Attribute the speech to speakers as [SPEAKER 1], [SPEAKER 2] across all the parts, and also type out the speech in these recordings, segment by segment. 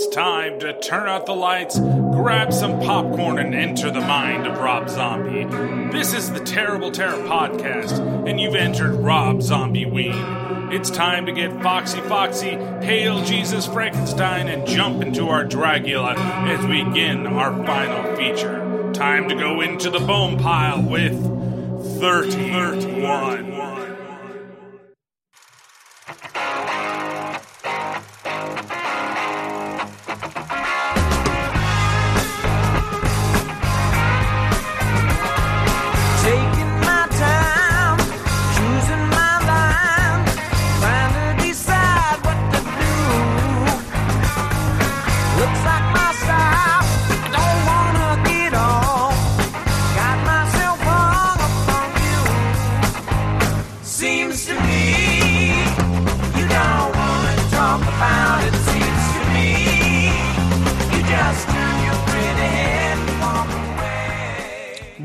[SPEAKER 1] It's time to turn out the lights, grab some popcorn, and enter the mind of Rob Zombie. This is the Terrible Terror Podcast, and you've entered Rob Zombie Ween. It's time to get foxy foxy, hail Jesus Frankenstein, and jump into our Dragula as we begin our final feature. Time to go into the bone pile with 31.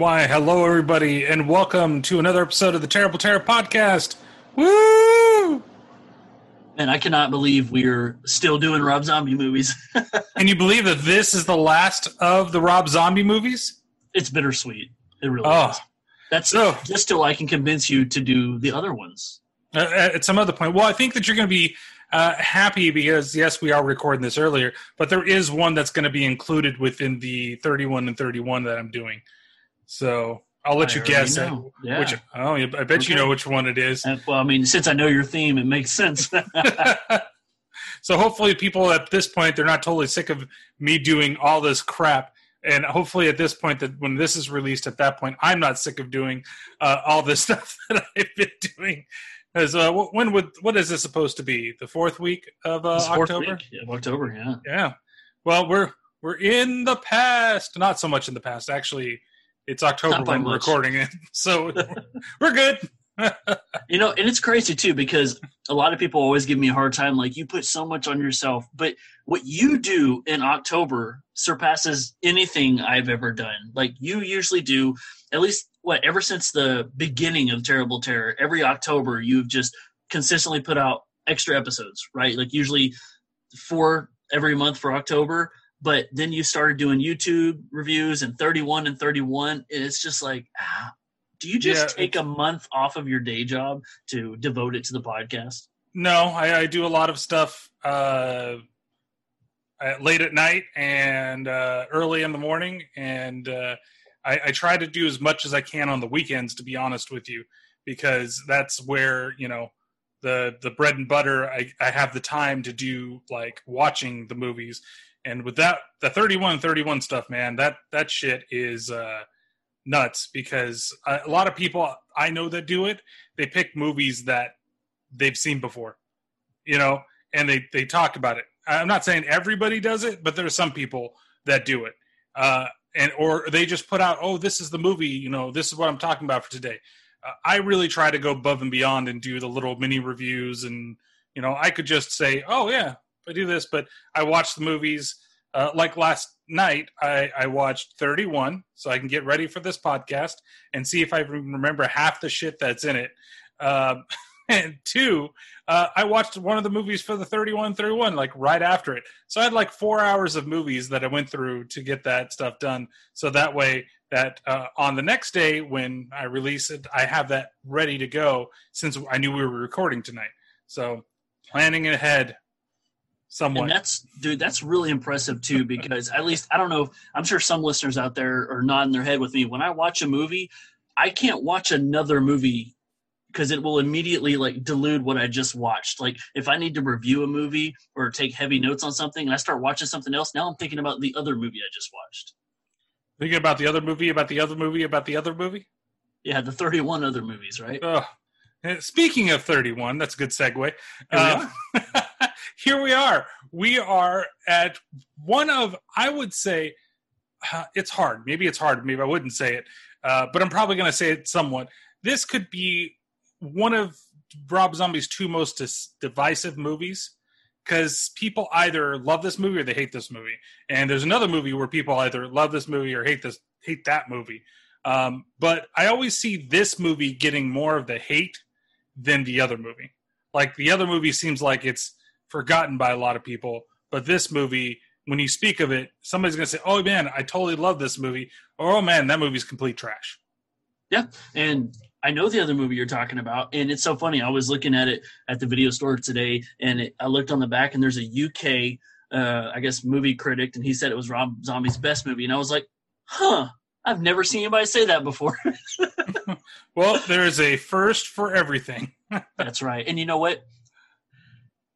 [SPEAKER 1] Why, hello, everybody, and welcome to another episode of the Terrible Terror Podcast. Woo!
[SPEAKER 2] And I cannot believe we're still doing Rob Zombie movies.
[SPEAKER 1] Can you believe that this is the last of the Rob Zombie movies?
[SPEAKER 2] it's bittersweet. It really
[SPEAKER 1] Oh.
[SPEAKER 2] is. That's
[SPEAKER 1] So-
[SPEAKER 2] just till I can convince you to do the other ones.
[SPEAKER 1] Uh, at some other point. Well, I think that you're going to be uh, happy because, yes, we are recording this earlier, but there is one that's going to be included within the 31 and 31 that I'm doing. So I'll let
[SPEAKER 2] I
[SPEAKER 1] you guess at.
[SPEAKER 2] Yeah.
[SPEAKER 1] which. Oh, I bet you know which one it is.
[SPEAKER 2] And, well, I mean, since I know your theme, it makes sense.
[SPEAKER 1] so hopefully people at this point they're not totally sick of me doing all this crap and hopefully at this point that when this is released at that point i'm not sick of doing uh, all this stuff that i've been doing as uh, when would what is this supposed to be the fourth week of uh,
[SPEAKER 2] fourth
[SPEAKER 1] october
[SPEAKER 2] week of October, yeah.
[SPEAKER 1] yeah well we're we're in the past not so much in the past actually it's october when we're recording it so we're good
[SPEAKER 2] You know, and it's crazy too because a lot of people always give me a hard time. Like, you put so much on yourself, but what you do in October surpasses anything I've ever done. Like, you usually do at least what ever since the beginning of Terrible Terror. Every October, you've just consistently put out extra episodes, right? Like, usually four every month for October. But then you started doing YouTube reviews and 31 and 31. And it's just like, ah, do you just
[SPEAKER 1] Yeah,
[SPEAKER 2] take a month off of your day job to devote it to the podcast?
[SPEAKER 1] No, I, I do a lot of stuff uh, late at night and uh, early in the morning, and uh, I, I try to do as much as I can on the weekends. To be honest with you, because that's where you know the the bread and butter. I, I have the time to do like watching the movies, and with that the thirty one thirty one stuff, man, that that shit is. Uh, nuts because a a lot of people I know that do it, they pick movies that they've seen before, you know, and they they talk about it. I'm not saying everybody does it, but there are some people that do it, uh, and or they just put out, oh, this is the movie, you know, this is what I'm talking about for today. Uh, I really try to go above and beyond and do the little mini reviews, and you know, I could just say, oh yeah, I do this, but I watch the movies. Uh, like last night, I, I watched 31, so I can get ready for this podcast and see if I remember half the shit that's in it. Um, and two, uh, I watched one of the movies for the 31 31, like right after it. So I had like four hours of movies that I went through to get that stuff done. So that way, that uh, on the next day when I release it, I have that ready to go since I knew we were recording tonight. So planning ahead somewhat.
[SPEAKER 2] And that's dude, that's really impressive too, because at least I don't know. I'm sure some listeners out there are nodding their head with me. When I watch a movie, I can't watch another movie because it will immediately like delude what I just watched. Like if I need to review a movie or take heavy notes on something and I start watching something else, now I'm thinking about the other movie I just watched.
[SPEAKER 1] Thinking about the other movie, about the other movie, about the other movie.
[SPEAKER 2] Yeah, the 31 other movies, right?
[SPEAKER 1] Uh, Speaking of 31, that's a good segue. Uh, here we are. We are at one of, I would say, uh, it's hard. Maybe it's hard. Maybe I wouldn't say it, uh, but I'm probably going to say it somewhat. This could be one of Rob Zombie's two most dis- divisive movies because people either love this movie or they hate this movie. And there's another movie where people either love this movie or hate this hate that movie. Um, but I always see this movie getting more of the hate than the other movie. Like the other movie seems like it's forgotten by a lot of people, but this movie, when you speak of it, somebody's gonna say, "Oh man, I totally love this movie," or "Oh man, that movie's complete trash."
[SPEAKER 2] Yeah, and I know the other movie you're talking about, and it's so funny. I was looking at it at the video store today, and it, I looked on the back, and there's a UK, uh, I guess, movie critic, and he said it was Rob Zombie's best movie, and I was like, huh. I've never seen anybody say that before.
[SPEAKER 1] Well, there is a first for everything.
[SPEAKER 2] That's right. And you know what?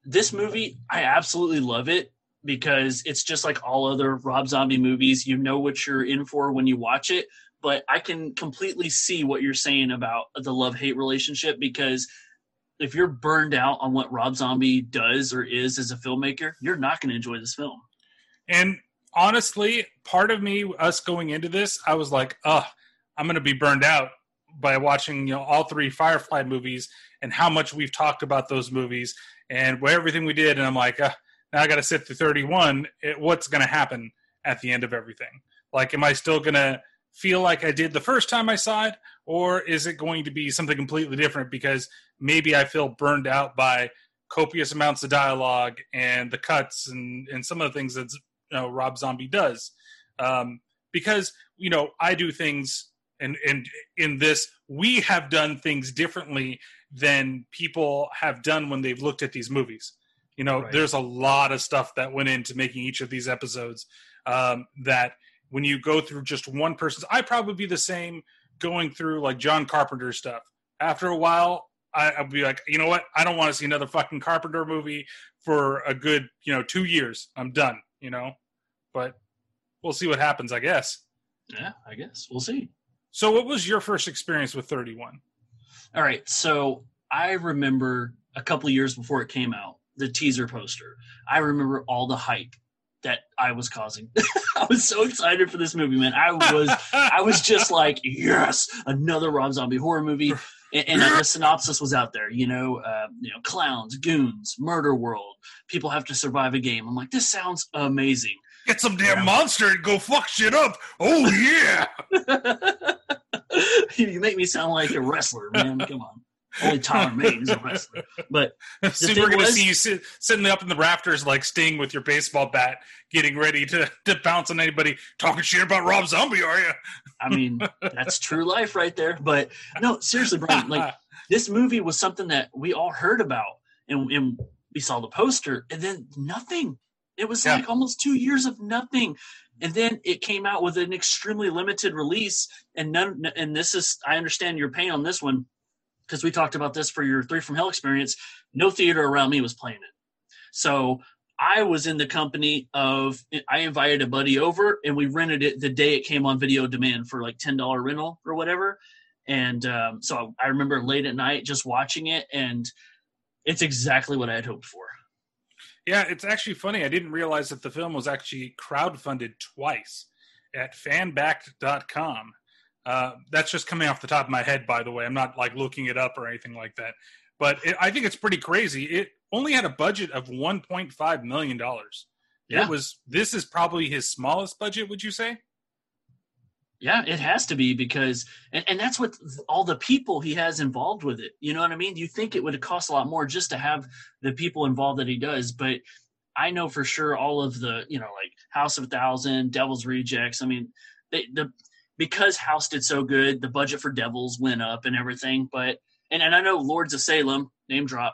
[SPEAKER 2] This movie, I absolutely love it because it's just like all other Rob Zombie movies. You know what you're in for when you watch it. But I can completely see what you're saying about the love hate relationship because if you're burned out on what Rob Zombie does or is as a filmmaker, you're not going to enjoy this film.
[SPEAKER 1] And honestly, part of me, us going into this, I was like, "Ugh, I'm going to be burned out by watching you know all three Firefly movies and how much we've talked about those movies and everything we did." And I'm like, uh, "Now I got to sit through 31. It, what's going to happen at the end of everything? Like, am I still going to feel like I did the first time I saw it, or is it going to be something completely different because maybe I feel burned out by copious amounts of dialogue and the cuts and and some of the things that you know Rob Zombie does, um, because you know I do things and and in this we have done things differently than people have done when they've looked at these movies. You know,
[SPEAKER 2] Right.
[SPEAKER 1] there's a lot of stuff that went into making each of these episodes um, that when you go through just one person's, I probably be the same going through like John Carpenter stuff. After a while, I, I'll be like, you know what? I don't want to see another fucking Carpenter movie for a good, you know, two years. I'm done. You know, but we'll see what happens, I guess.
[SPEAKER 2] Yeah, I guess. We'll see.
[SPEAKER 1] So, what was your first experience with 31?
[SPEAKER 2] All right. So I remember a couple of years before it came out, the teaser poster. I remember all the hype that I was causing. I was so excited for this movie, man. I was I was just like, yes, another Rob Zombie horror movie. And, and the synopsis was out there, you know, uh, you know, clowns, goons, murder world. People have to survive a game. I'm like, this sounds amazing.
[SPEAKER 1] Get some damn monster and go fuck shit up. Oh yeah.
[SPEAKER 2] you make me sound like a wrestler, man. Come on. Only Tyler Mane is a wrestler. But
[SPEAKER 1] Soon we're gonna see you sit, sitting up in the rafters like Sting with your baseball bat, getting ready to, to bounce on anybody. Talking shit about Rob Zombie, are you?
[SPEAKER 2] I mean, that's true life right there. But no, seriously, Brian, like this movie was something that we all heard about and, and we saw the poster and then nothing. It was
[SPEAKER 1] Yeah.
[SPEAKER 2] like almost two years of nothing. And then it came out with an extremely limited release. And none and this is I understand your pain on this one, because we talked about this for your three from hell experience. No theater around me was playing it. So I was in the company of I invited a buddy over and we rented it the day it came on video demand for like ten dollar rental or whatever. And um, so I remember late at night just watching it, and it's exactly what I had hoped for.
[SPEAKER 1] Yeah, it's actually funny. I didn't realize that the film was actually crowdfunded twice at fanbacked.com. Uh, that's just coming off the top of my head, by the way. I'm not like looking it up or anything like that. But it, I think it's pretty crazy. It only had a budget of 1.5 million dollars.
[SPEAKER 2] Yeah.
[SPEAKER 1] It was. This is probably his smallest budget. Would you say?
[SPEAKER 2] Yeah, it has to be because, and, and that's what all the people he has involved with it. You know what I mean? You think it would cost a lot more just to have the people involved that he does, but I know for sure all of the, you know, like House of a Thousand, Devil's Rejects. I mean, they, the because House did so good, the budget for Devils went up and everything. But and and I know Lords of Salem, name drop.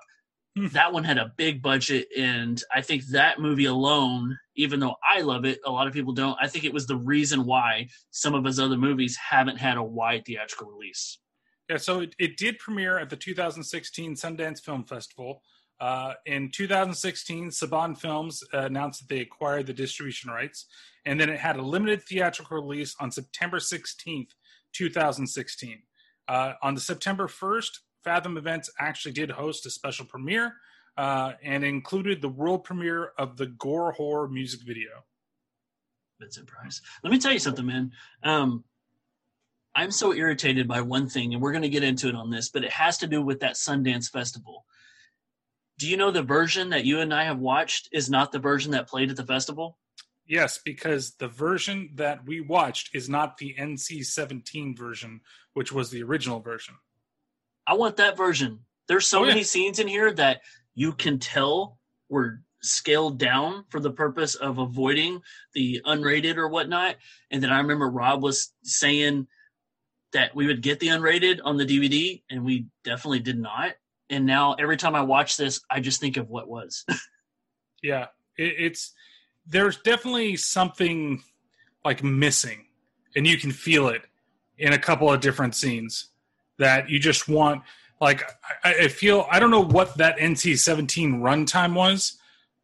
[SPEAKER 2] That one had a big budget, and I think that movie alone, even though I love it, a lot of people don't. I think it was the reason why some of his other movies haven't had a wide theatrical release.
[SPEAKER 1] Yeah, so it, it did premiere at the 2016 Sundance Film Festival. Uh, in 2016, Saban Films uh, announced that they acquired the distribution rights, and then it had a limited theatrical release on September 16th, 2016. Uh, on the September 1st, Fathom Events actually did host a special premiere uh, and included the world premiere of the Gore Whore music video.
[SPEAKER 2] Vincent Price. Let me tell you something, man. Um, I'm so irritated by one thing, and we're going to get into it on this, but it has to do with that Sundance Festival. Do you know the version that you and I have watched is not the version that played at the festival?
[SPEAKER 1] Yes, because the version that we watched is not the NC 17 version, which was the original version.
[SPEAKER 2] I want that version. There's so
[SPEAKER 1] Oh, yeah.
[SPEAKER 2] many scenes in here that you can tell were scaled down for the purpose of avoiding the unrated or whatnot. And then I remember Rob was saying that we would get the unrated on the DVD, and we definitely did not. And now every time I watch this, I just think of what was.
[SPEAKER 1] Yeah, it, it's there's definitely something like missing, and you can feel it in a couple of different scenes that you just want. Like I, I feel I don't know what that NC-17 runtime was,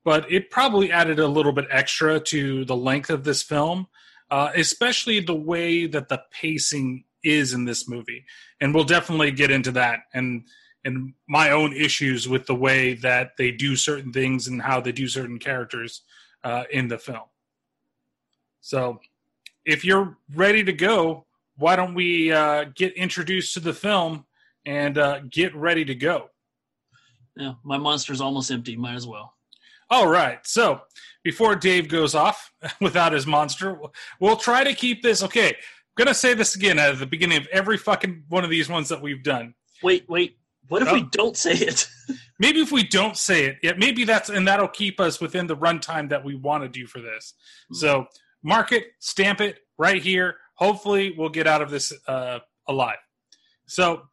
[SPEAKER 1] but it probably added a little bit extra to the length of this film, uh, especially the way that the pacing is in this movie, and we'll definitely get into that and and my own issues with the way that they do certain things and how they do certain characters uh, in the film. So, if you're ready to go, why don't we uh, get introduced to the film and uh, get ready to go?
[SPEAKER 2] yeah, my monster's almost empty. Might as well.
[SPEAKER 1] All right. So, before Dave goes off without his monster, we'll try to keep this. Okay, I'm gonna say this again at the beginning of every fucking one of these ones that we've done.
[SPEAKER 2] Wait, wait. What if we
[SPEAKER 1] Oh.
[SPEAKER 2] don't say it?
[SPEAKER 1] maybe if we don't say it yeah maybe that's and that'll keep us within the runtime that we want to do for this so mark it stamp it right here hopefully we'll get out of this uh, alive. So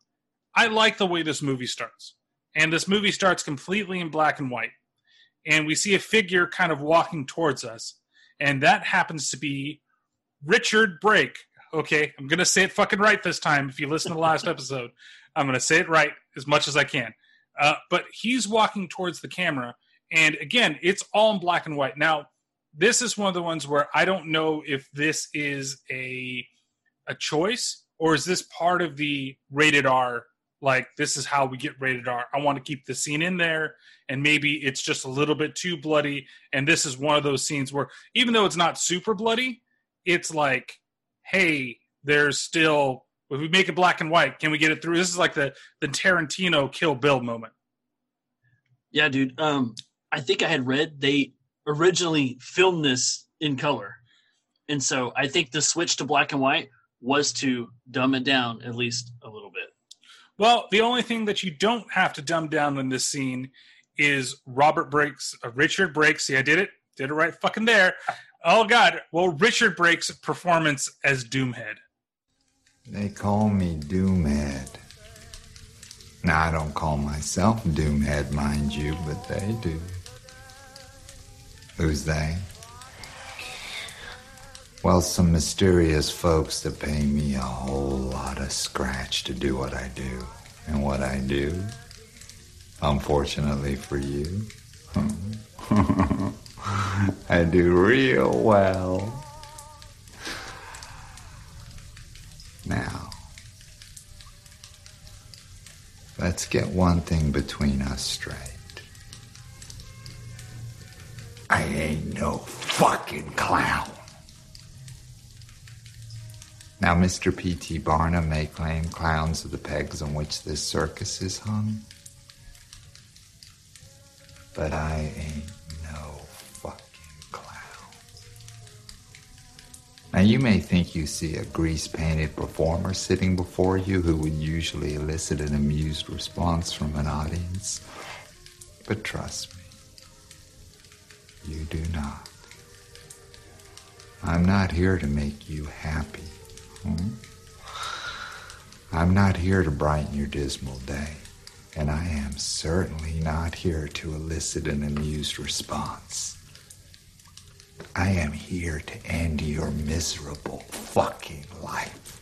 [SPEAKER 1] i like the way this movie starts. And this movie starts completely in black and white. And we see a figure kind of walking towards us. And that happens to be richard brake. Okay i'm gonna say it fucking right this time. If you listen to the last episode i'm gonna say it right as much as i can. Uh, but he's walking towards the camera, and again, it's all in black and white. Now, this is one of the ones where I don't know if this is a a choice or is this part of the rated R. Like this is how we get rated R. I want to keep the scene in there, and maybe it's just a little bit too bloody. And this is one of those scenes where, even though it's not super bloody, it's like, hey, there's still if we make it black and white, can we get it through? This is like the the Tarantino Kill Bill moment.
[SPEAKER 2] Yeah, dude. Um, I think I had read they originally filmed this in color, and so I think the switch to black and white was to dumb it down at least a little bit.
[SPEAKER 1] Well, the only thing that you don't have to dumb down in this scene is Robert Breaks, uh, Richard Breaks. See, I did it, did it right, fucking there. Oh God! Well, Richard Brake's performance as Doomhead.
[SPEAKER 3] They call me Doomhead. Now, I don't call myself Doomhead, mind you, but they do. Who's they? Well, some mysterious folks that pay me a whole lot of scratch to do what I do. And what I do, unfortunately for you, I do real well. Now, let's get one thing between us straight. I ain't no fucking clown. Now, Mr. P.T. Barnum may claim clowns are the pegs on which this circus is hung. But I ain't no fucking clown. Now, you may think you see a grease painted performer sitting before you who would usually elicit an amused response from an audience. But trust me, you do not. I'm not here to make you happy. hmm? I'm not here to brighten your dismal day, and I am certainly not here to elicit an amused response. I am here to end your miserable fucking life.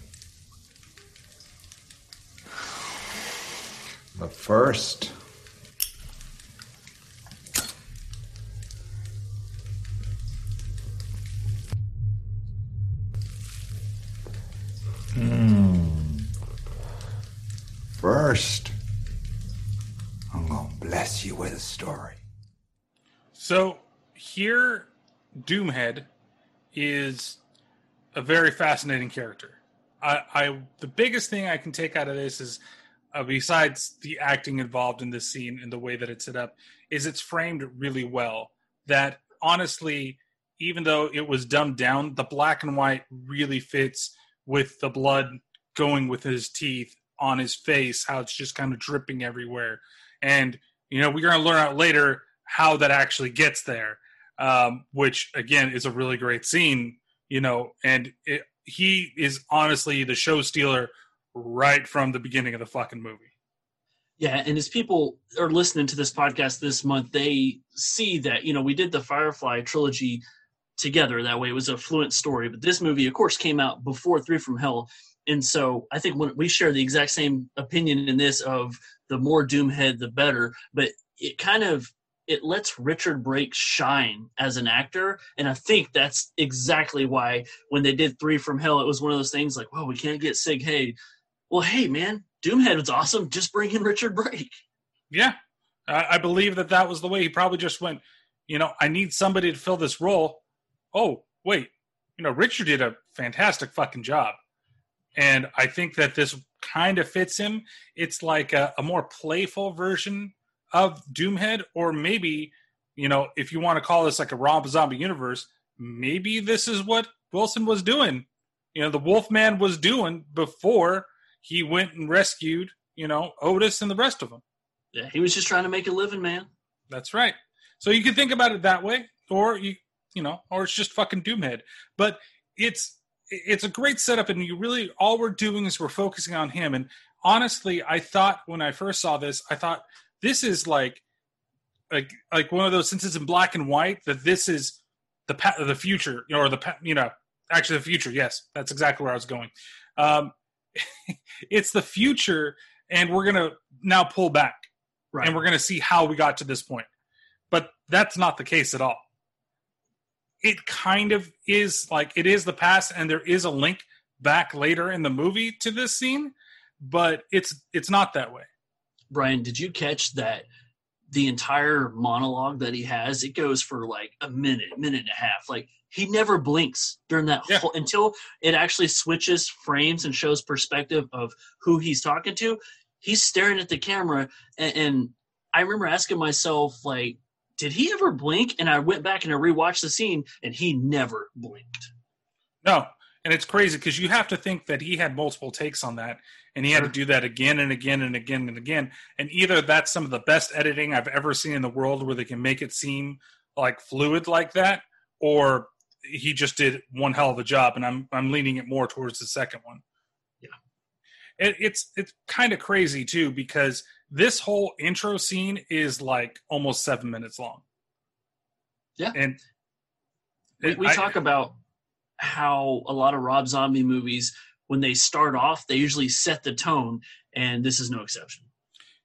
[SPEAKER 3] But first, First, I'm going to bless you with a story.
[SPEAKER 1] So here, Doomhead is a very fascinating character. I, I the biggest thing I can take out of this is, uh, besides the acting involved in this scene and the way that it's set up, is it's framed really well. That honestly, even though it was dumbed down, the black and white really fits with the blood going with his teeth on his face, how it's just kind of dripping everywhere. And, you know, we're going to learn out later how that actually gets there, um, which, again, is a really great scene, you know, and it, he is honestly the show stealer right from the beginning of the fucking movie.
[SPEAKER 2] Yeah, and as people are listening to this podcast this month, they see that, you know, we did the Firefly trilogy together. That way it was a fluent story. But this movie, of course, came out before Three from Hell. And so I think when we share the exact same opinion in this of the more Doomhead, the better. But it kind of it lets Richard Brake shine as an actor. And I think that's exactly why when they did Three from Hell, it was one of those things like, well, we can't get Sid Haig. Well, hey, man, Doomhead was awesome. Just bring in Richard Brake.
[SPEAKER 1] Yeah, I believe that that was the way he probably just went. You know, I need somebody to fill this role. Oh, wait, you know, Richard did a fantastic fucking job, and I think that this kind of fits him. It's like a, a more playful version of Doomhead, or maybe, you know, if you want to call this like a Rob Zombie universe, maybe this is what Winslow was doing. You know, the Wolfman was doing before he went and rescued, you know, Otis and the rest of them.
[SPEAKER 2] Yeah, he was just trying to make a living, man.
[SPEAKER 1] That's right. So you can think about it that way, or you, you know, or it's just fucking Doomhead. But it's it's a great setup, and you really all we're doing is we're focusing on him. And honestly, I thought when I first saw this, I thought this is like like like one of those since it's in black and white that this is the pa- the future or the pa- you know actually the future. Yes, that's exactly where I was going. Um, it's the future, and we're gonna now pull back
[SPEAKER 2] Right.
[SPEAKER 1] and we're going to see how we got to this point. But that's not the case at all. It kind of is like it is the past, and there is a link back later in the movie to this scene, but it's it's not that way.
[SPEAKER 2] Brian, did you catch that the entire monologue that he has, it goes for like a minute, minute and a half. Like he never blinks during that
[SPEAKER 1] Yeah.
[SPEAKER 2] whole until it actually switches frames and shows perspective of who he's talking to. He's staring at the camera and, and I remember asking myself, like, did he ever blink? And I went back and I rewatched the scene and he never blinked.
[SPEAKER 1] No, and it's crazy because you have to think that he had multiple takes on that, and he had to do that again and again and again and again. And either that's some of the best editing I've ever seen in the world, where they can make it seem like fluid like that, or he just did one hell of a job. And I'm I'm leaning it more towards the second one.
[SPEAKER 2] Yeah.
[SPEAKER 1] it, it's it's kind of crazy too because this whole intro scene is like almost seven minutes long.
[SPEAKER 2] Yeah.
[SPEAKER 1] and
[SPEAKER 2] We, we
[SPEAKER 1] I-
[SPEAKER 2] talk about how a lot of Rob Zombie movies, when they start off, they usually set the tone, and this is no exception.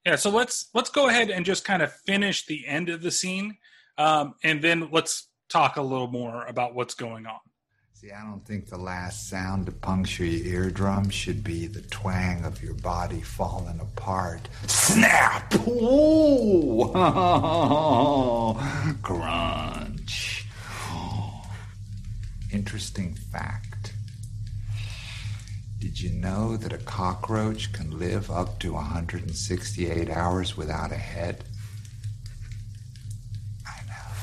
[SPEAKER 1] Yeah, so let's let's go ahead and just kind of finish the end of the scene, um, and then let's talk a little more about what's going on.
[SPEAKER 3] See, I don't think the last sound to puncture your eardrum should be the twang of your body falling apart. Snap! Ooh! Crunch. Interesting fact. Did you know that a cockroach can live up to 168 hours without a head? I know.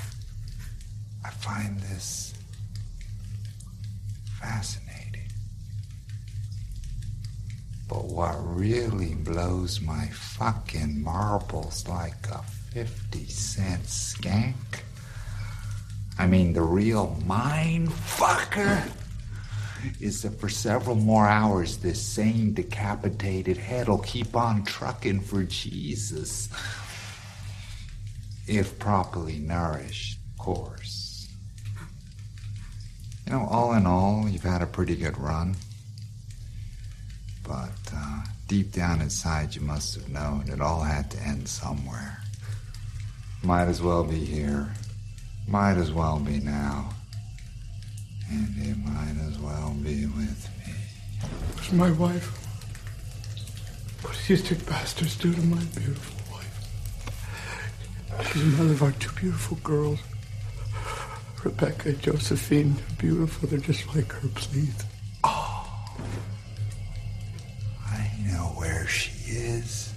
[SPEAKER 3] I find this fascinating. But what really blows my fucking marbles like a 50 cent skank? I mean, the real mind fucker is that for several more hours, this same decapitated head'll keep on trucking for Jesus. If properly nourished, of course. You know, all in all, you've had a pretty good run. But uh, deep down inside, you must have known it all had to end somewhere. Might as well be here. Might as well be now. And it might as well be with me.
[SPEAKER 4] was my wife. What do you think bastards do to my beautiful wife? She's the mother of our two beautiful girls. Rebecca Josephine. They're beautiful. They're just like her, please.
[SPEAKER 3] Oh, I know where she is.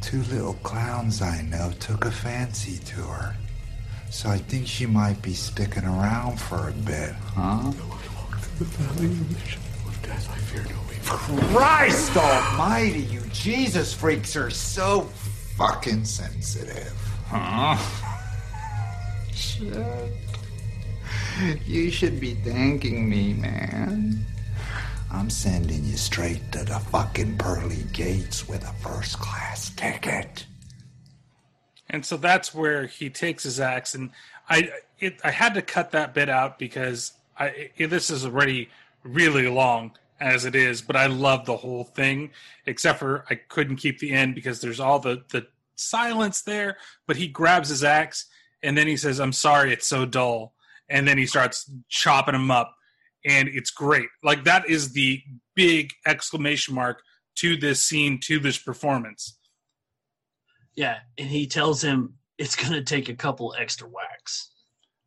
[SPEAKER 3] Two little clowns I know took a fancy to her. So I think she might be sticking around for a bit, huh?
[SPEAKER 4] The valley of the shadow of death, I fear no evil.
[SPEAKER 3] Christ almighty, you Jesus freaks are so fucking sensitive. Huh? Shit. You should be thanking me, man. I'm sending you straight to the fucking pearly gates with a first class ticket.
[SPEAKER 1] And so that's where he takes his axe, and I it, I had to cut that bit out because I it, this is already really long as it is, but I love the whole thing, except for I couldn't keep the end because there's all the the silence there. But he grabs his axe and then he says, "I'm sorry, it's so dull," and then he starts chopping him up, and it's great. Like that is the big exclamation mark to this scene, to this performance.
[SPEAKER 2] Yeah, and he tells him it's going to take a couple extra whacks.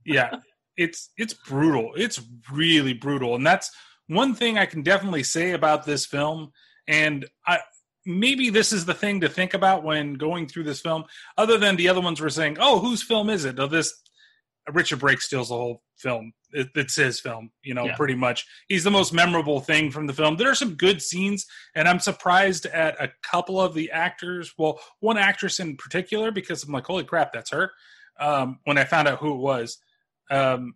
[SPEAKER 1] yeah it's it's brutal it's really brutal and that's one thing i can definitely say about this film and i maybe this is the thing to think about when going through this film other than the other ones were saying oh whose film is it? Oh this richard brake steals the whole film. It, it's his film you know
[SPEAKER 2] Yeah.
[SPEAKER 1] pretty much. He's the most memorable thing from the film. There are some good scenes and i'm surprised at a couple of the actors. Well one actress in particular because i'm like holy crap that's her um, when i found out who it was. Um,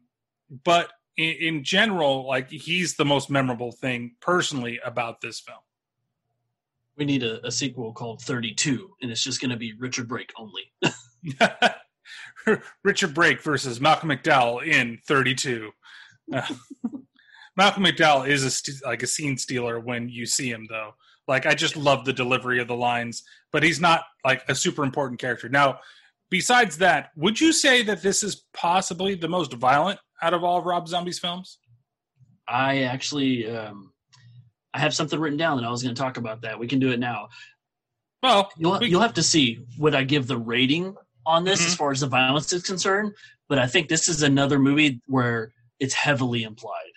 [SPEAKER 1] but in, in general, like he's the most memorable thing personally about this film.
[SPEAKER 2] We need a, a sequel called 32, and it's just going to be Richard Brake only.
[SPEAKER 1] Richard Brake versus Malcolm McDowell in 32. Uh, Malcolm McDowell is a st- like a scene stealer when you see him, though. Like I just love the delivery of the lines, but he's not like a super important character. Now, besides that, would you say that this is possibly the most violent out of all of Rob Zombie's films?
[SPEAKER 2] I actually, um, I have something written down that I was going to talk about that. We can do it now.
[SPEAKER 1] Well,
[SPEAKER 2] You'll,
[SPEAKER 1] we-
[SPEAKER 2] you'll have to see what I give the rating on this as
[SPEAKER 1] Mhm.
[SPEAKER 2] far as the violence is concerned. But I think this is another movie where it's heavily implied.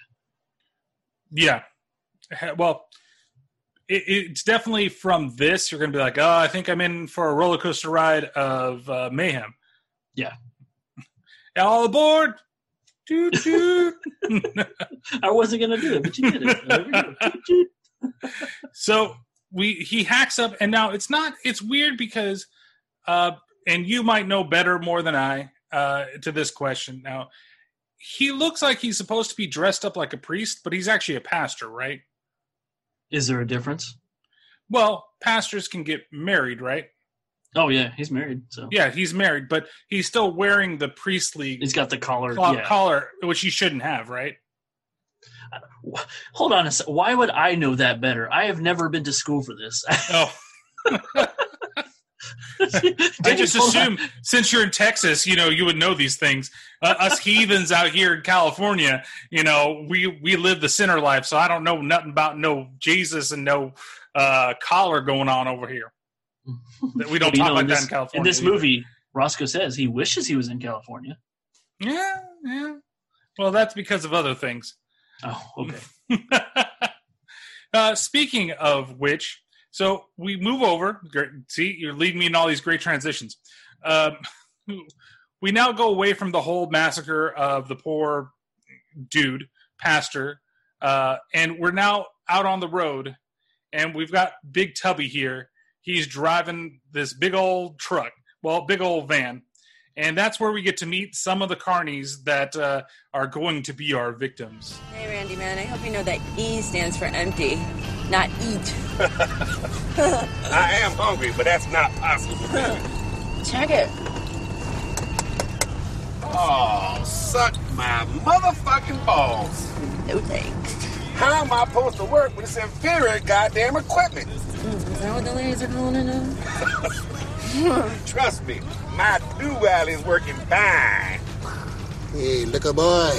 [SPEAKER 1] Yeah. Well, it, it's definitely from this. You're going to be like, oh, I think I'm in for a roller coaster ride of uh, mayhem.
[SPEAKER 2] Yeah.
[SPEAKER 1] All aboard. Toot, toot.
[SPEAKER 2] I wasn't going to do it, but you did it. There we go. Toot, toot.
[SPEAKER 1] so we he hacks up, and now it's not. It's weird because, uh, and you might know better more than I uh, to this question. Now, he looks like he's supposed to be dressed up like a priest, but he's actually a pastor, right?
[SPEAKER 2] Is there a difference?
[SPEAKER 1] Well, pastors can get married, right?
[SPEAKER 2] Oh yeah, he's married, so
[SPEAKER 1] Yeah, he's married, but he's still wearing the priestly
[SPEAKER 2] he's got the collar. yeah.
[SPEAKER 1] collar, which he shouldn't have, right?
[SPEAKER 2] Hold on a sec. Why would I know that better? I have never been to school for this.
[SPEAKER 1] Oh, I just assume since you're in Texas, you know, you would know these things. Uh, us heathens out here in California, you know, we we live the sinner life, so I don't know nothing about no Jesus and no uh, collar going on over here. We don't
[SPEAKER 2] you
[SPEAKER 1] talk
[SPEAKER 2] know,
[SPEAKER 1] like
[SPEAKER 2] in
[SPEAKER 1] that
[SPEAKER 2] this,
[SPEAKER 1] in California.
[SPEAKER 2] In this
[SPEAKER 1] either.
[SPEAKER 2] movie, Roscoe says he wishes he was in California.
[SPEAKER 1] yeah, yeah. Well, that's because of other things.
[SPEAKER 2] Oh, okay.
[SPEAKER 1] uh, speaking of which, so we move over. Great, see, you're leading me in all these great transitions. Um, we now go away from the whole massacre of the poor dude, pastor, uh, and we're now out on the road, and we've got Big Tubby here. He's driving this big old truck, well, big old van. And that's where we get to meet some of the carnies that uh, are going to be our victims.
[SPEAKER 5] Hey, Randy, man, I hope you know that E stands for empty, not eat.
[SPEAKER 6] I am hungry, but that's not possible.
[SPEAKER 5] Check it.
[SPEAKER 6] Oh, suck my motherfucking balls.
[SPEAKER 5] No thanks.
[SPEAKER 6] How am I supposed to work with this inferior goddamn equipment?
[SPEAKER 5] Is that what the ladies are calling it now?
[SPEAKER 6] Trust me, my do-well is working fine.
[SPEAKER 7] Hey, liquor boy.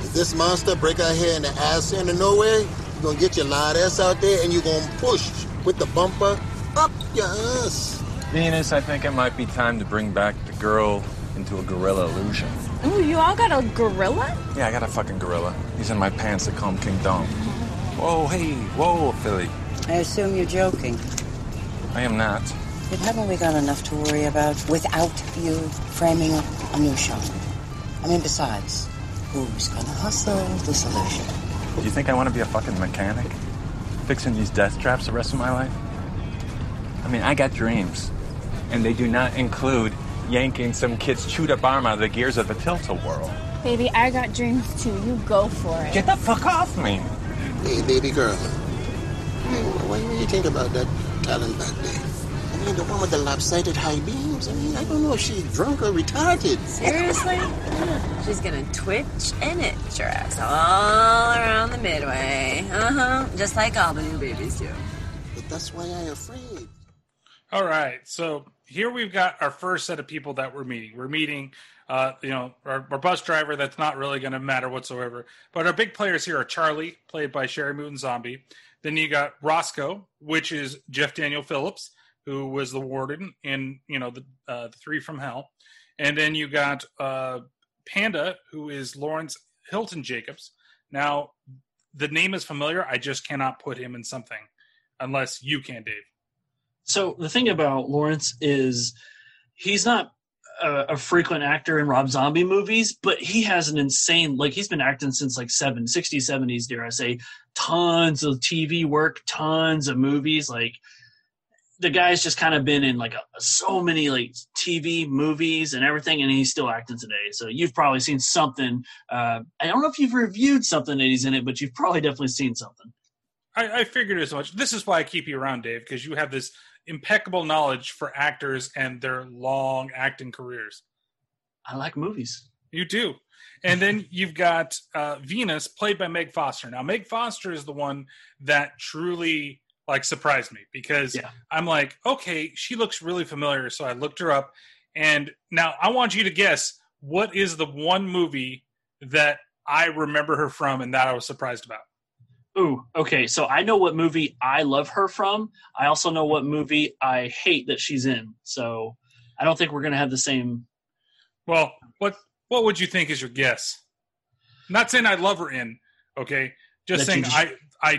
[SPEAKER 7] If this monster break out here in the ass end of nowhere, you're gonna get your loud ass out there and you're gonna push with the bumper up your ass.
[SPEAKER 8] Venus, I think it might be time to bring back the girl into a gorilla illusion.
[SPEAKER 9] Ooh, you all got a gorilla?
[SPEAKER 8] Yeah, I got a fucking gorilla. He's in my pants. They call him King Dong. Whoa, hey, whoa, Philly.
[SPEAKER 10] I assume you're joking.
[SPEAKER 8] I am not.
[SPEAKER 10] But haven't we got enough to worry about without you framing up a new show? I mean, besides, who's gonna hustle the solution?
[SPEAKER 8] Do you think I want to be a fucking mechanic? Fixing these death traps the rest of my life? I mean, I got dreams. And they do not include yanking some kid's chewed up arm out of the gears of the tilt-a-whirl.
[SPEAKER 9] Baby, I got dreams too. You go for it.
[SPEAKER 8] Get the fuck off me!
[SPEAKER 7] Hey, baby girl. Hey, what do you think about that talent back there? I mean, the one with the lopsided high beams. I mean, I don't know if she's drunk or retarded.
[SPEAKER 5] Seriously? She's gonna twitch and itch her ass all around the midway. Uh huh. Just like all the new babies do.
[SPEAKER 7] But that's why I'm afraid.
[SPEAKER 1] All right, so here we've got our first set of people that we're meeting. We're meeting, uh, you know, our, our bus driver. That's not really going to matter whatsoever. But our big players here are Charly, played by Sheri Moon Zombie. Then you got Roscoe, which is Jeff Daniel Phillips, who was the warden in, you know, the, uh, the Three from Hell. And then you got uh, Panda, who is Lawrence Hilton Jacobs. Now, the name is familiar. I just cannot put him in something unless you can, Dave.
[SPEAKER 2] So the thing about Lawrence is he's not a, a frequent actor in Rob Zombie movies, but he has an insane like he's been acting since like seven, 60s, 70s, dare I say, tons of TV work, tons of movies. Like the guy's just kind of been in like a, so many like TV movies and everything, and he's still acting today. So you've probably seen something. Uh, I don't know if you've reviewed something that he's in it, but you've probably definitely seen something.
[SPEAKER 1] I figured as much. This is why I keep you around, Dave, because you have this impeccable knowledge for actors and their long acting careers.
[SPEAKER 2] I like movies.
[SPEAKER 1] You do. And then you've got uh, Venus, played by Meg Foster. Now, Meg Foster is the one that truly like surprised me because I'm like, okay, she looks really familiar. So I looked her up, and now I want you to guess what is the one movie that I remember her from and that I was surprised about.
[SPEAKER 2] Ooh, okay. So I know what movie I love her from. I also know what movie I hate that she's in. So I don't think we're gonna have the same.
[SPEAKER 1] Well, what what would you think is your guess? not saying I love her in, okay? Just
[SPEAKER 2] That
[SPEAKER 1] saying
[SPEAKER 2] just-
[SPEAKER 1] I I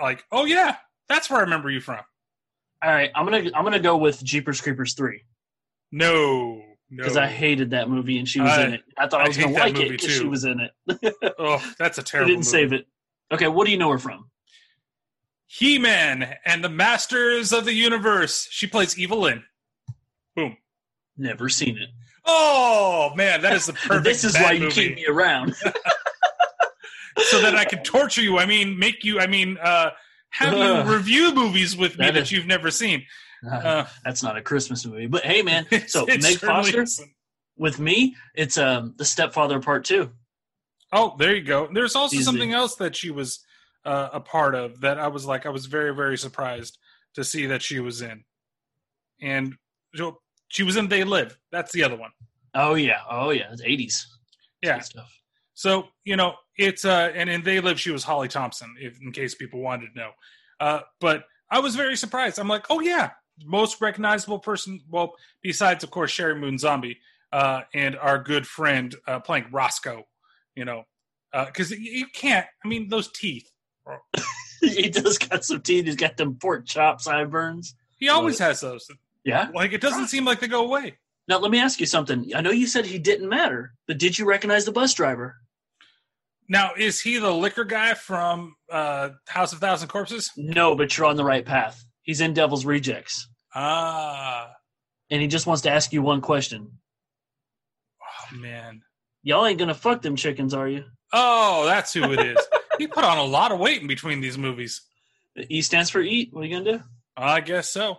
[SPEAKER 1] like. Oh yeah, that's where I remember you from.
[SPEAKER 2] All right, I'm gonna I'm gonna go with Jeepers Creepers three
[SPEAKER 1] No, no,
[SPEAKER 2] because I hated that movie and she was
[SPEAKER 1] I-
[SPEAKER 2] in it. I thought I,
[SPEAKER 1] I
[SPEAKER 2] was gonna like it because she was in it.
[SPEAKER 1] oh, that's a terrible.
[SPEAKER 2] I didn't
[SPEAKER 1] movie.
[SPEAKER 2] save it. Okay, what do you know her from?
[SPEAKER 1] He Man and the Masters of the Universe. She plays Evil Lyn. Boom.
[SPEAKER 2] Never seen it.
[SPEAKER 1] Oh man, that is the perfect.
[SPEAKER 2] this is why you
[SPEAKER 1] movie.
[SPEAKER 2] keep me around.
[SPEAKER 1] so that I can torture you. I mean, make you. I mean, uh, have you review movies with me
[SPEAKER 2] That
[SPEAKER 1] that,
[SPEAKER 2] is-
[SPEAKER 1] you've never seen. Uh,
[SPEAKER 2] That's not a Christmas movie, but hey, man. So Meg Foster
[SPEAKER 1] isn't.
[SPEAKER 2] with me, it's um the Stepfather Part Two.
[SPEAKER 1] Oh, there you go. There's also
[SPEAKER 2] She's
[SPEAKER 1] something else that she was uh, a part of that I was like, I was very, very surprised to see that she was in. And she was in They Live. That's the other one.
[SPEAKER 2] Oh yeah, oh yeah, it's eighties.
[SPEAKER 1] Yeah. Stuff. So you know, it's uh, and in They Live, she was Holly Thompson, if in case people wanted to know. Uh, but I was very surprised. I'm like, oh yeah, most recognizable person. Well, besides of course Sheri Moon Zombie uh, and our good friend uh, playing Roscoe. You know, because you can't. I mean, those teeth.
[SPEAKER 2] he does got some teeth. He's got them pork chop sideburns.
[SPEAKER 1] He always has those.
[SPEAKER 2] Yeah.
[SPEAKER 1] Like it doesn't seem like they go away.
[SPEAKER 2] Now let me ask you something. I know you said he didn't matter, but did you recognize the bus driver?
[SPEAKER 1] Now, is he the liquor guy from uh, House of Thousand Corpses?
[SPEAKER 2] No, but you're on the right path. He's in Devil's Rejects.
[SPEAKER 1] Ah,
[SPEAKER 2] And he just wants to ask you one question.
[SPEAKER 1] oh man.
[SPEAKER 2] Y'all ain't gonna fuck them chickens, are you?
[SPEAKER 1] Oh, that's who it is. he put on a lot of weight in between these movies.
[SPEAKER 2] The E stands for eat. What are you gonna do?
[SPEAKER 1] I guess so.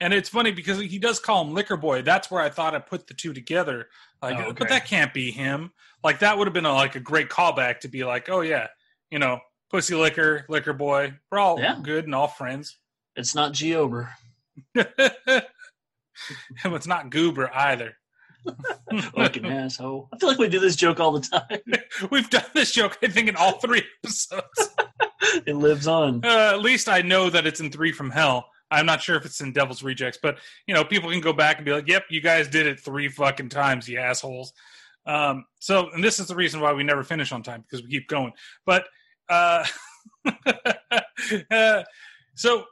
[SPEAKER 1] And it's funny because he does call him Liquor Boy. That's where I thought I put the two together. Like,
[SPEAKER 2] Oh, okay.
[SPEAKER 1] but that can't be him. Like that would have been a, like a great callback to be like, oh yeah, you know, Pussy Liquor, Liquor Boy. We're all
[SPEAKER 2] Yeah.
[SPEAKER 1] good and all friends.
[SPEAKER 2] It's not G Ober.
[SPEAKER 1] And it's not Goober either.
[SPEAKER 2] Fucking asshole. I feel like we do this joke all the time.
[SPEAKER 1] We've done this joke, I think, in all three episodes.
[SPEAKER 2] it lives on.
[SPEAKER 1] Uh, at least I know that it's in Three from Hell I'm not sure if it's in Devil's Rejects, but you know, people can go back and be like, "Yep, you guys did it three fucking times, you assholes." Um, so, and this is the reason why we never finish on time because we keep going. But uh, uh, so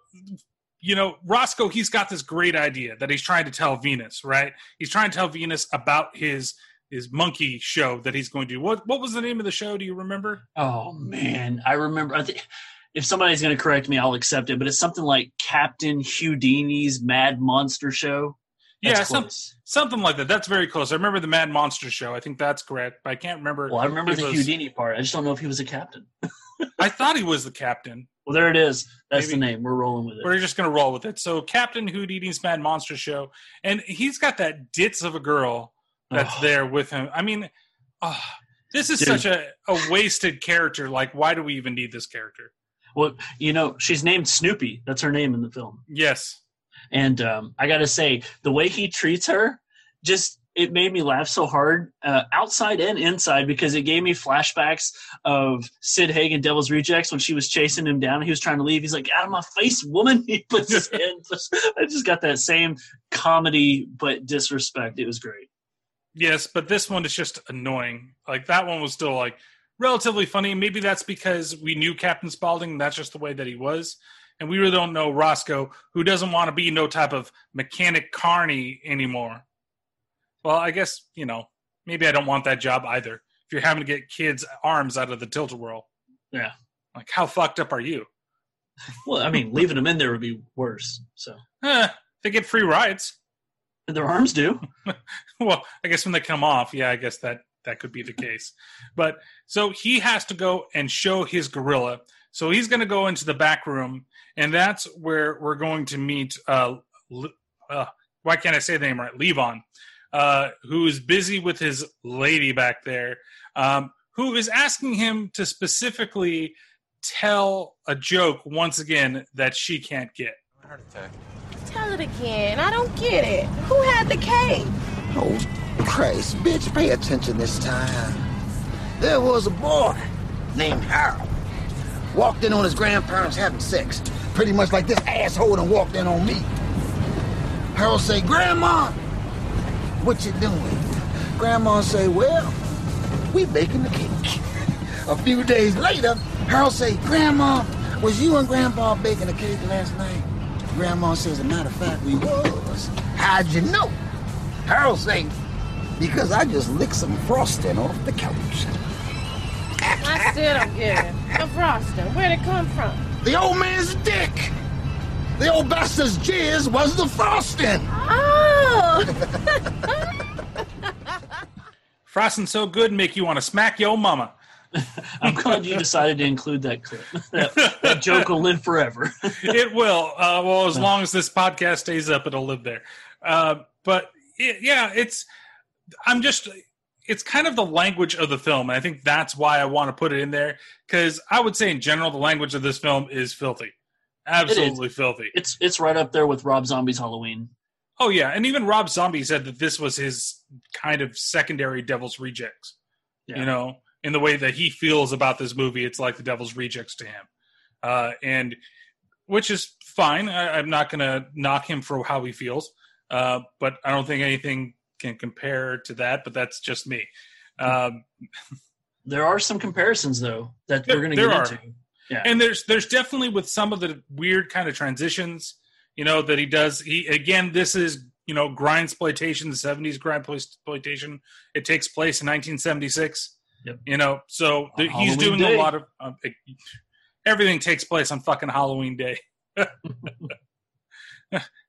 [SPEAKER 1] you know, Roscoe, he's got this great idea that he's trying to tell Venus, right? He's trying to tell Venus about his his monkey show that he's going to do. What what was the name of the show? Do you remember?
[SPEAKER 2] Oh man, I remember. I think if somebody's going to correct me, I'll accept it. But it's something like Captain Houdini's Mad Monster Show.
[SPEAKER 1] yeah, some, something like that. That's very close. I remember the Mad Monster show. I think that's correct, but I can't remember.
[SPEAKER 2] Well, I remember the
[SPEAKER 1] was-
[SPEAKER 2] Houdini part. I just don't know if he was a captain.
[SPEAKER 1] I thought he was the captain.
[SPEAKER 2] Well, there it is. That's
[SPEAKER 1] Maybe-
[SPEAKER 2] the name. We're rolling with it.
[SPEAKER 1] We're just gonna roll with it. So Captain Houdini's Mad Monster Show, and he's got that ditz of a girl that's
[SPEAKER 2] Oh.
[SPEAKER 1] there with him. I mean, ah, this is
[SPEAKER 2] Dude.
[SPEAKER 1] such a, a wasted character. Like, why do we even need this character?
[SPEAKER 2] Well, you know, she's named Snoopy. That's her name in the film.
[SPEAKER 1] Yes,
[SPEAKER 2] And um, I got to say, the way he treats her, just it made me laugh so hard, uh, outside and inside, because it gave me flashbacks of Sid Haig, Devil's Rejects, when she was chasing him down. He was trying to leave. He's like, "Out of my face, woman!" He puts his hand. I just got that same comedy but disrespect. It was great.
[SPEAKER 1] yes, but this one is just annoying. Like that one was still like relatively funny. Maybe that's because we knew Captain Spaulding. And that's just the way that he was. And we really don't know Roscoe, who doesn't want to be no type of mechanic carney anymore. Well, I guess, you know, maybe I don't want that job either. If you're having to get kids' arms out of the tilt a whirl.
[SPEAKER 2] Yeah.
[SPEAKER 1] Like, how fucked up are you?
[SPEAKER 2] Well, I mean, leaving them in there would be worse. So
[SPEAKER 1] Eh, they get free rides.
[SPEAKER 2] their arms do.
[SPEAKER 1] well, I guess when they come off, yeah, I guess that that could be the case. But so he has to go and show his gorilla. So he's going to go into the back room, and that's where we're going to meet. Uh, uh, why can't I say the name right? Levon, uh, who is busy with his lady back there, um, who is asking him to specifically tell a joke once again that she can't get.
[SPEAKER 8] Heart attack.
[SPEAKER 11] Tell it again. I don't get it. Who had the cake?
[SPEAKER 7] Oh, Christ, bitch, pay attention this time. There was a boy named Harold. Walked in on his grandparents having sex. Pretty much like this asshole and walked in on me. Harold say, Grandma, what you doing? Grandma say, well, we baking the cake. A few days later, Harold say, Grandma, was you and Grandpa baking the cake last night? Grandma says, as a matter of fact, we was. How'd you know? Harold say, because I just licked some frosting off the couch.
[SPEAKER 11] I still don't get it. The frosting. Where'd it come from?
[SPEAKER 7] The old man's dick. The old bastard's jizz was the frosting.
[SPEAKER 11] Oh!
[SPEAKER 1] Frosting so good, make you want to smack your mama.
[SPEAKER 2] I'm glad you decided to include that clip. that, that joke will live forever.
[SPEAKER 1] it will. Uh, well, as long as this podcast stays up, it'll live there. Uh, but it, yeah, it's. I'm just. It's kind of the language of the film, and I think that's why I want to put it in there because I would say in general the language of this film is filthy, absolutely filthy.
[SPEAKER 2] It's it's right up there with Rob Zombie's Halloween.
[SPEAKER 1] Oh yeah, and even Rob Zombie said that this was his kind of secondary Devil's Rejects.
[SPEAKER 2] Yeah.
[SPEAKER 1] You know, in the way that he feels about this movie, it's like the Devil's Rejects to him, uh, and which is fine. I, I'm not going to knock him for how he feels, uh, but I don't think anything can compare to that. But that's just me. Um,
[SPEAKER 2] There are some comparisons though that
[SPEAKER 1] There-
[SPEAKER 2] we're going to get
[SPEAKER 1] are.
[SPEAKER 2] into. Yeah.
[SPEAKER 1] And there's there's definitely with some of the weird kind of transitions, you know, that he does. He again, this is you know grind exploitation, the '70s grind exploitation. It takes place in 1976.
[SPEAKER 2] Yep.
[SPEAKER 1] You know, so the, he's doing
[SPEAKER 2] Day.
[SPEAKER 1] a lot of um, everything takes place on fucking Halloween Day.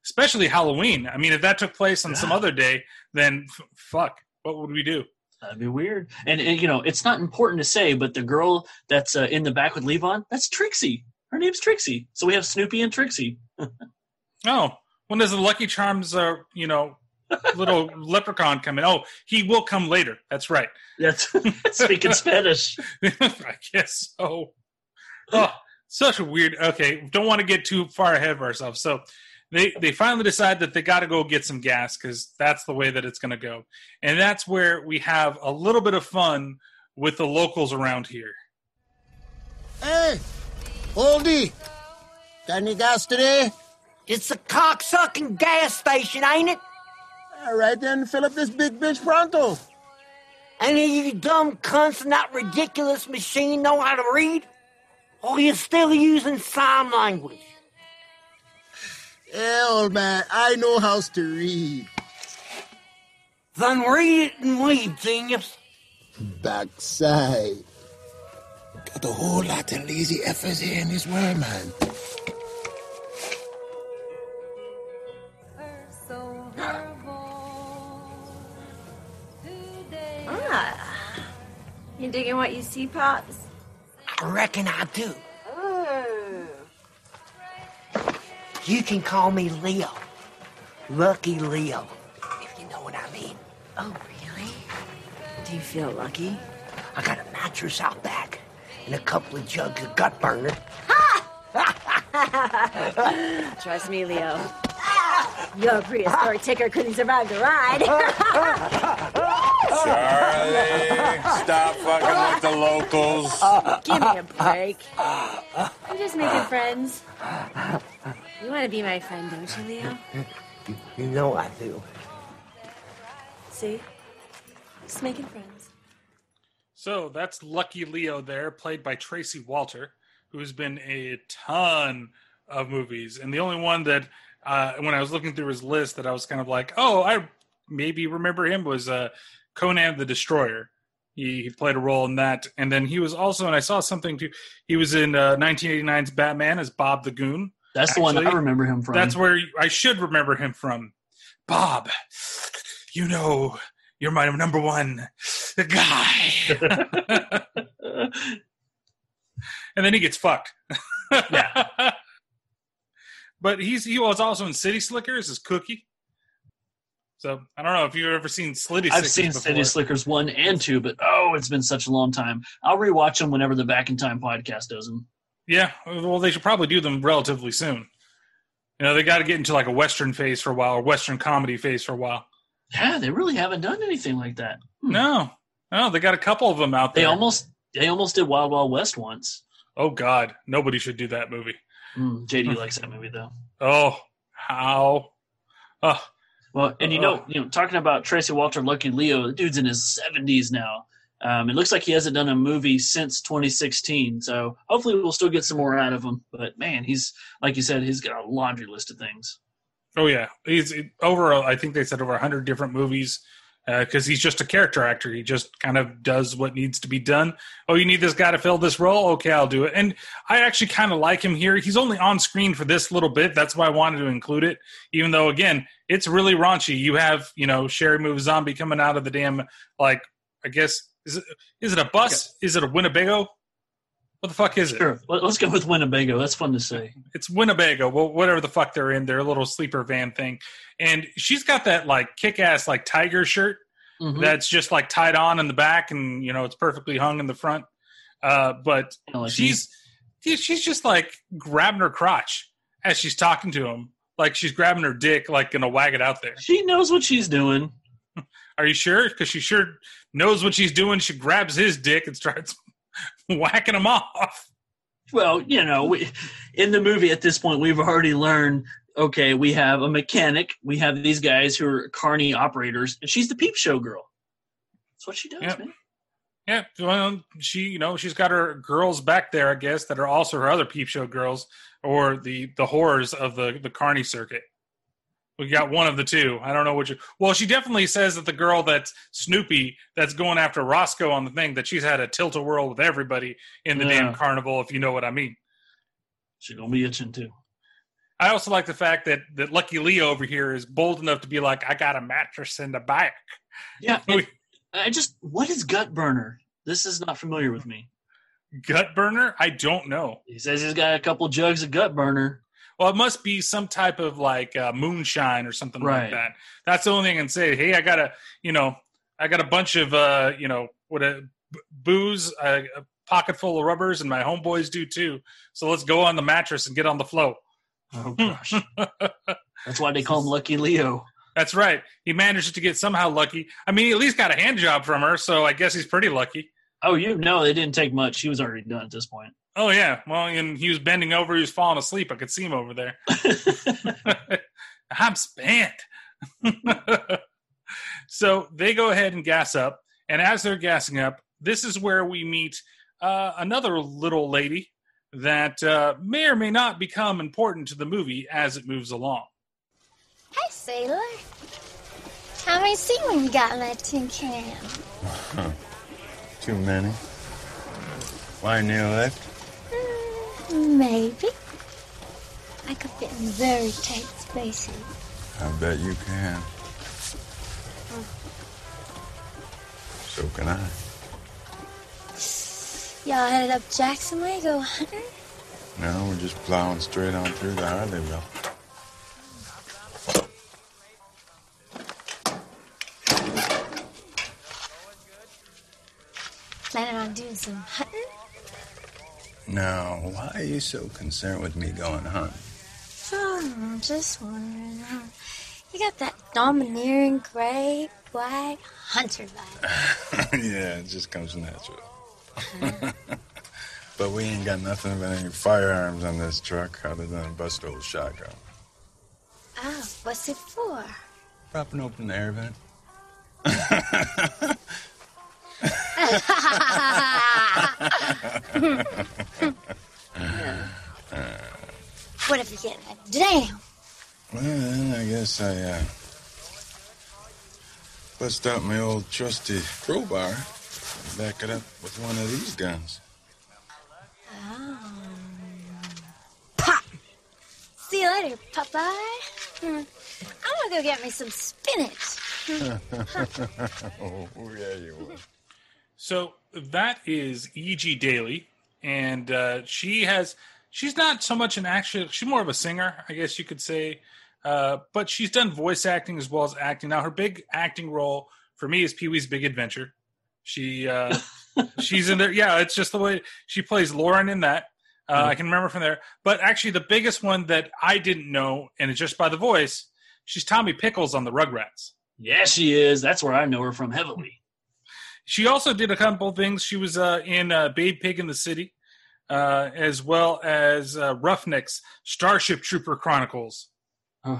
[SPEAKER 1] Especially Halloween. I mean, if that took place on some other day, then f- fuck, what would we do?
[SPEAKER 2] That'd be weird. And, and you know, it's not important to say, but the girl that's uh, in the back with Levon, that's Trixie. Her name's Trixie. So we have Snoopy and Trixie.
[SPEAKER 1] Oh, when does the Lucky Charms, uh, you know, little leprechaun come in? Oh, he will come later. That's right.
[SPEAKER 2] That's speaking Spanish.
[SPEAKER 1] I guess so. Oh, such a weird. Okay, don't want to get too far ahead of ourselves. So they they finally decide that they got to go get some gas because that's the way that it's going to go, and that's where we have a little bit of fun with the locals around here.
[SPEAKER 7] Hey, Oldie, got any gas today?
[SPEAKER 12] It's a cocksucking gas station, ain't it?
[SPEAKER 13] All right, then fill up this big bitch pronto.
[SPEAKER 12] Any of you dumb cunts in that ridiculous machine know how to read? Or you still using sign language?
[SPEAKER 13] Yeah, old man, I know how to read.
[SPEAKER 12] Then read it and leave, genius.
[SPEAKER 13] Backside. Got a whole lot of lazy effers here in this world, man.
[SPEAKER 5] Ah. You digging what you see, Pops?
[SPEAKER 12] I reckon I do. You can call me Leo. Lucky Leo, if you know what I mean.
[SPEAKER 5] Oh, really? Do you feel lucky?
[SPEAKER 12] I got a mattress out back and a couple of jugs of gut burner.
[SPEAKER 5] Trust me, Leo. Your prehistoric ticker couldn't survive the ride.
[SPEAKER 8] Charly, stop fucking with the locals.
[SPEAKER 5] Give me a break. I'm just making friends. You want to be my friend, don't you, Leo?
[SPEAKER 12] You know I do.
[SPEAKER 5] See? Just making friends.
[SPEAKER 1] So that's Lucky Leo there, played by Tracy Walter, who's been in a ton of movies. And the only one that, uh, when I was looking through his list, that I was kind of like, oh, I maybe remember him was uh, Conan the Destroyer. He, he played a role in that. And then he was also, and I saw something too, he was in uh, 1989's Batman as Bob the Goon.
[SPEAKER 2] That's the one I remember him from.
[SPEAKER 1] That's where I should remember him from. Bob, you know, you're my number one guy. and then he gets fucked.
[SPEAKER 2] Yeah.
[SPEAKER 1] but he's he was also in City Slickers as Cookie. So I don't know if you've ever seen Slitty.
[SPEAKER 2] I've
[SPEAKER 1] Slickers
[SPEAKER 2] seen
[SPEAKER 1] before.
[SPEAKER 2] City Slickers one and two, but oh, it's been such a long time. I'll rewatch them whenever the Back in Time podcast does them.
[SPEAKER 1] Yeah, well, they should probably do them relatively soon. You know, they got to get into like a Western phase for a while, or Western comedy phase for a while.
[SPEAKER 2] Yeah, they really haven't done anything like that.
[SPEAKER 1] No, no, they got a couple of them out there.
[SPEAKER 2] They almost they almost did Wild Wild West once.
[SPEAKER 1] Oh God, nobody should do that movie.
[SPEAKER 2] Mm, JD likes that movie though.
[SPEAKER 1] Oh, how? Oh,
[SPEAKER 2] Well, and you know, you know, talking about Tracy Walter, Lucky Leo, the dude's in his seventies now. Um, it looks like he hasn't done a movie since 2016. So hopefully, we'll still get some more out of him. But man, he's like you said, he's got a laundry list of things.
[SPEAKER 1] oh yeah. He's over. I think they said over hundred different movies Uh, because he's just a character actor. He just kind of does what needs to be done. Oh, you need this guy to fill this role? Okay, I'll do it. And I actually kind of like him here. He's only on screen for this little bit. That's why I wanted to include it. Even though, again, it's really raunchy. You have, you know, Sheri Moon Zombie coming out of the damn, like, I guess, is it, is it a bus? Is it a Winnebago? What the fuck is it?
[SPEAKER 2] Sure, Let- let's go with Winnebago. That's fun to say.
[SPEAKER 1] It's Winnebago, well, whatever the fuck they're in, their little sleeper van thing. And she's got that like kick ass like tiger shirt
[SPEAKER 2] Mhm.
[SPEAKER 1] that's just like tied on in the back and you know it's perfectly hung in the front. Uh, but
[SPEAKER 2] like
[SPEAKER 1] she's she's just like grabbing her crotch as she's talking to him, like she's grabbing her dick, like gonna wag it out there.
[SPEAKER 2] She knows what she's doing.
[SPEAKER 1] Are you sure? Because she sure knows what she's doing. She grabs his dick and starts whacking them off.
[SPEAKER 2] Well, you know, we, in the movie at this point, we've already learned. Okay, we have a mechanic. We have these guys who are carny operators, and she's the peep show girl. That's what she does,
[SPEAKER 1] Yeah.
[SPEAKER 2] man.
[SPEAKER 1] Yeah, well, she, you know, she's got her girls back there, I guess, that are also her other peep show girls, or the the horrors of the the carny circuit. We got one of the two. I don't know which. Well, she definitely says that the girl that's Snoopy, that's going after Roscoe on the thing, that she's had a tilt a whirl with everybody in the
[SPEAKER 2] Yeah.
[SPEAKER 1] damn carnival, if you know what I mean.
[SPEAKER 2] She's gonna be itching too.
[SPEAKER 1] I also like the fact that that Lucky Leo over here is bold enough to be like, I got a mattress in the back.
[SPEAKER 2] Yeah, and I just what is gut burner? This is not familiar with me.
[SPEAKER 1] Gut burner? I don't know.
[SPEAKER 2] He says he's got a couple jugs of gut burner.
[SPEAKER 1] Well, it must be some type of like uh, moonshine or something like that. That's the only thing I can say. Hey, I got a, you know, I got a bunch of, uh, you know, what a b- booze, uh, a pocket full of rubbers, and my homeboys do too. So let's go on the mattress and get on the flow.
[SPEAKER 2] Oh gosh, that's why they call him Lucky Leo.
[SPEAKER 1] That's right. He managed to get somehow lucky. I mean, he at least got a hand job from her, so I guess he's pretty lucky.
[SPEAKER 2] Oh, you know, it didn't take much. He was already done at this point.
[SPEAKER 1] Oh yeah, well, and he was bending over. He was falling asleep. I could see him over there. I'm spent. so they go ahead and gas up, and as they're gassing up, this is where we meet uh, another little lady that uh, may or may not become important to the movie as it moves along.
[SPEAKER 14] Hey, sailor. How many seamen you got in that tin can?
[SPEAKER 8] Too many. Why need a lift?
[SPEAKER 14] Maybe. I could fit in very tight spaces.
[SPEAKER 8] I bet you can. So can I.
[SPEAKER 14] Y'all headed up Jackson Way, go hunting?
[SPEAKER 8] No, we're just plowing straight on through the Harleyville.
[SPEAKER 14] Planning on doing some hunting?
[SPEAKER 8] Now, why are you so concerned with me going hunting?
[SPEAKER 14] Oh, hmm, I'm just wondering. You got that domineering, gray, black hunter vibe.
[SPEAKER 8] yeah, it just comes natural. but we ain't got nothing but any firearms on this truck other than a bust old shotgun.
[SPEAKER 14] Oh, what's it for?
[SPEAKER 8] Propping open the air vent.
[SPEAKER 14] what if you get a damn?
[SPEAKER 8] Well, then I guess I uh, bust out my old trusty crowbar and back it up with one of these guns.
[SPEAKER 14] Oh. Pop! See you later, Popeye. Hmm. I'm gonna go get me some spinach.
[SPEAKER 8] oh, yeah, you will.
[SPEAKER 1] So that is E.G. Daily, and uh, she has she's not so much an action; she's more of a singer, I guess you could say. Uh, but she's done voice acting as well as acting. Now, her big acting role for me is Pee Wee's Big Adventure. She uh, she's in there. Yeah, it's just the way she plays Lauren in that. Uh, I can remember from there. But actually, the biggest one that I didn't know, and it's just by the voice, she's Tommy Pickles on the Rugrats.
[SPEAKER 2] Yeah, she is. That's where I know her from heavily.
[SPEAKER 1] She also did a couple things. She was uh, in uh, Babe Pig in the City, uh, as well as uh, Roughnecks Starship Trooper Chronicles.
[SPEAKER 2] Is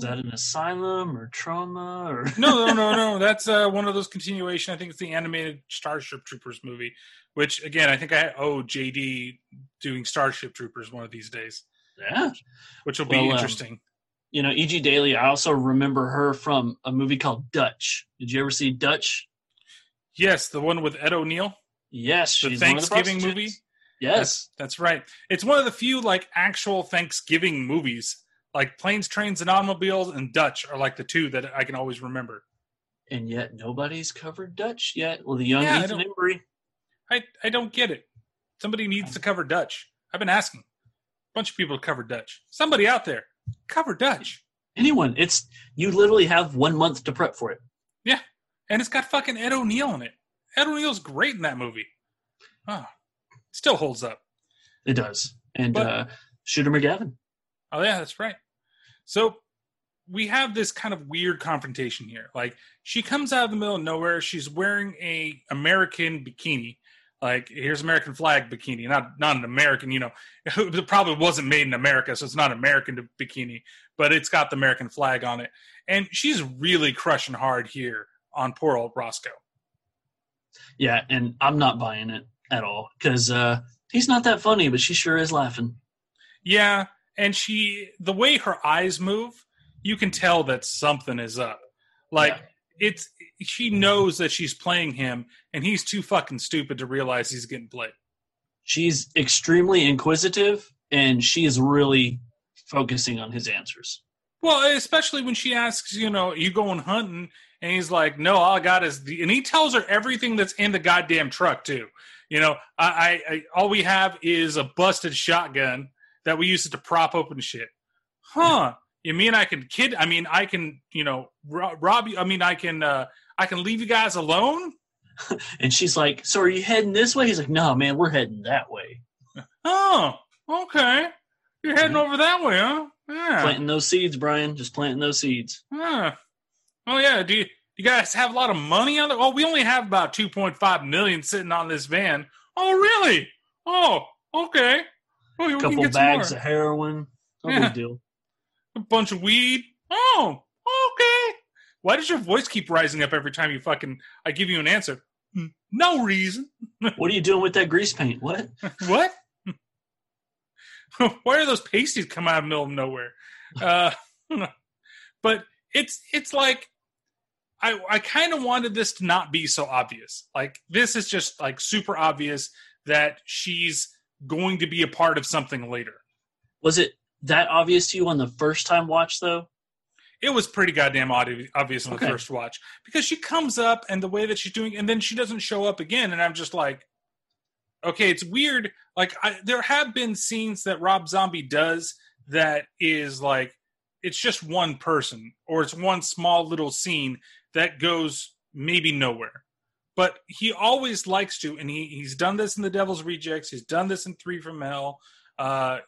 [SPEAKER 2] that an asylum or trauma or
[SPEAKER 1] no, no, no, no. That's uh, one of those continuation. I think it's the animated Starship Troopers movie, which again I think I owe JD doing Starship Troopers one of these days.
[SPEAKER 2] Yeah,
[SPEAKER 1] which will be
[SPEAKER 2] Well, um,
[SPEAKER 1] interesting.
[SPEAKER 2] You know, E.G. Daily. I also remember her from a movie called Dutch. Did you ever see Dutch?
[SPEAKER 1] Yes, the one with Ed O'Neill.
[SPEAKER 2] Yes,
[SPEAKER 1] the
[SPEAKER 2] of the
[SPEAKER 1] Thanksgiving movie.
[SPEAKER 2] Yes,
[SPEAKER 1] that's, that's right. It's one of the few like actual Thanksgiving movies. Like Planes, Trains, and Automobiles and Dutch are like the two that I can always remember.
[SPEAKER 2] and yet nobody's covered Dutch yet. Well, the young
[SPEAKER 1] Yeah, I
[SPEAKER 2] Ethan
[SPEAKER 1] don't-
[SPEAKER 2] Embry.
[SPEAKER 1] I I don't get it. Somebody needs to cover Dutch. I've been asking. A bunch of people to cover Dutch. Somebody out there cover Dutch.
[SPEAKER 2] Anyone? It's you literally have one month to prep for it.
[SPEAKER 1] Yeah, and it's got fucking Ed O'Neill in it. Ed O'Neill's great in that movie. Oh, still holds up.
[SPEAKER 2] It does. And
[SPEAKER 1] But-
[SPEAKER 2] uh, Shooter McGavin.
[SPEAKER 1] Oh yeah, that's right. So we have this kind of weird confrontation here. Like she comes out of the middle of nowhere. She's wearing a American bikini. Like here's American flag bikini, not not an American. You know, it probably wasn't made in America, so it's not American bikini, but it's got the American flag on it. And she's really crushing hard here on poor old Roscoe.
[SPEAKER 2] Yeah, and I'm not buying it at all because uh, he's not that funny, but she sure is laughing.
[SPEAKER 1] Yeah, and she the way her eyes move, you can tell that something is up. Like it's she knows that she's playing him and he's too fucking stupid to realize he's getting played.
[SPEAKER 2] She's extremely inquisitive, and she is really focusing on his answers.
[SPEAKER 1] Well, especially when she asks, you know, you going hunting and he's like, "No, all I got is the," and he tells her everything that's in the goddamn truck too. You know, I, I, I all we have is a busted shotgun that we use it to prop open shit. Huh? You mean I can kid? I mean, I can, you know, ro- rob you. I mean, I can, uh I can leave you guys alone.
[SPEAKER 2] And she's like, "So are you heading this way?" He's like, "No, man, we're heading that way."
[SPEAKER 1] Oh, okay. You're heading over that way, huh? Yeah.
[SPEAKER 2] Planting those seeds, Brian. Just planting those seeds.
[SPEAKER 1] Huh. Oh yeah. Do you You guys have a lot of money on the. Oh, we only have about two point five million sitting on this van. Oh, really? Oh, okay. Well, we
[SPEAKER 2] A
[SPEAKER 1] can
[SPEAKER 2] couple bags of heroin. No
[SPEAKER 1] Yeah.
[SPEAKER 2] big deal.
[SPEAKER 1] A bunch of weed. Oh, okay. Why does your voice keep rising up every time you fucking I give you an answer? "Hmm, No reason.
[SPEAKER 2] What are you doing with that grease paint? What?
[SPEAKER 1] what? Why are those pasties come out of the middle of nowhere? Uh, but it's it's like I I kind of wanted this to not be so obvious. Like this is just like super obvious that she's going to be a part of something later.
[SPEAKER 2] Was it that obvious to you on the first time watch though?
[SPEAKER 1] it was pretty goddamn obvi- obvious in the
[SPEAKER 2] Okay.
[SPEAKER 1] first watch because she comes up and the way that she's doing, and then she doesn't show up again, and I'm just like, okay, it's weird. Like I, there have been scenes that Rob Zombie does that is like it's just one person or it's one small little scene that goes maybe nowhere. But he always likes to, and he, he's done this in The Devil's Rejects. He's done this in Three from Hell. Uh,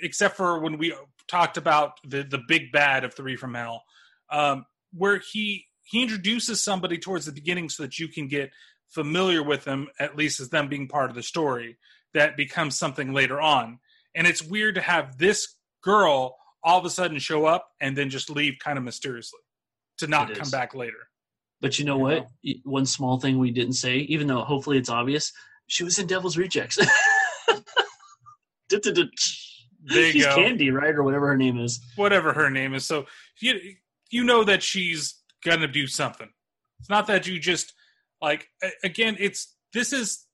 [SPEAKER 1] except for when we talked about the the big bad of Three from Hell, um, where he he introduces somebody towards the beginning so that you can get familiar with them, at least as them being part of the story, that becomes something later on. And it's weird to have this girl all of a sudden show up and then just leave kind of mysteriously to not come back later.
[SPEAKER 2] But you know what? Y- One small thing we didn't say, even though hopefully it's obvious, she was in Devil's Rejects.
[SPEAKER 1] There
[SPEAKER 2] She's
[SPEAKER 1] go.
[SPEAKER 2] Candy, right, or whatever her name is.
[SPEAKER 1] whatever her name is. So you you know that she's gonna do something. It's not that you just like again. It's this is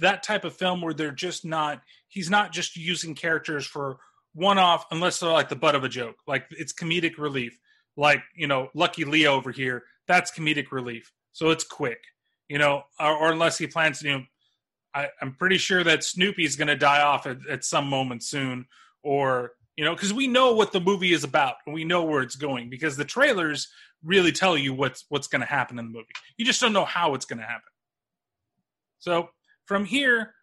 [SPEAKER 1] that type of film where they're just not. He's not just using characters for one off unless they're like the butt of a joke. Like it's comedic relief. Like you know, Lucky Leo over here. That's comedic relief. So it's quick. You know, or, or unless he plans to. You know, I, I'm pretty sure that Snoopy's going to die off at, at some moment soon, or you know, because we know what the movie is about and we know where it's going because the trailers really tell you what's what's going to happen in the movie. You just don't know how it's going to happen. So from here,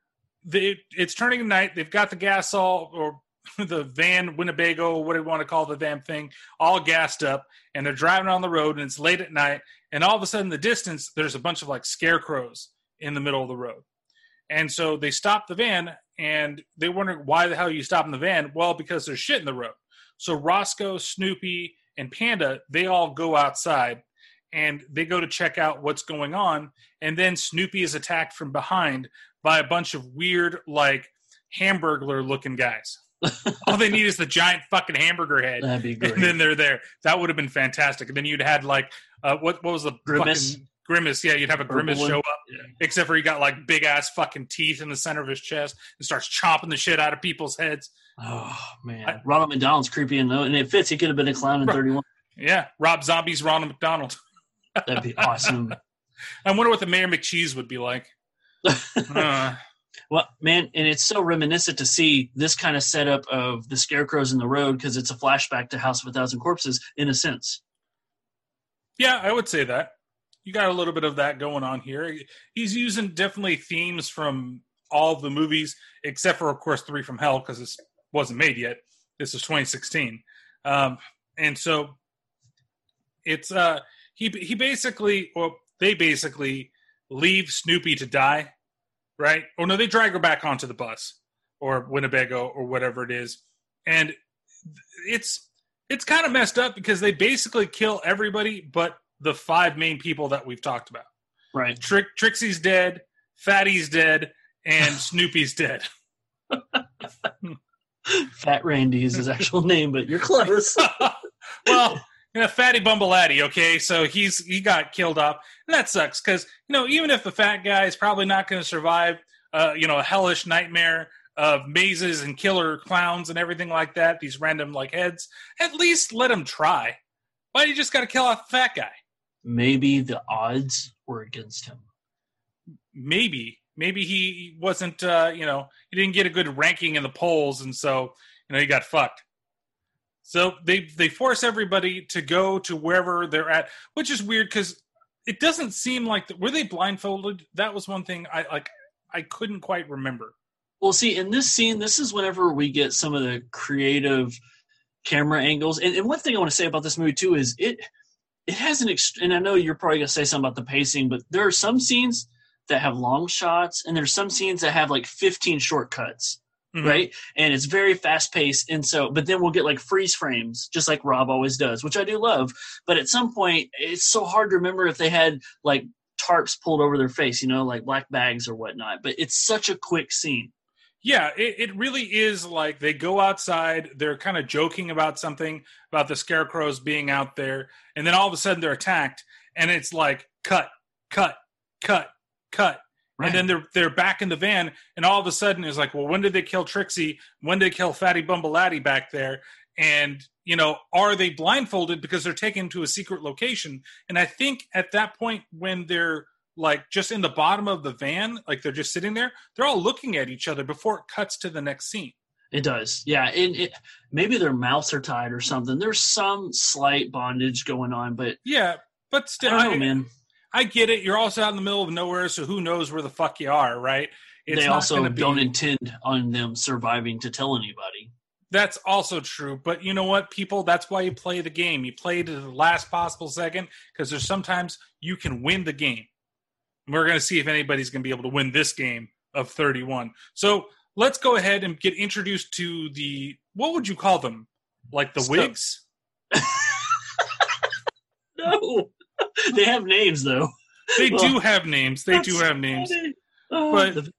[SPEAKER 1] they, it's turning night. They've got the gas all or the van Winnebago, what do you want to call the damn thing, all gassed up, and they're driving on the road, and it's late at night, and all of a sudden, in the distance, there's a bunch of like scarecrows in the middle of the road. And so they stop the van and they wonder why the hell are you stopping the van? Well, because there's shit in the road. So Roscoe, Snoopy, and Panda, they all go outside and they go to check out what's going on. And then Snoopy is attacked from behind by a bunch of weird, like hamburglar looking guys. all they need is the giant fucking hamburger head.
[SPEAKER 2] That'd be great.
[SPEAKER 1] And then they're there. That would have been fantastic. And then you'd had like uh, what what was the
[SPEAKER 2] Grimace?
[SPEAKER 1] fucking grimace? Yeah, you'd have a grimace show up, except for he got like big ass fucking teeth in the center of his chest and starts chopping the shit out of people's heads.
[SPEAKER 2] Oh man, Ronald McDonald's creepy and and it fits. He could have been a clown in thirty one.
[SPEAKER 1] Yeah, Rob Zombie's Ronald McDonald.
[SPEAKER 2] That'd be awesome.
[SPEAKER 1] I wonder what the Mayor McCheese would be like. Uh,
[SPEAKER 2] Well, man, and it's so reminiscent to see this kind of setup of the scarecrows in the road because it's a flashback to House of a Thousand Corpses in a sense.
[SPEAKER 1] yeah, I would say that. You got a little bit of that going on here. He's using definitely themes from all the movies, except for, of course, Three from Hell, because this wasn't made yet. This is 2016. Um, and so it's uh he he basically well they basically leave Snoopy to die, right? Or no, they drag her back onto the bus or Winnebago or whatever it is, and it's it's kind of messed up because they basically kill everybody but the five main people that we've talked about.
[SPEAKER 2] Right.
[SPEAKER 1] Trick Trixie's dead, Fatty's dead, and Snoopy's dead.
[SPEAKER 2] Fat Randy is his actual name, but you're close.
[SPEAKER 1] well, you know, Fatty Bumbleatti, okay, so he's he got killed off, and that sucks because you know even if the fat guy is probably not going to survive, uh, you know, a hellish nightmare of mazes and killer clowns and everything like that, these random like heads, at least let him try. Why do you just got to kill off the fat guy?
[SPEAKER 2] Maybe the odds were against him.
[SPEAKER 1] Maybe, maybe he wasn't, uh, you know, he didn't get a good ranking in the polls, and so you know he got fucked. So they they force everybody to go to wherever they're at, which is weird because it doesn't seem like the, were they blindfolded. That was one thing I like. I couldn't quite remember.
[SPEAKER 2] Well, see, in this scene, this is whenever we get some of the creative camera angles. And, and one thing I want to say about this movie too is it it has an ext- and I know you're probably gonna say something about the pacing, but there are some scenes that have long shots, and there's some scenes that have like 15 shortcuts,
[SPEAKER 1] Mhm.
[SPEAKER 2] right? And it's very fast paced, and so but then we'll get like freeze frames, just like Rob always does, which I do love. But at some point, it's so hard to remember if they had like tarps pulled over their face, you know, like black bags or whatnot. But it's such a quick scene.
[SPEAKER 1] Yeah, it, it really is like they go outside, they're kind of joking about something, about the scarecrows being out there, and then all of a sudden they're attacked, and it's like cut, cut, cut, cut.
[SPEAKER 2] Right.
[SPEAKER 1] And then they're they're back in the van, and all of a sudden it's like, well, when did they kill Trixie? When did they kill Fatty Bumbleladdie back there? And you know, are they blindfolded because they're taken to a secret location? And I think at that point, when they're like just in the bottom of the van, like they're just sitting there, they're all looking at each other before it cuts to the next scene.
[SPEAKER 2] It does, yeah. And it, maybe their mouths are tied or something. There's some slight bondage going on, but
[SPEAKER 1] Yeah, but still,
[SPEAKER 2] I know, man.
[SPEAKER 1] I get it. You're also out in the middle of nowhere, so who knows where the fuck you are, right?
[SPEAKER 2] they also
[SPEAKER 1] be-
[SPEAKER 2] don't intend on them surviving to tell anybody.
[SPEAKER 1] That's also true. But you know what, people? That's why you play the game. You play to the last possible second because there's sometimes you can win the game. We're going to see if anybody's going to be able to win this game of 31. So let's go ahead and get introduced to the what would you call them? Like the wigs?
[SPEAKER 2] No, they have names though.
[SPEAKER 1] They
[SPEAKER 2] Well,
[SPEAKER 1] do have names. They do have names.
[SPEAKER 2] Oh,
[SPEAKER 1] But-
[SPEAKER 2] the-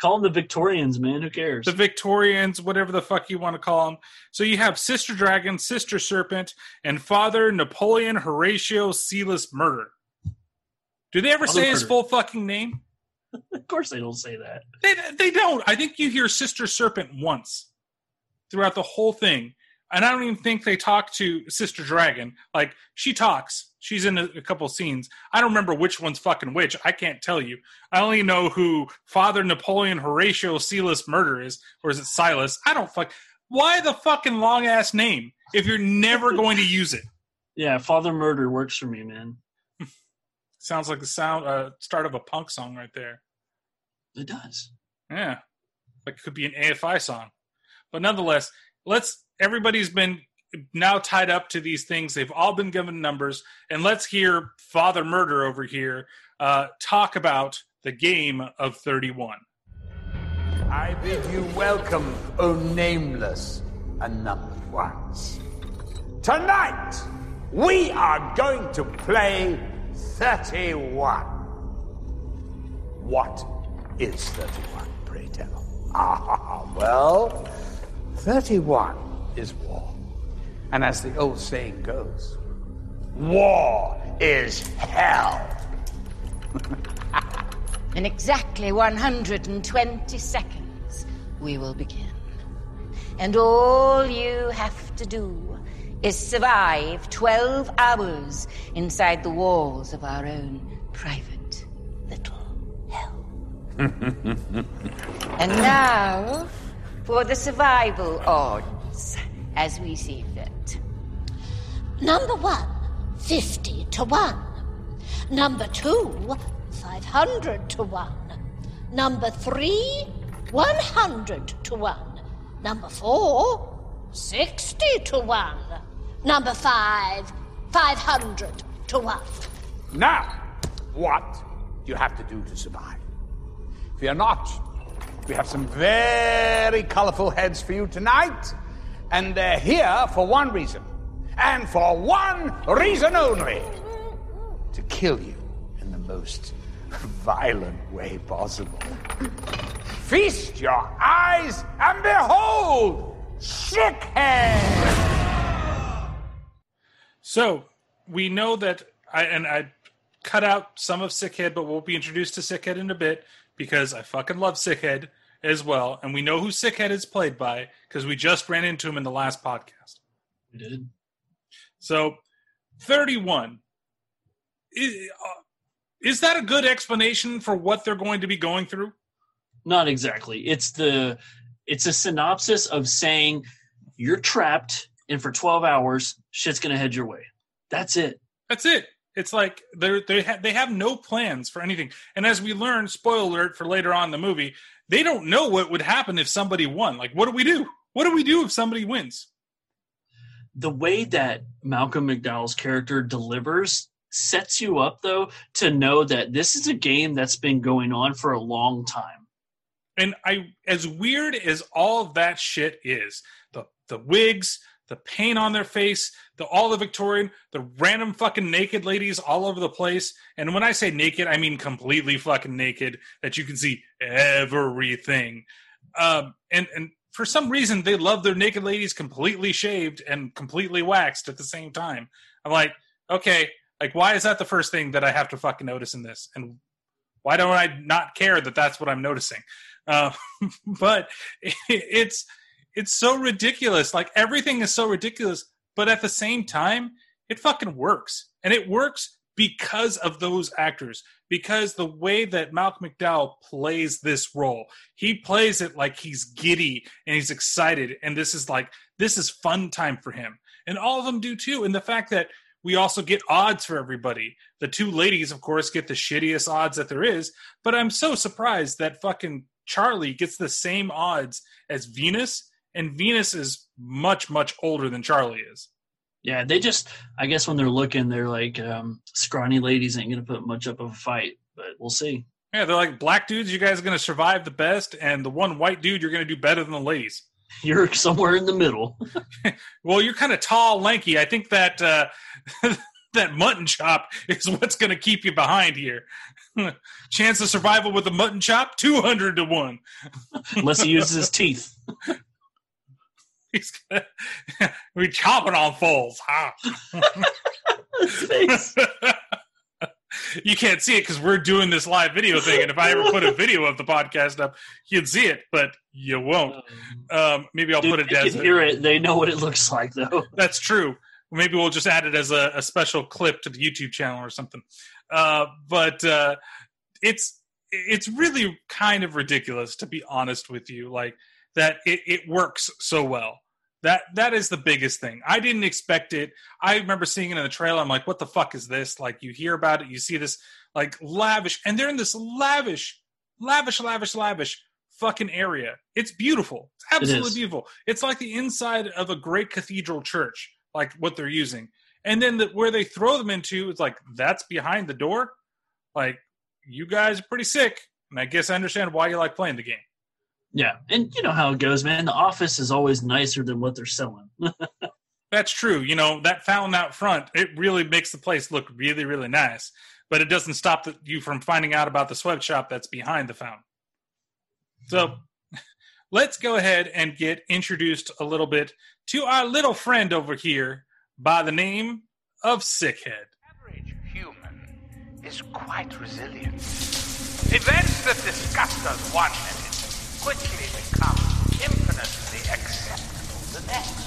[SPEAKER 2] call them the Victorians, man. Who cares?
[SPEAKER 1] the Victorians, whatever the fuck you want to call them. So you have Sister Dragon, Sister Serpent, and Father Napoleon Horatio Silas Murder. Do they ever say his full fucking name?
[SPEAKER 2] of course, they don't say that.
[SPEAKER 1] They, they don't. I think you hear Sister Serpent once throughout the whole thing. And I don't even think they talk to Sister Dragon. Like, she talks. She's in a, a couple scenes. I don't remember which one's fucking which. I can't tell you. I only know who Father Napoleon Horatio Silas Murder is. Or is it Silas? I don't fuck. Why the fucking long ass name if you're never going to use it?
[SPEAKER 2] Yeah, Father Murder works for me, man.
[SPEAKER 1] Sounds like the sound uh, start of a punk song right there.
[SPEAKER 2] It does.
[SPEAKER 1] Yeah. Like it could be an AFI song. But nonetheless, let's everybody's been now tied up to these things. They've all been given numbers. And let's hear Father Murder over here uh, talk about the game of 31.
[SPEAKER 15] I bid you welcome, O nameless and numbered ones. Tonight, we are going to play 31. What is 31, pray tell? Ah, well, 31 is war. And as the old saying goes, war is hell.
[SPEAKER 10] In exactly 120 seconds, we will begin. And all you have to do is survive 12 hours inside the walls of our own private little hell. And now, for the survival odds, as we see fit.
[SPEAKER 14] Number one, 50 to 1. Number two, 500 to 1. Number three, 100 to 1. Number four, 60 to 1. Number five, 500 to 1.
[SPEAKER 15] Now, what do you have to do to survive? Fear not. We have some very colorful heads for you tonight, and they're here for one reason, and for one reason only to kill you in the most violent way possible. Feast your eyes and behold, Sickhead!
[SPEAKER 1] So we know that I and I cut out some of Sickhead, but we'll be introduced to Sickhead in a bit because I fucking love Sickhead as well, and we know who Sickhead is played by because we just ran into him in the last podcast.
[SPEAKER 2] We did.
[SPEAKER 1] So, thirty-one. Is, uh, is that a good explanation for what they're going to be going through?
[SPEAKER 2] Not exactly. It's the it's a synopsis of saying you're trapped and for 12 hours shit's going to head your way. That's it.
[SPEAKER 1] That's it. It's like they they ha- they have no plans for anything. And as we learn, spoiler alert for later on in the movie, they don't know what would happen if somebody won. Like, what do we do? What do we do if somebody wins?
[SPEAKER 2] the way that Malcolm McDowell's character delivers sets you up though to know that this is a game that's been going on for a long time.
[SPEAKER 1] And I, as weird as all that shit is, the the wigs, the pain on their face, the all the Victorian, the random fucking naked ladies all over the place. And when I say naked, I mean completely fucking naked, that you can see everything. Um, and and for some reason, they love their naked ladies completely shaved and completely waxed at the same time. I'm like, okay, like why is that the first thing that I have to fucking notice in this? And why don't I not care that that's what I'm noticing? Uh, but it, it's it's so ridiculous. Like everything is so ridiculous, but at the same time, it fucking works, and it works because of those actors. Because the way that Malcolm McDowell plays this role, he plays it like he's giddy and he's excited, and this is like this is fun time for him, and all of them do too. And the fact that we also get odds for everybody. The two ladies, of course, get the shittiest odds that there is, but I'm so surprised that fucking Charly gets the same odds as Venus, and Venus is much, much older than Charly is.
[SPEAKER 2] Yeah, they just I guess when they're looking, they're like um, scrawny ladies ain't gonna put much up of a fight, but we'll see.
[SPEAKER 1] Yeah, they're like black dudes. You guys are going to survive the best, and the one white dude, you're going to do better than the ladies.
[SPEAKER 2] You're somewhere in the middle.
[SPEAKER 1] well, you're kind of tall, lanky. I think that uh, that mutton chop is what's going to keep you behind here. Chance of survival with a mutton chop, two hundred to one.
[SPEAKER 2] Unless he uses his teeth.
[SPEAKER 1] He's gonna we chopping on foals. Ha. you can't see it because we're doing this live video thing, and if I ever put a video of the podcast up, you'd see it, but you won't. Um, maybe I'll
[SPEAKER 2] Dude,
[SPEAKER 1] put it
[SPEAKER 2] they
[SPEAKER 1] as
[SPEAKER 2] can hear it. They know what it looks like, though.
[SPEAKER 1] That's true. Maybe we'll just add it as a, a special clip to the YouTube channel or something. Uh, but uh, it's it's really kind of ridiculous to be honest with you. Like that, it, it works so well. That that is the biggest thing. I didn't expect it. I remember seeing it in the trailer. I'm like, what the fuck is this? Like you hear about it, you see this like lavish, and they're in this lavish, lavish, lavish, lavish fucking area. It's beautiful. It's absolutely
[SPEAKER 2] is.
[SPEAKER 1] beautiful. It's like the inside of a great cathedral church, like what they're using. And then the, where they throw them into, it's like that's behind the door. Like you guys are pretty sick, and I guess I understand why you like playing the game.
[SPEAKER 2] Yeah, and you know how it goes, man. The office is always nicer than what they're selling.
[SPEAKER 1] That's true. You know, that fountain out front, it really makes the place look really, really nice. But it doesn't stop the, you from finding out about the sweatshop that's behind the fountain. So mm-hmm. let's go ahead and get introduced a little bit to our little friend over here by the name of Sickhead.
[SPEAKER 15] Average human is quite resilient. Events that disgust us one minute quickly become infinitely acceptable the next.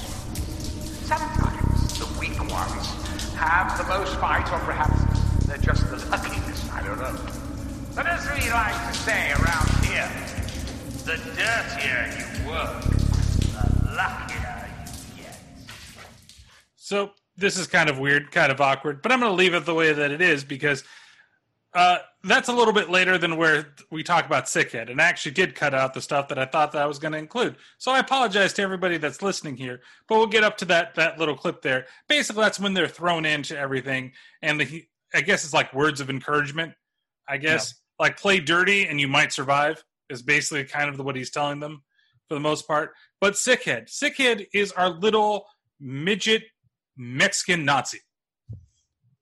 [SPEAKER 15] Sometimes the weak ones have the most fight, or perhaps they're just the luckiest, I don't know. But as we like to say around here, the dirtier you work, the luckier you get.
[SPEAKER 1] So this is kind of weird, kind of awkward, but I'm going to leave it the way that it is because uh, that's a little bit later than where we talk about Sickhead, and I actually did cut out the stuff that I thought that I was going to include. So I apologize to everybody that's listening here, but we'll get up to that that little clip there. Basically, that's when they're thrown into everything, and the, I guess it's like words of encouragement. I guess like play dirty and you might survive is basically kind of what he's telling them for the most part. But Sickhead, Sickhead is our little midget Mexican Nazi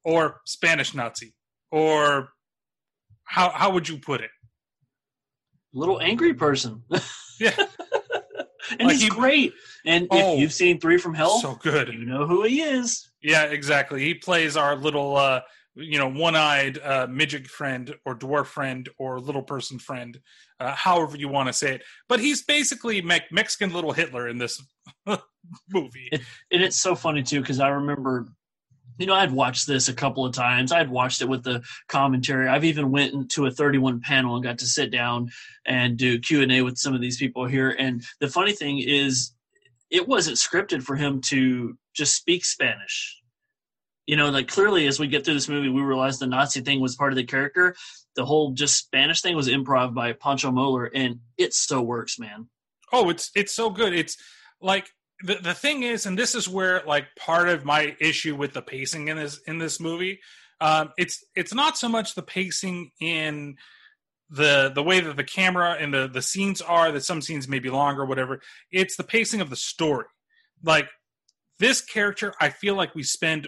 [SPEAKER 1] or Spanish Nazi or how how would you put it?
[SPEAKER 2] Little angry person.
[SPEAKER 1] yeah.
[SPEAKER 2] and
[SPEAKER 1] Like
[SPEAKER 2] he's
[SPEAKER 1] he-
[SPEAKER 2] great. And
[SPEAKER 1] Oh,
[SPEAKER 2] if you've seen Three from Hell,
[SPEAKER 1] so good.
[SPEAKER 2] You know who he is.
[SPEAKER 1] Yeah, exactly. He plays our little, uh, you know, one-eyed uh, midget friend or dwarf friend or little person friend, uh, however you want to say it. But he's basically Me- Mexican little Hitler in this movie.
[SPEAKER 2] And it's so funny too because I remember, you know, I'd watched this a couple of times. I'd watched it with the commentary. I've even went into a 31 panel and got to sit down and do Q and A with some of these people here. And the funny thing is, it wasn't scripted for him to just speak Spanish. You know, like clearly as we get through this movie, we realize the Nazi thing was part of the character. The whole just Spanish thing was improv by Pancho Moler, and it so works, man.
[SPEAKER 1] Oh, it's it's so good. It's like the, the thing is, and this is where like part of my issue with the pacing in this in this movie, um, it's it's not so much the pacing in the the way that the camera and the the scenes are that some scenes may be longer, whatever. It's the pacing of the story. Like this character, I feel like we spend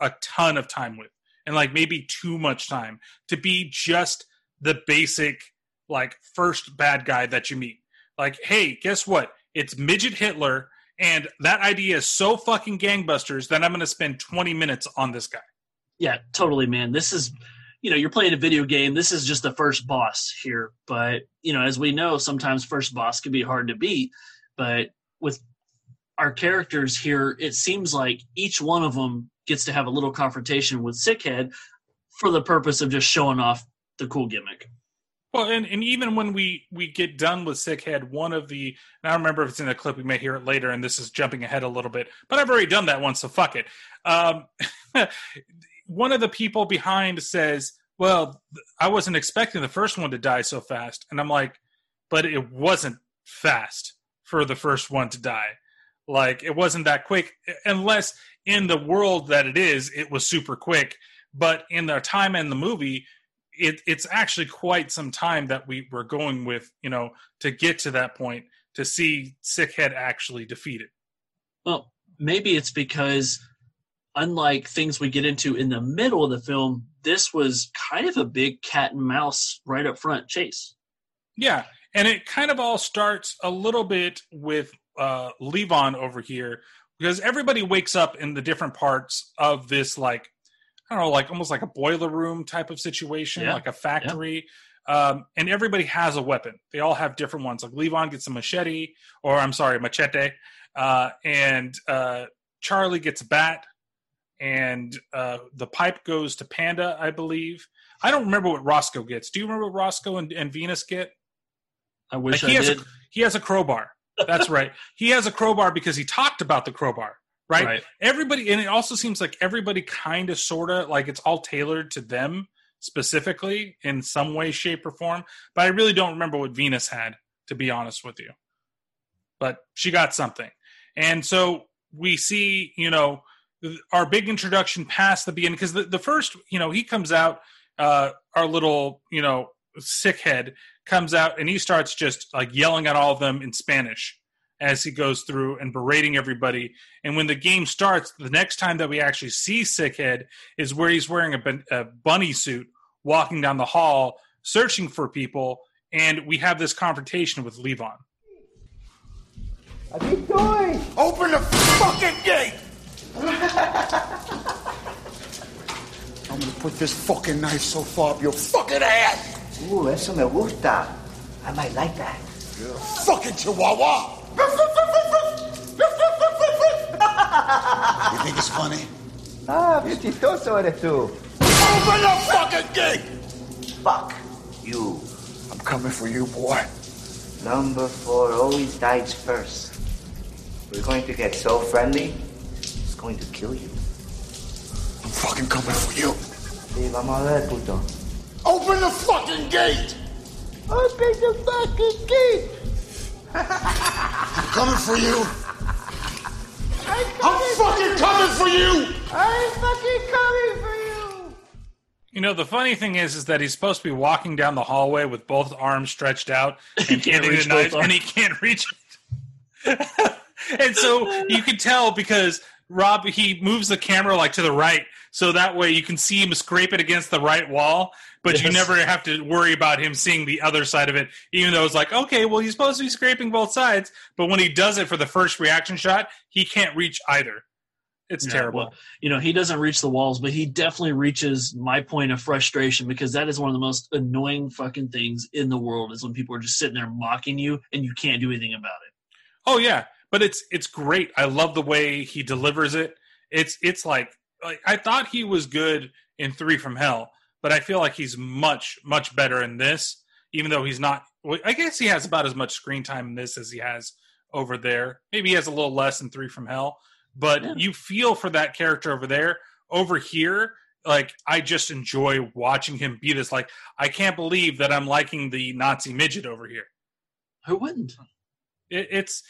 [SPEAKER 1] a ton of time with, and like maybe too much time to be just the basic like first bad guy that you meet. Like, hey, guess what? It's midget Hitler, and that idea is so fucking gangbusters that I'm going to spend 20 minutes on this guy.
[SPEAKER 2] Yeah, totally, man. This is, you know, you're playing a video game. This is just the first boss here. But, you know, as we know, sometimes first boss can be hard to beat. But with our characters here, it seems like each one of them gets to have a little confrontation with Sickhead for the purpose of just showing off the cool gimmick.
[SPEAKER 1] Well, and, and even when we we get done with Sickhead, one of the I don't remember if it's in the clip. We may hear it later, and this is jumping ahead a little bit, but I've already done that once, so fuck it. Um, one of the people behind says, "Well, I wasn't expecting the first one to die so fast," and I'm like, "But it wasn't fast for the first one to die. Like it wasn't that quick, unless in the world that it is, it was super quick. But in the time in the movie." It, it's actually quite some time that we were going with, you know, to get to that point to see Sickhead actually defeated.
[SPEAKER 2] Well, maybe it's because, unlike things we get into in the middle of the film, this was kind of a big cat and mouse right up front chase.
[SPEAKER 1] Yeah, and it kind of all starts a little bit with uh, Levon over here because everybody wakes up in the different parts of this like I don't know, like almost like a boiler room type of situation,
[SPEAKER 2] Yeah.
[SPEAKER 1] like a factory. Um, and everybody has a weapon. They all have different ones. Like Levon gets a machete, or I'm sorry, machete, uh, and uh, Charly gets a bat, and uh, the pipe goes to Panda, I believe. I don't remember what Roscoe gets. Do you remember what Roscoe and, and Venus get?
[SPEAKER 2] I wish
[SPEAKER 1] he
[SPEAKER 2] I
[SPEAKER 1] has
[SPEAKER 2] did.
[SPEAKER 1] A, he has a crowbar. That's right. He has a crowbar because he talked about the crowbar. Right?
[SPEAKER 2] Right.
[SPEAKER 1] Everybody, and it also seems like everybody kind of, sort of, like it's all tailored to them specifically in some way, shape, or form. But I really don't remember what Venus had, to be honest with you. But she got something, and so we see, you know, our big introduction past the beginning because the, the first, you know, he comes out, uh, our little, you know, sick head comes out and he starts just like yelling at all of them in Spanish as he goes through and berating everybody. And when the game starts, the next time that we actually see Sickhead is where he's wearing a, bun- a bunny suit, walking down the hall, searching for people, and we have this confrontation with Levon.
[SPEAKER 16] What are you doing? Open the fucking gate!
[SPEAKER 13] I'm gonna put this fucking knife so far up your fucking ass!
[SPEAKER 7] Ooh, eso me gusta. I might like that.
[SPEAKER 13] Fucking chihuahua! You think it's funny?
[SPEAKER 7] Ah, bien chistoso eres tú.
[SPEAKER 13] Open the fucking gate!
[SPEAKER 7] Fuck you.
[SPEAKER 13] I'm coming for you, boy.
[SPEAKER 7] Number four always dies first. We're going to get so friendly, it's going to kill you.
[SPEAKER 13] I'm fucking coming for you.
[SPEAKER 7] Sí, vamos a ver, puto.
[SPEAKER 13] Open the fucking gate!
[SPEAKER 16] Open the fucking gate!
[SPEAKER 13] I'm coming for you.
[SPEAKER 16] I'm
[SPEAKER 13] I'm fucking coming for you!
[SPEAKER 16] I'm fucking coming for you!
[SPEAKER 1] You know, the funny thing is, is that he's supposed to be walking down the hallway with both arms stretched out and
[SPEAKER 2] can't reach
[SPEAKER 1] the knife, and he can't reach it. and so you can tell because Rob he moves the camera like to the right, so that way you can see him scrape it against the right wall, but you never have to worry about him seeing the other side of it. Even though it's like, okay, well he's supposed to be scraping both sides, but when he does it for the first reaction shot, he can't reach either. It's terrible.
[SPEAKER 2] well, you know, he doesn't reach the walls, but he definitely reaches my point of frustration because that is one of the most annoying fucking things in the world is when people are just sitting there mocking you and you can't do anything about it.
[SPEAKER 1] Oh yeah, but it's it's great. I love the way he delivers it. It's it's like like I thought he was good in Three from Hell, but I feel like he's much much better in this. Even though he's not, I guess he has about as much screen time in this as he has over there. Maybe he has a little less in Three from Hell, but you feel for that character over there. Over here, like I just enjoy watching him be this. Like I can't believe that I'm liking the Nazi midget over here.
[SPEAKER 2] Who wouldn't?
[SPEAKER 1] It, it's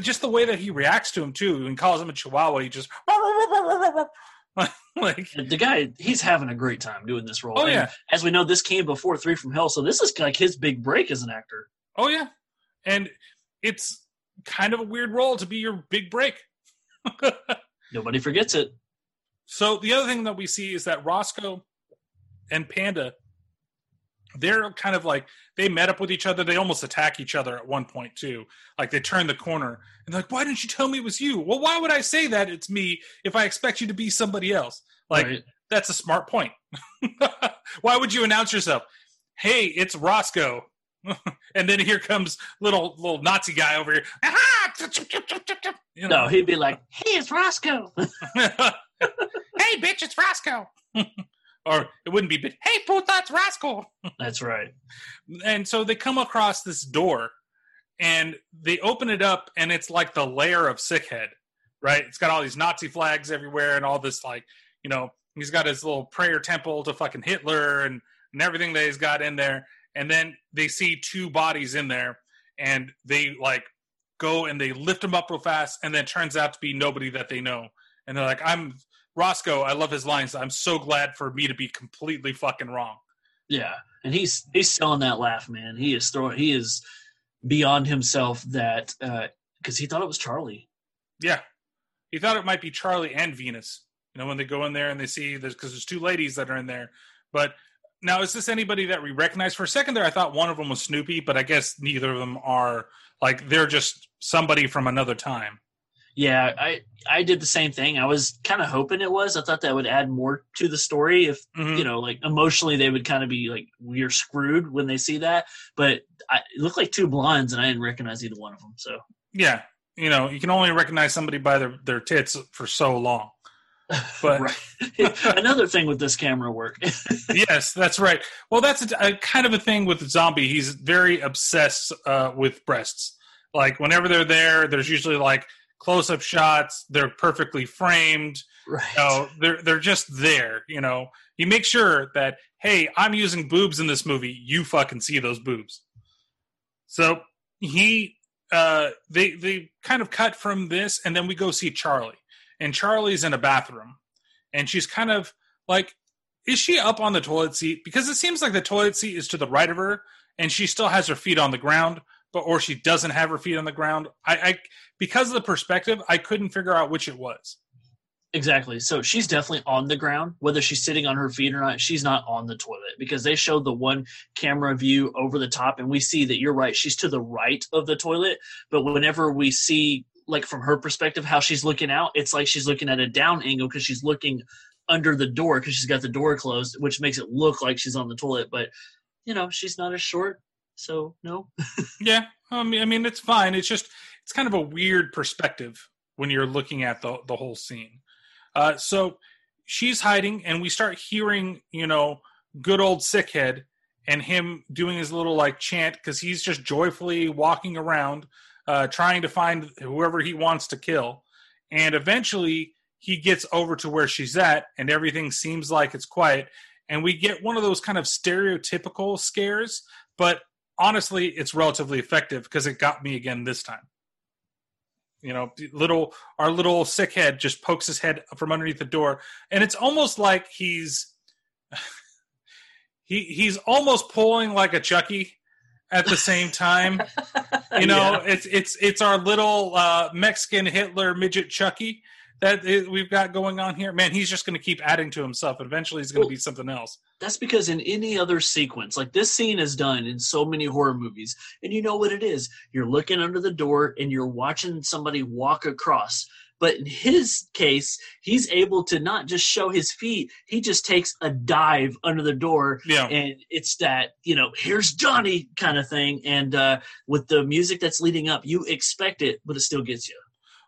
[SPEAKER 1] just the way that he reacts to him too, and calls him a chihuahua. He just like
[SPEAKER 2] the guy. He's having a great time doing this role.
[SPEAKER 1] Oh,
[SPEAKER 2] And
[SPEAKER 1] yeah.
[SPEAKER 2] as we know, this came before Three from Hell, so this is like his big break as an actor.
[SPEAKER 1] Oh yeah, and it's kind of a weird role to be your big break.
[SPEAKER 2] Nobody forgets it.
[SPEAKER 1] So the other thing that we see is that Roscoe and Panda, they're kind of like they met up with each other. They almost attack each other at one point too. Like they turn the corner and they're like, "Why didn't you tell me it was you?" Well, why would I say that it's me if I expect you to be somebody else? Like
[SPEAKER 2] Right.
[SPEAKER 1] that's a smart point. why would you announce yourself? Hey, it's Roscoe. and then here comes little little Nazi guy over here. You know.
[SPEAKER 2] No, he'd be like, "Hey, it's Roscoe."
[SPEAKER 1] hey, bitch, it's Roscoe. Or it wouldn't be. Hey, puta, it's Roscoe.
[SPEAKER 2] That's right.
[SPEAKER 1] And so they come across this door and they open it up, and it's like the lair of Sickhead, right? It's got all these Nazi flags everywhere and all this, like, you know, he's got his little prayer temple to fucking Hitler and, and everything that he's got in there. And then they see two bodies in there, and they like go and they lift them up real fast, and then turns out to be nobody that they know. And they're like, I'm Roscoe. I love his lines. I'm so glad for me to be completely fucking wrong.
[SPEAKER 2] Yeah, and he's he's selling that laugh, man. He is throwing. He is beyond himself that uh, because he thought it was Charly.
[SPEAKER 1] Yeah. He thought it might be Charly and Venus. You know, when they go in there and they see there's because there's two ladies that are in there. But now is this anybody that we recognize? For a second there, I thought one of them was Snoopy, but I guess neither of them are like they're just somebody from another time.
[SPEAKER 2] Yeah, I I did the same thing. I was kind of hoping it was. I thought that would add more to the story if
[SPEAKER 1] Mm-hmm.
[SPEAKER 2] you know, like emotionally, they would kind of be like, "We're screwed" when they see that. But I, it looked like two blondes, and I didn't recognize either one of them. So
[SPEAKER 1] Yeah. You know, you can only recognize somebody by their, their tits for so long. But
[SPEAKER 2] another thing with this camera work.
[SPEAKER 1] yes, that's right. Well, that's a, a kind of a thing with the Zombie. He's very obsessed uh, with breasts. Like whenever they're there, there's usually like close-up shots. They're perfectly framed.
[SPEAKER 2] Right.
[SPEAKER 1] You know, they're they're just there. You know, he makes sure that hey, I'm using boobs in this movie. You fucking see those boobs. So he uh they they kind of cut from this and then we go see Charly. And Charly's in a bathroom and she's kind of like is she up on the toilet seat because it seems like the toilet seat is to the right of her and she still has her feet on the ground but or she doesn't have her feet on the ground I, I because of the perspective i couldn't figure out which it was
[SPEAKER 2] Exactly. So she's definitely on the ground, whether she's sitting on her feet or not. She's not on the toilet because they showed the one camera view over the top, and we see that you're right. She's to the right of the toilet, but whenever we see, like from her perspective, how she's looking out, it's like she's looking at a down angle because she's looking under the door because she's got the door closed, which makes it look like she's on the toilet. But you know, she's not as short, so no.
[SPEAKER 1] yeah I mean, I mean it's fine. It's just it's kind of a weird perspective when you're looking at the the whole scene. Uh, so she's hiding and we start hearing you know good old sickhead and him doing his little like chant because he's just joyfully walking around uh, trying to find whoever he wants to kill. And eventually he gets over to where she's at and everything seems like it's quiet. And we get one of those kind of stereotypical scares but honestly it's relatively effective because it got me again this time you know little our little sick head just pokes his head from underneath the door and it's almost like he's he he's almost pulling like a chucky at the same time you know
[SPEAKER 2] Yeah.
[SPEAKER 1] it's it's it's our little uh mexican hitler midget chucky that we've got going on here man he's just going to keep adding to himself eventually he's going to be something else
[SPEAKER 2] That's because in any other sequence, like this scene is done in so many horror movies, and you know what it is. You're looking under the door and you're watching somebody walk across. But in his case, he's able to not just show his feet, he just takes a dive under the door.
[SPEAKER 1] Yeah.
[SPEAKER 2] And it's that, you know, here's Johnny kind of thing. And uh, with the music that's leading up, you expect it, but it still gets you.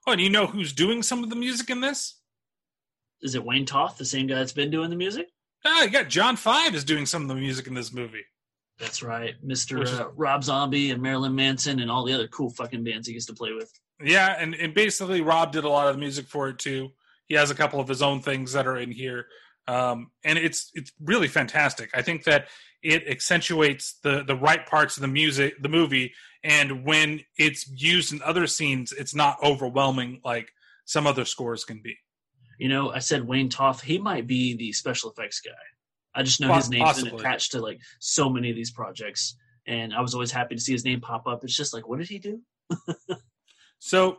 [SPEAKER 1] Oh and you know who's doing some of the music in this
[SPEAKER 2] Is it Wayne Toth, the same guy that's been doing the music?
[SPEAKER 1] ah you got john five is doing some of the music in this movie
[SPEAKER 2] That's right. Mr.
[SPEAKER 1] Is-
[SPEAKER 2] Uh, Rob Zombie and Marilyn Manson and all the other cool fucking bands he gets to play with.
[SPEAKER 1] Yeah, and, and basically Rob did a lot of the music for it too. He has a couple of his own things that are in here. um, and it's it's really fantastic. I think that it accentuates the the right parts of the music, the movie, and when it's used in other scenes, it's not overwhelming like some other scores can be.
[SPEAKER 2] You know, I said Wayne Toth. He might be the special effects guy. I just know
[SPEAKER 1] Poss-
[SPEAKER 2] his name's been attached to like so many of these projects, and I was always happy to see his name pop up. It's just like, what did he do?
[SPEAKER 1] So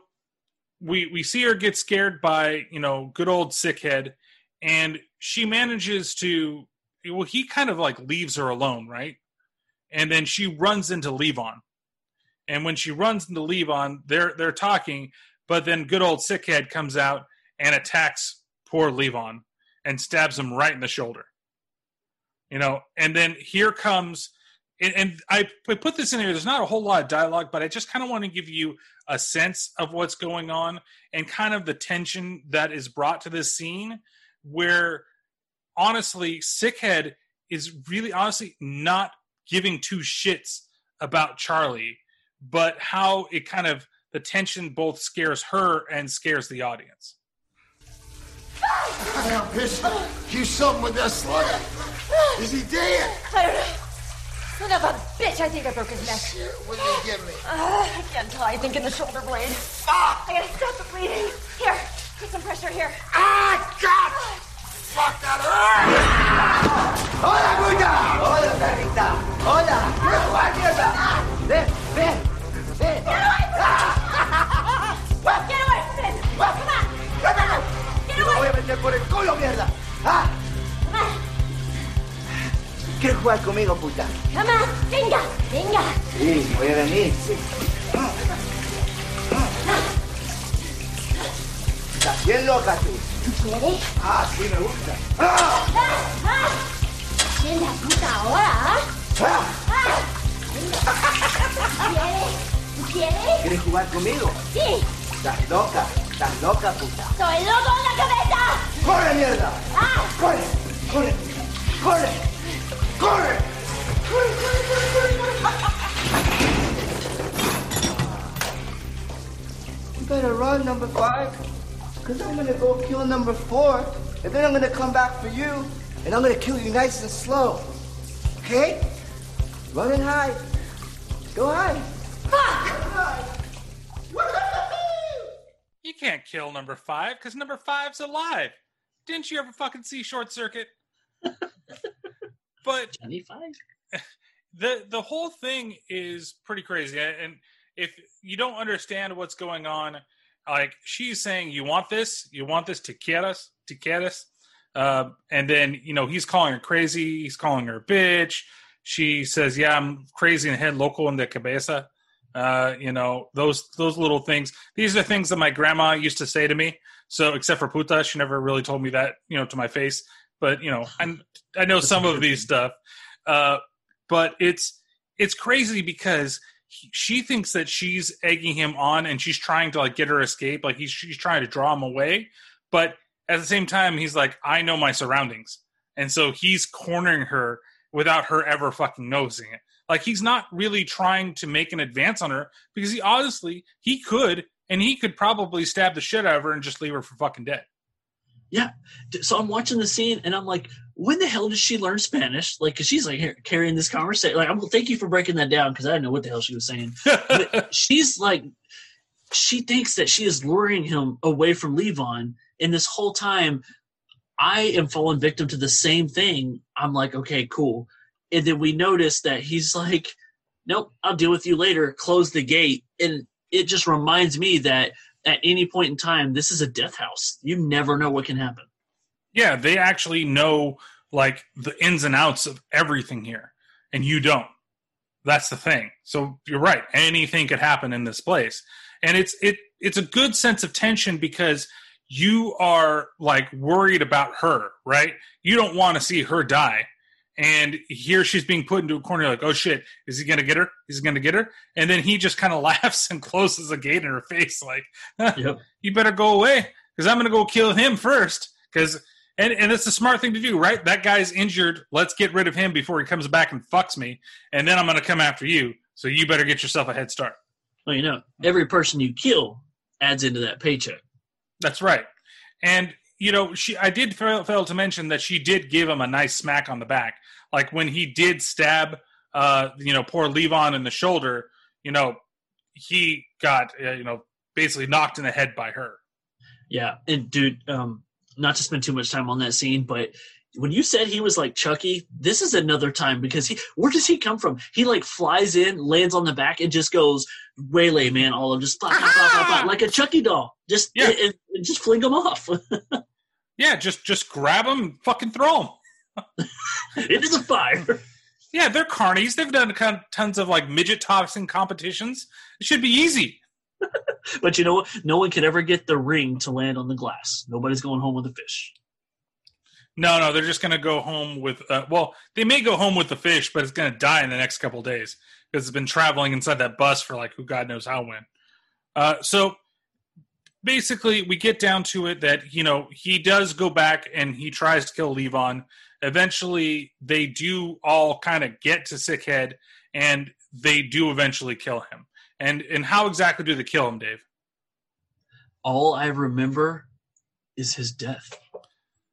[SPEAKER 1] we we see her get scared by you know good old sickhead, and she manages to well he kind of like leaves her alone, right? And then she runs into Levon, and when she runs into Levon, they're they're talking, but then good old sickhead comes out and attacks poor Levon and stabs him right in the shoulder. You know, and then here comes and, and I I put this in here. There's not a whole lot of dialogue, but I just kind of want to give you a sense of what's going on and kind of the tension that is brought to this scene. Where honestly, Sickhead is really honestly not giving two shits about Charly, but how it kind of the tension both scares her and scares the audience.
[SPEAKER 7] Damn, bitch. You something with that slugger. Is he dead?
[SPEAKER 14] I don't know. Son of a bitch, I think I broke his neck.
[SPEAKER 7] What did you give me?
[SPEAKER 14] Uh, I can't tell. I think in the shoulder blade. I gotta stop the bleeding. Here, put some pressure here.
[SPEAKER 7] Ah, God! Fuck that hurt! Hola, puta! Hola, perrita. Hola. ¡Qué mierda! Ven, ven, ven.
[SPEAKER 14] Get away from me! Get away, Finn! Come on! Come on! Get
[SPEAKER 7] Te lo voy a meter por el culo, mierda. ¿Ah?
[SPEAKER 14] Come on!
[SPEAKER 7] ¿Quieres jugar conmigo, puta?
[SPEAKER 14] Come on! Venga! Venga!
[SPEAKER 7] Sí, voy a venir, sí. Estás bien loca tú.
[SPEAKER 14] ¿Quieres?
[SPEAKER 7] Ah, sí me gusta. ¡Ah!
[SPEAKER 14] ¡Ah! ¿Quién la puta ahora? ah?
[SPEAKER 7] ¡Ah!
[SPEAKER 14] ¿Quieres? ¿Tú quieres?
[SPEAKER 7] ¿Quieres jugar conmigo?
[SPEAKER 14] Sí.
[SPEAKER 7] Estás loca, estás loca, puta.
[SPEAKER 14] ¡Estoy loco en la cabeza!
[SPEAKER 7] ¡Corre, mierda!
[SPEAKER 14] ¡Ah!
[SPEAKER 7] ¡Corre! ¡Corre! ¡Corre! ¡Corre! You better run, number five. Because I'm going to go kill number four. And then I'm going to come back for you. And I'm going to kill you nice and slow. Okay? Run and hide. Go hide. Fuck!
[SPEAKER 1] You can't kill number five because number five's alive. Didn't you ever fucking see Short Circuit? but
[SPEAKER 2] Johnny Five.
[SPEAKER 1] the the whole thing is pretty crazy, and if you don't understand what's going on, like she's saying, "You want this? You want this us? To get us?" Uh, and then you know he's calling her crazy. He's calling her a bitch. She says, "Yeah, I'm crazy in the head, local in the cabeza." Uh, you know those those little things. These are things that my grandma used to say to me. So except for puta, she never really told me that you know to my face. But you know, I I know some of these stuff. Uh, but it's it's crazy because he, she thinks that she's egging him on and she's trying to like get her escape. Like he's she's trying to draw him away. But at the same time, he's like, I know my surroundings, and so he's cornering her without her ever fucking noticing it. Like he's not really trying to make an advance on her because he honestly he could and he could probably stab the shit out of her and just leave her for fucking dead.
[SPEAKER 2] Yeah. So I'm watching the scene and I'm like, when the hell did she learn Spanish? Like, cause she's like here, carrying this conversation. Like, I'm thank you for breaking that down because I didn't know what the hell she was saying. but she's like, she thinks that she is luring him away from Levon, and this whole time, I am falling victim to the same thing. I'm like, okay, cool. And then we notice that he's like, nope, I'll deal with you later. Close the gate, and it just reminds me that at any point in time, this is a death house. You never know what can happen.
[SPEAKER 1] Yeah, they actually know like the ins and outs of everything here, and you don't. That's the thing. So you're right. Anything could happen in this place, and it's it it's a good sense of tension because you are like worried about her, right? You don't want to see her die. And here she's being put into a corner, like, oh shit, is he gonna get her? Is he gonna get her? And then he just kind of laughs and closes the gate in her face, like, you better go away because I'm gonna go kill him first. Because and and it's a smart thing to do, right? That guy's injured. Let's get rid of him before he comes back and fucks me, and then I'm gonna come after you. So you better get yourself a head start.
[SPEAKER 2] Well, you know, every person you kill adds into that paycheck.
[SPEAKER 1] That's right. And you know, she I did fail, fail to mention that she did give him a nice smack on the back, like when he did stab, uh, you know, poor Levon in the shoulder. You know, he got uh, you know basically knocked in the head by her.
[SPEAKER 2] Yeah, and dude, um, not to spend too much time on that scene, but when you said he was like Chucky, this is another time because he where does he come from? He like flies in, lands on the back, and just goes waylay man, all of just blah, blah, blah, like a Chucky doll. Just
[SPEAKER 1] Yeah.
[SPEAKER 2] and, and just fling him off
[SPEAKER 1] Yeah, just just grab him, fucking throw him.
[SPEAKER 2] into the fire.
[SPEAKER 1] Yeah, they're carnies. They've done tons of like midget tossing competitions. It should be easy.
[SPEAKER 2] But you know what? No one could ever get the ring to land on the glass. Nobody's going home with a fish.
[SPEAKER 1] No, no, they're just going to go home with. Uh, well, they may go home with the fish, but it's going to die in the next couple days because it's been traveling inside that bus for like who God knows how when. Uh, so basically, we get down to it that you know he does go back and he tries to kill Levon. Eventually, they do all kind of get to Sickhead, and they do eventually kill him. And and how exactly do they kill him, Dave?
[SPEAKER 2] All I remember is his death.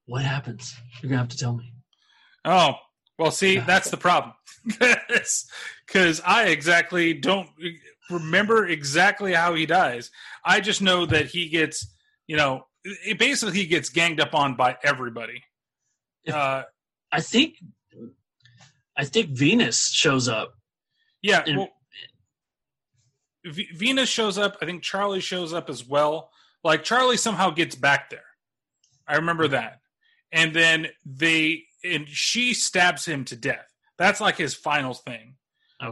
[SPEAKER 2] What happens? You're gonna have to tell me.
[SPEAKER 1] Oh, well, see, that's the problem. Because I exactly don't remember exactly how he dies. I just know that he gets, you know, it basically he gets ganged up on by everybody. Uh,
[SPEAKER 2] I think, I think Venus shows up.
[SPEAKER 1] yeah,
[SPEAKER 2] And-
[SPEAKER 1] well, v- Venus shows up. I think Charly shows up as well. Like Charly somehow gets back there. I remember that. And then they and she stabs him to death. That's like his final thing.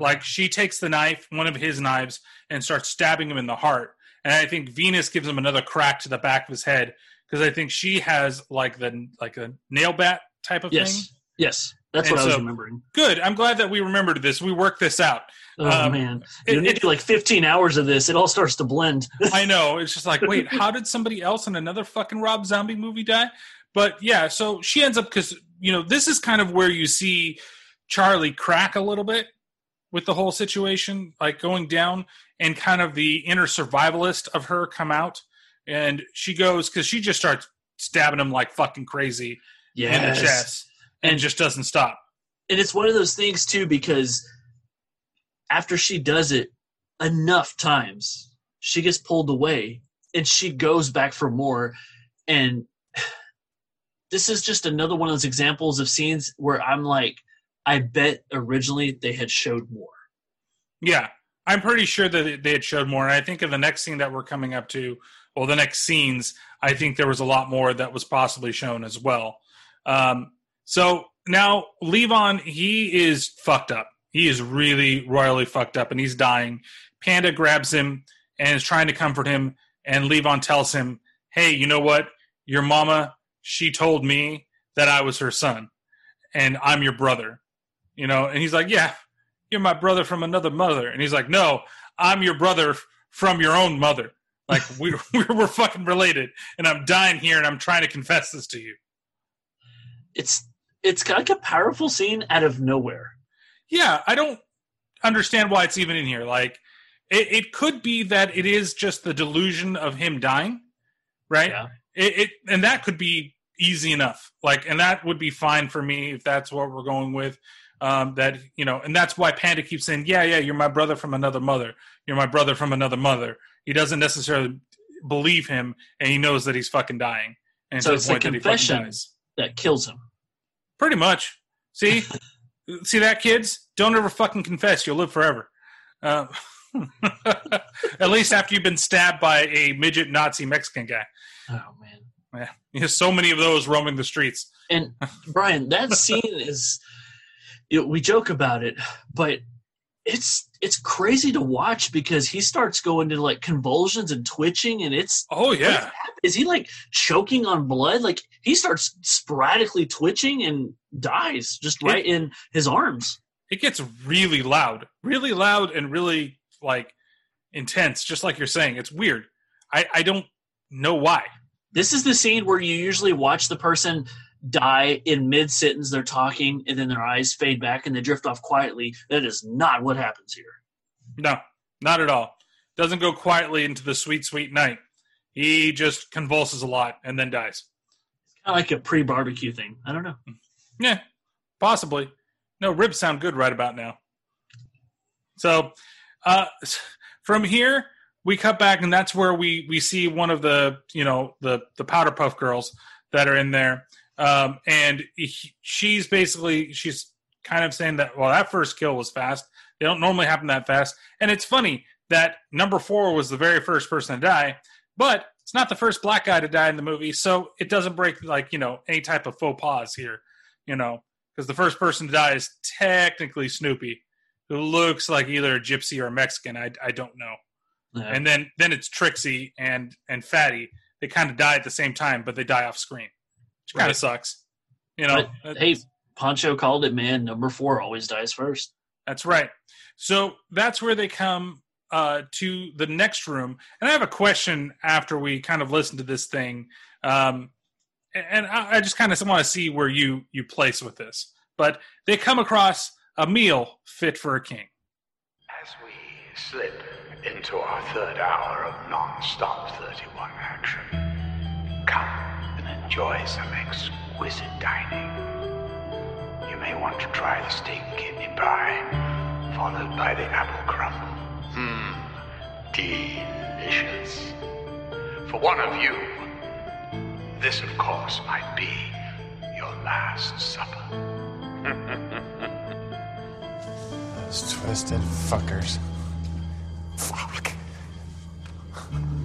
[SPEAKER 1] Like she takes the knife, one of his knives, and starts stabbing him in the heart. And I think Venus gives him another crack to the back of his head because I think she has like the like a nail bat type of
[SPEAKER 2] Yes,
[SPEAKER 1] thing.
[SPEAKER 2] yes, that's
[SPEAKER 1] And
[SPEAKER 2] what I was remembering.
[SPEAKER 1] Good. I'm glad that we remembered this. We worked this out.
[SPEAKER 2] Oh
[SPEAKER 1] Um,
[SPEAKER 2] man,
[SPEAKER 1] it-
[SPEAKER 2] you need to do like 15 hours of this. It all starts to blend.
[SPEAKER 1] I know. It's just like, wait, how did somebody else in another fucking Rob Zombie movie die? But yeah, so she ends up because you know this is kind of where you see Charly crack a little bit with the whole situation, like going down, and kind of the inner survivalist of her come out, and she goes because she just starts stabbing him like fucking crazy in the chest, and just doesn't stop.
[SPEAKER 2] and it's one of those things too because after she does it enough times she gets pulled away and she goes back for more and this is just another one of those examples of scenes where i'm like i bet originally they had showed more
[SPEAKER 1] Yeah, I'm pretty sure that they had showed more. And I think in the next scene that we're coming up to, well, the next scenes, I think there was a lot more that was possibly shown as well. Um, so now Levon, he is fucked up. He is really royally fucked up, and he's dying. Panda grabs him and is trying to comfort him, and Levon tells him, "Hey, you know what? Your mama, she told me that I was her son, and I'm your brother." You know, and he's like, "Yeah, you're my brother from another mother. And he's like, no, I'm your brother from your own mother. Like we're, we're fucking related. And I'm dying here and I'm trying to confess this to you.
[SPEAKER 2] it's it's like a powerful scene out of nowhere
[SPEAKER 1] Yeah, I don't understand why it's even in here. Like it, it could be that it is just the delusion of him dying, right?
[SPEAKER 2] Yeah.
[SPEAKER 1] It, it and that could be easy enough. Like, and that would be fine for me if that's what we're going with. Um, that you know, and that's why Panda keeps saying, "Yeah, yeah, you're my brother from another mother. You're my brother from another mother." He doesn't necessarily believe him, and he knows that he's fucking dying. And
[SPEAKER 2] so it's
[SPEAKER 1] the point that
[SPEAKER 2] confession that kills him
[SPEAKER 1] Pretty much. See, see that, kids? Don't ever fucking confess. You'll live forever. Uh, at least after you've been stabbed by a midget Nazi Mexican guy.
[SPEAKER 2] Oh man.
[SPEAKER 1] Yeah, there's so many of those roaming the streets.
[SPEAKER 2] And Brian, that scene is you know, we joke about it, but it's it's crazy to watch because he starts going to like convulsions and twitching and it's
[SPEAKER 1] oh yeah
[SPEAKER 2] is he like choking on blood like he starts sporadically twitching and dies just right in his arms
[SPEAKER 1] It gets really loud, really loud, and really like intense. Just like you're saying, it's weird. I I don't know why.
[SPEAKER 2] this is the scene where you usually watch the person die in mid sentence they're talking and then their eyes fade back and they drift off quietly that is not what happens here
[SPEAKER 1] No, not at all. Doesn't go quietly into the sweet, sweet night. He just convulses a lot and then dies.
[SPEAKER 2] Kind of like a pre-barbecue thing. I don't know.
[SPEAKER 1] Yeah, possibly. No, ribs sound good right about now. So, uh, from here we cut back, and that's where we we see one of the you know the the powder puff girls that are in there, um, and he, she's basically she's kind of saying that well that first kill was fast. They don't normally happen that fast, and it's funny that number four was the very first person to die, but it's not the first black guy to die in the movie, so it doesn't break like you know any type of faux pas here, you know, because the first person to die is technically Snoopy, who looks like either a gypsy or a Mexican. I I don't know.
[SPEAKER 2] Yeah.
[SPEAKER 1] And then then it's Trixie and and Fatty. They kind of die at the same time, but they die off screen, which kind
[SPEAKER 2] Right.
[SPEAKER 1] of sucks. You know,
[SPEAKER 2] But, hey, Pancho called it, man. Number four always dies first.
[SPEAKER 1] That's right. So that's where they come uh, to the next room. And I have a question after we kind of listen to this thing. Um, and I, I just kind of want to see where you you place with this. But they come across a meal fit for a king.
[SPEAKER 17] As we slip into our third hour of non-stop 31 action, come and enjoy some exquisite dining. You may want to try the steak and kidney pie, followed by the apple crumble. Mmm, delicious. For one of you, this of course might be your last supper.
[SPEAKER 8] Those twisted fuckers.
[SPEAKER 4] Fuck.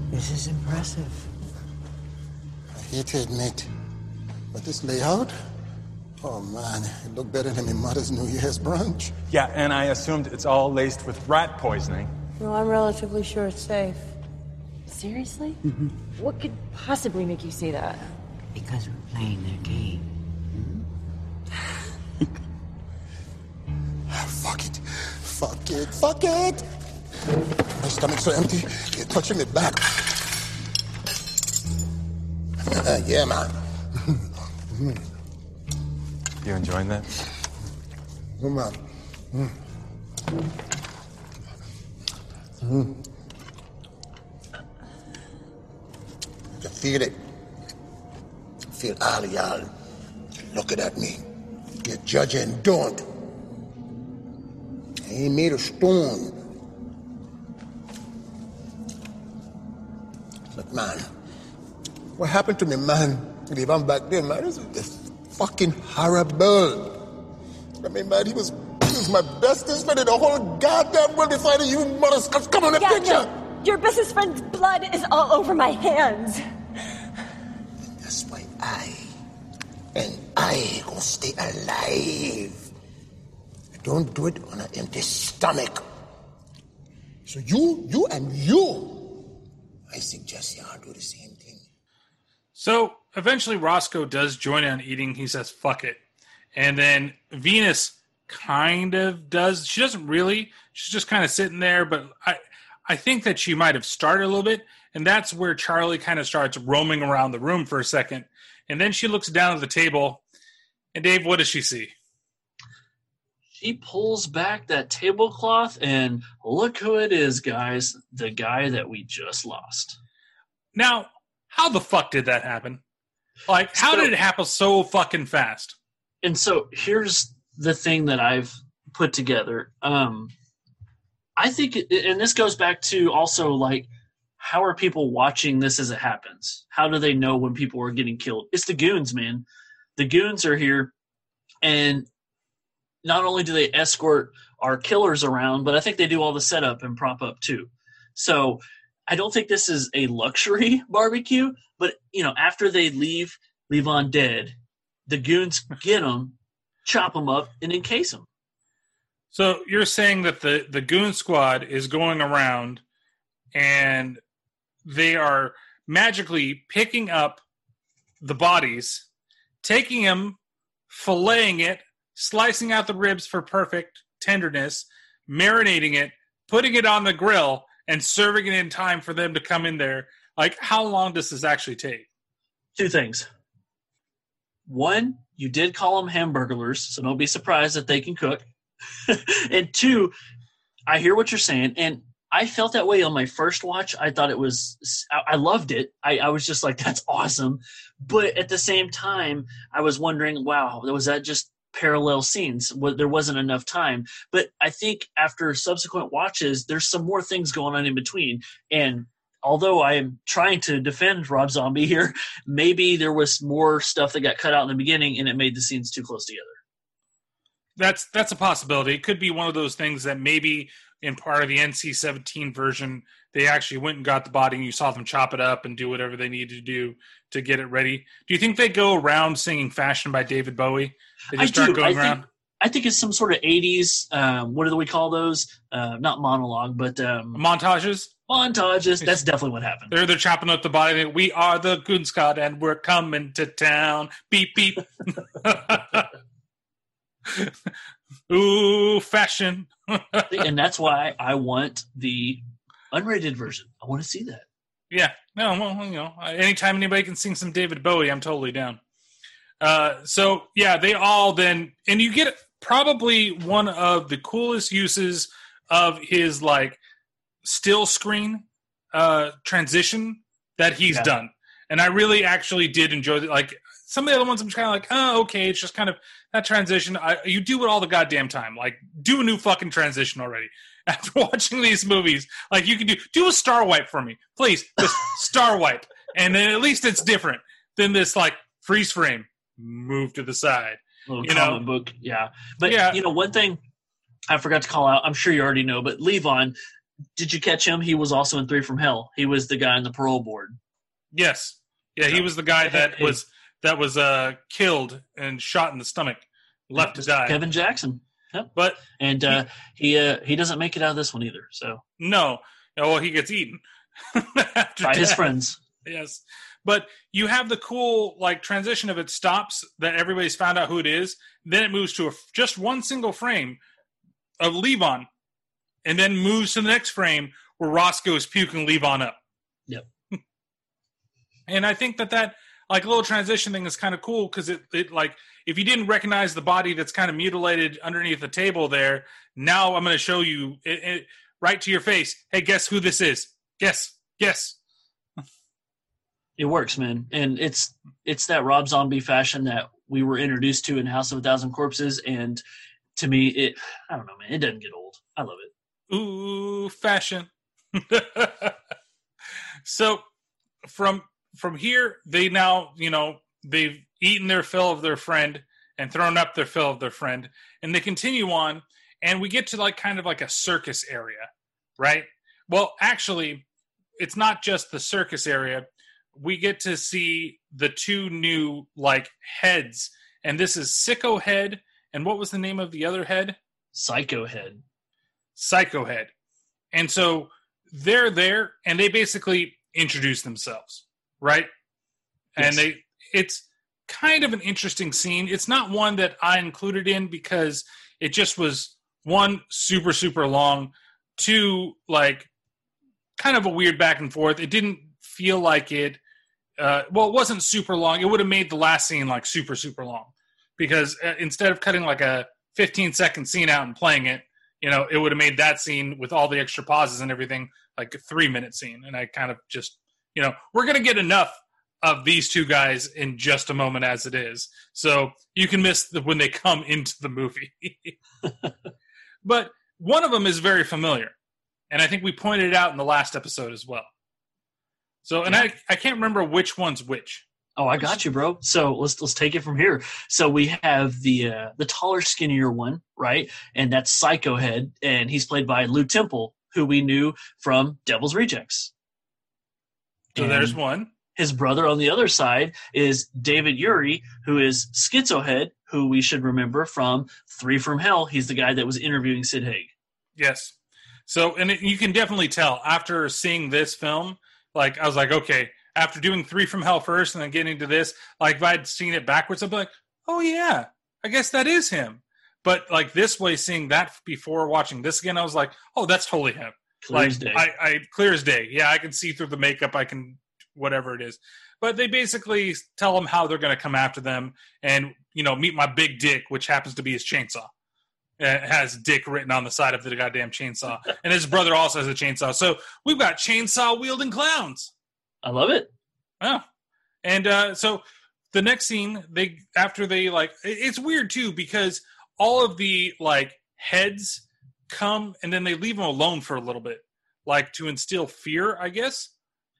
[SPEAKER 12] This is impressive.
[SPEAKER 4] I hate to admit, but this layout, oh man, it looked better than my mother's New Year's brunch.
[SPEAKER 8] Yeah, and I assumed it's all laced with rat poisoning.
[SPEAKER 11] No, I'm relatively sure it's safe.
[SPEAKER 18] Seriously? Mm-hmm. What could possibly make you say that?
[SPEAKER 12] Because we're playing their game.
[SPEAKER 4] Ah, fuck it. Fuck it. Fuck it. My stomach's so empty, you're touching it back. Yeah, man.
[SPEAKER 8] You enjoying that?
[SPEAKER 4] Oh, man. Mm. Mm. I can feel it. I feel all of y'all looking at me. You're judging, don't. I ain't made of stone. Look, man, what happened to me, man? Him back then, man. This is fucking horrible. I mean, man, he was, he was my bestest friend in the whole goddamn world knew you mothers come on the
[SPEAKER 18] Yeah,
[SPEAKER 4] picture.
[SPEAKER 18] your business friend's blood is all over my hands.
[SPEAKER 4] And That's why I and I gonna stay alive. I don't do it on an empty stomach. So you, you, and you, I suggest y'all do the same.
[SPEAKER 1] So eventually Roscoe does join in on eating. He says, fuck it. And then Venus kind of does. She doesn't really. She's just kind of sitting there, but I, I think that she might have started a little bit. And that's where Charly kind of starts roaming around the room for a second. And then she looks down at the table. And Dave, what does she see?
[SPEAKER 2] She pulls back that tablecloth, and look who it is, guys. The guy that we just lost.
[SPEAKER 1] Now, how the fuck did that happen? Like, how
[SPEAKER 2] So-
[SPEAKER 1] did it happen so fucking fast?
[SPEAKER 2] and so here's the thing that I've put together. Um, I think, and this goes back to also like, how are people watching this as it happens? How do they know when people are getting killed? It's the goons, man. The goons are here, and not only do they escort our killers around, but I think they do all the setup and prop up too. So I don't think this is a luxury barbecue, but you know, after they leave Levon dead, the goons get him, chop him up, and encase him.
[SPEAKER 1] So you're saying that the the goon squad is going around and they are magically picking up the bodies, taking them, filleting it, slicing out the ribs for perfect tenderness, marinating it, putting it on the grill, and serving it in time for them to come in there. Like, how long does this actually take?
[SPEAKER 2] Two things. One, you did call them hamburglers, so don't be surprised that they can cook. and two, I hear what you're saying, and I felt that way on my first watch. I thought it was, I, I loved it. I, I was just like, that's awesome. But at the same time, I was wondering, wow, was that just parallel scenes? There wasn't enough time. But I think after subsequent watches, there's some more things going on in between. And although I am trying to defend Rob Zombie here, maybe there was more stuff that got cut out in the beginning and it made the scenes too close together.
[SPEAKER 1] That's that's a possibility. It could be one of those things that maybe in part of the NC-17 version they actually went and got the body and you saw them chop it up and do whatever they needed to do to get it ready. Do you think they go around singing "Fashion" by David Bowie? They just
[SPEAKER 2] I
[SPEAKER 1] start
[SPEAKER 2] do.
[SPEAKER 1] going
[SPEAKER 2] I
[SPEAKER 1] around.
[SPEAKER 2] Think, I think it's some sort of 80s, um, what do we call those? Uh, not monologue, but um,
[SPEAKER 1] montages.
[SPEAKER 2] Montages. That's definitely what happened.
[SPEAKER 1] They're they're chopping up the body. We are the Goonscott and we're coming to town. Beep beep. Ooh, fashion.
[SPEAKER 2] and that's why I want the unrated version. I want to see that.
[SPEAKER 1] Yeah, no, well, you know, anytime anybody can sing some David Bowie, I'm totally down. Uh, so yeah, they all then, and you get probably one of the coolest uses of his like still screen uh, transition that he's
[SPEAKER 2] Yeah.
[SPEAKER 1] done, and I really actually did enjoy it. Like some of the other ones, I'm just kind of like, oh, okay, it's just kind of that transition. I, you do it all the goddamn time. Like, do a new fucking transition already. After watching these movies, like you can do do a star wipe for me, please. Just star wipe, and then at least it's different than this like freeze frame, move to the side.
[SPEAKER 2] Little
[SPEAKER 1] You know,
[SPEAKER 2] book, yeah. But
[SPEAKER 1] Yeah.
[SPEAKER 2] you know, one thing I forgot to call out. I'm sure you already know, but Levon, did you catch him? He was also in Three from Hell. He was the guy on the parole board.
[SPEAKER 1] Yes. Yeah, he was the guy that was that was uh killed and shot in the stomach, left to die.
[SPEAKER 2] Kevin Jackson. Yep.
[SPEAKER 1] But
[SPEAKER 2] and uh, he uh, he doesn't make it out of this one either. So
[SPEAKER 1] No. Well, he gets eaten After
[SPEAKER 2] by his friends.
[SPEAKER 1] Yes. But you have the cool like transition of it stops that everybody's found out who it is, then it moves to a, just one single frame of Levon, and then moves to the next frame where Roscoe is puking Levon up.
[SPEAKER 2] Yep.
[SPEAKER 1] And I think that that like a little transition thing is kind of cool because it, it like if you didn't recognize the body that's kind of mutilated underneath the table there, now I'm going to show you it, it, right to your face. Hey, guess who this is? Guess, guess.
[SPEAKER 2] It works, man, and it's it's that Rob Zombie fashion that we were introduced to in House of a Thousand Corpses, and to me, it I don't know, man, it doesn't get old. I love it.
[SPEAKER 1] Ooh, fashion. so from from here, they now you know they've eaten their fill of their friend and thrown up their fill of their friend, and they continue on, and we get to like kind of like a circus area, right? Well, actually, it's not just the circus area. We get to see the two new like heads, and this is Sicko Head, and what was the name of the other head?
[SPEAKER 2] Psycho Head.
[SPEAKER 1] Psycho Head. And so they're there and they basically introduce themselves, right? And they it's kind of an interesting scene. It's not one that I included in because it just was one super super long, two like kind of a weird back and forth. It didn't feel like it uh, well, it wasn't super long. It would have made the last scene like super super long because uh, instead of cutting like a 15 second scene out and playing it, you know, it would have made that scene with all the extra pauses and everything like a three minute scene. And I kind of just, you know, we're going to get enough of these two guys in just a moment as it is. So you can miss the, when they come into the movie. but one of them is very familiar. And I think we pointed it out in the last episode as well. So, and I, I can't remember which one's which.
[SPEAKER 2] Oh, I got you, bro. So let's let's take it from here. So we have the uh, the taller, skinnier one, right? And that's Psycho Head, and he's played by Lew Temple, who we knew from Devil's Rejects.
[SPEAKER 1] So
[SPEAKER 2] And
[SPEAKER 1] there's one.
[SPEAKER 2] His brother on the other side is David Ury, who is Schizo Head, who we should remember from Three from Hell. He's the guy that was interviewing Sid Haig.
[SPEAKER 1] Yes. So, and it, you can definitely tell after seeing this film, like, I was like, okay, after doing Three from Hell first and then getting to this, like, if I'd seen it backwards, I'd be like, oh, yeah, I guess that is him. But, like, this way, seeing that before watching this again, I was like, oh, that's totally him.
[SPEAKER 2] Clear
[SPEAKER 1] like,
[SPEAKER 2] as day.
[SPEAKER 1] I, I, clear as day. Yeah, I can see through the makeup. I can, whatever it is. But they basically tell them how they're going to come after them and, you know, meet my big dick, which happens to be his chainsaw. uh, has Dick written on the side of the goddamn chainsaw, and his brother also has a chainsaw. So we've got chainsaw wielding clowns.
[SPEAKER 2] I love it.
[SPEAKER 1] Yeah, and uh, so the next scene, they after they like, it's weird too because all of the like heads come and then they leave them alone for a little bit, like to instill fear, I guess.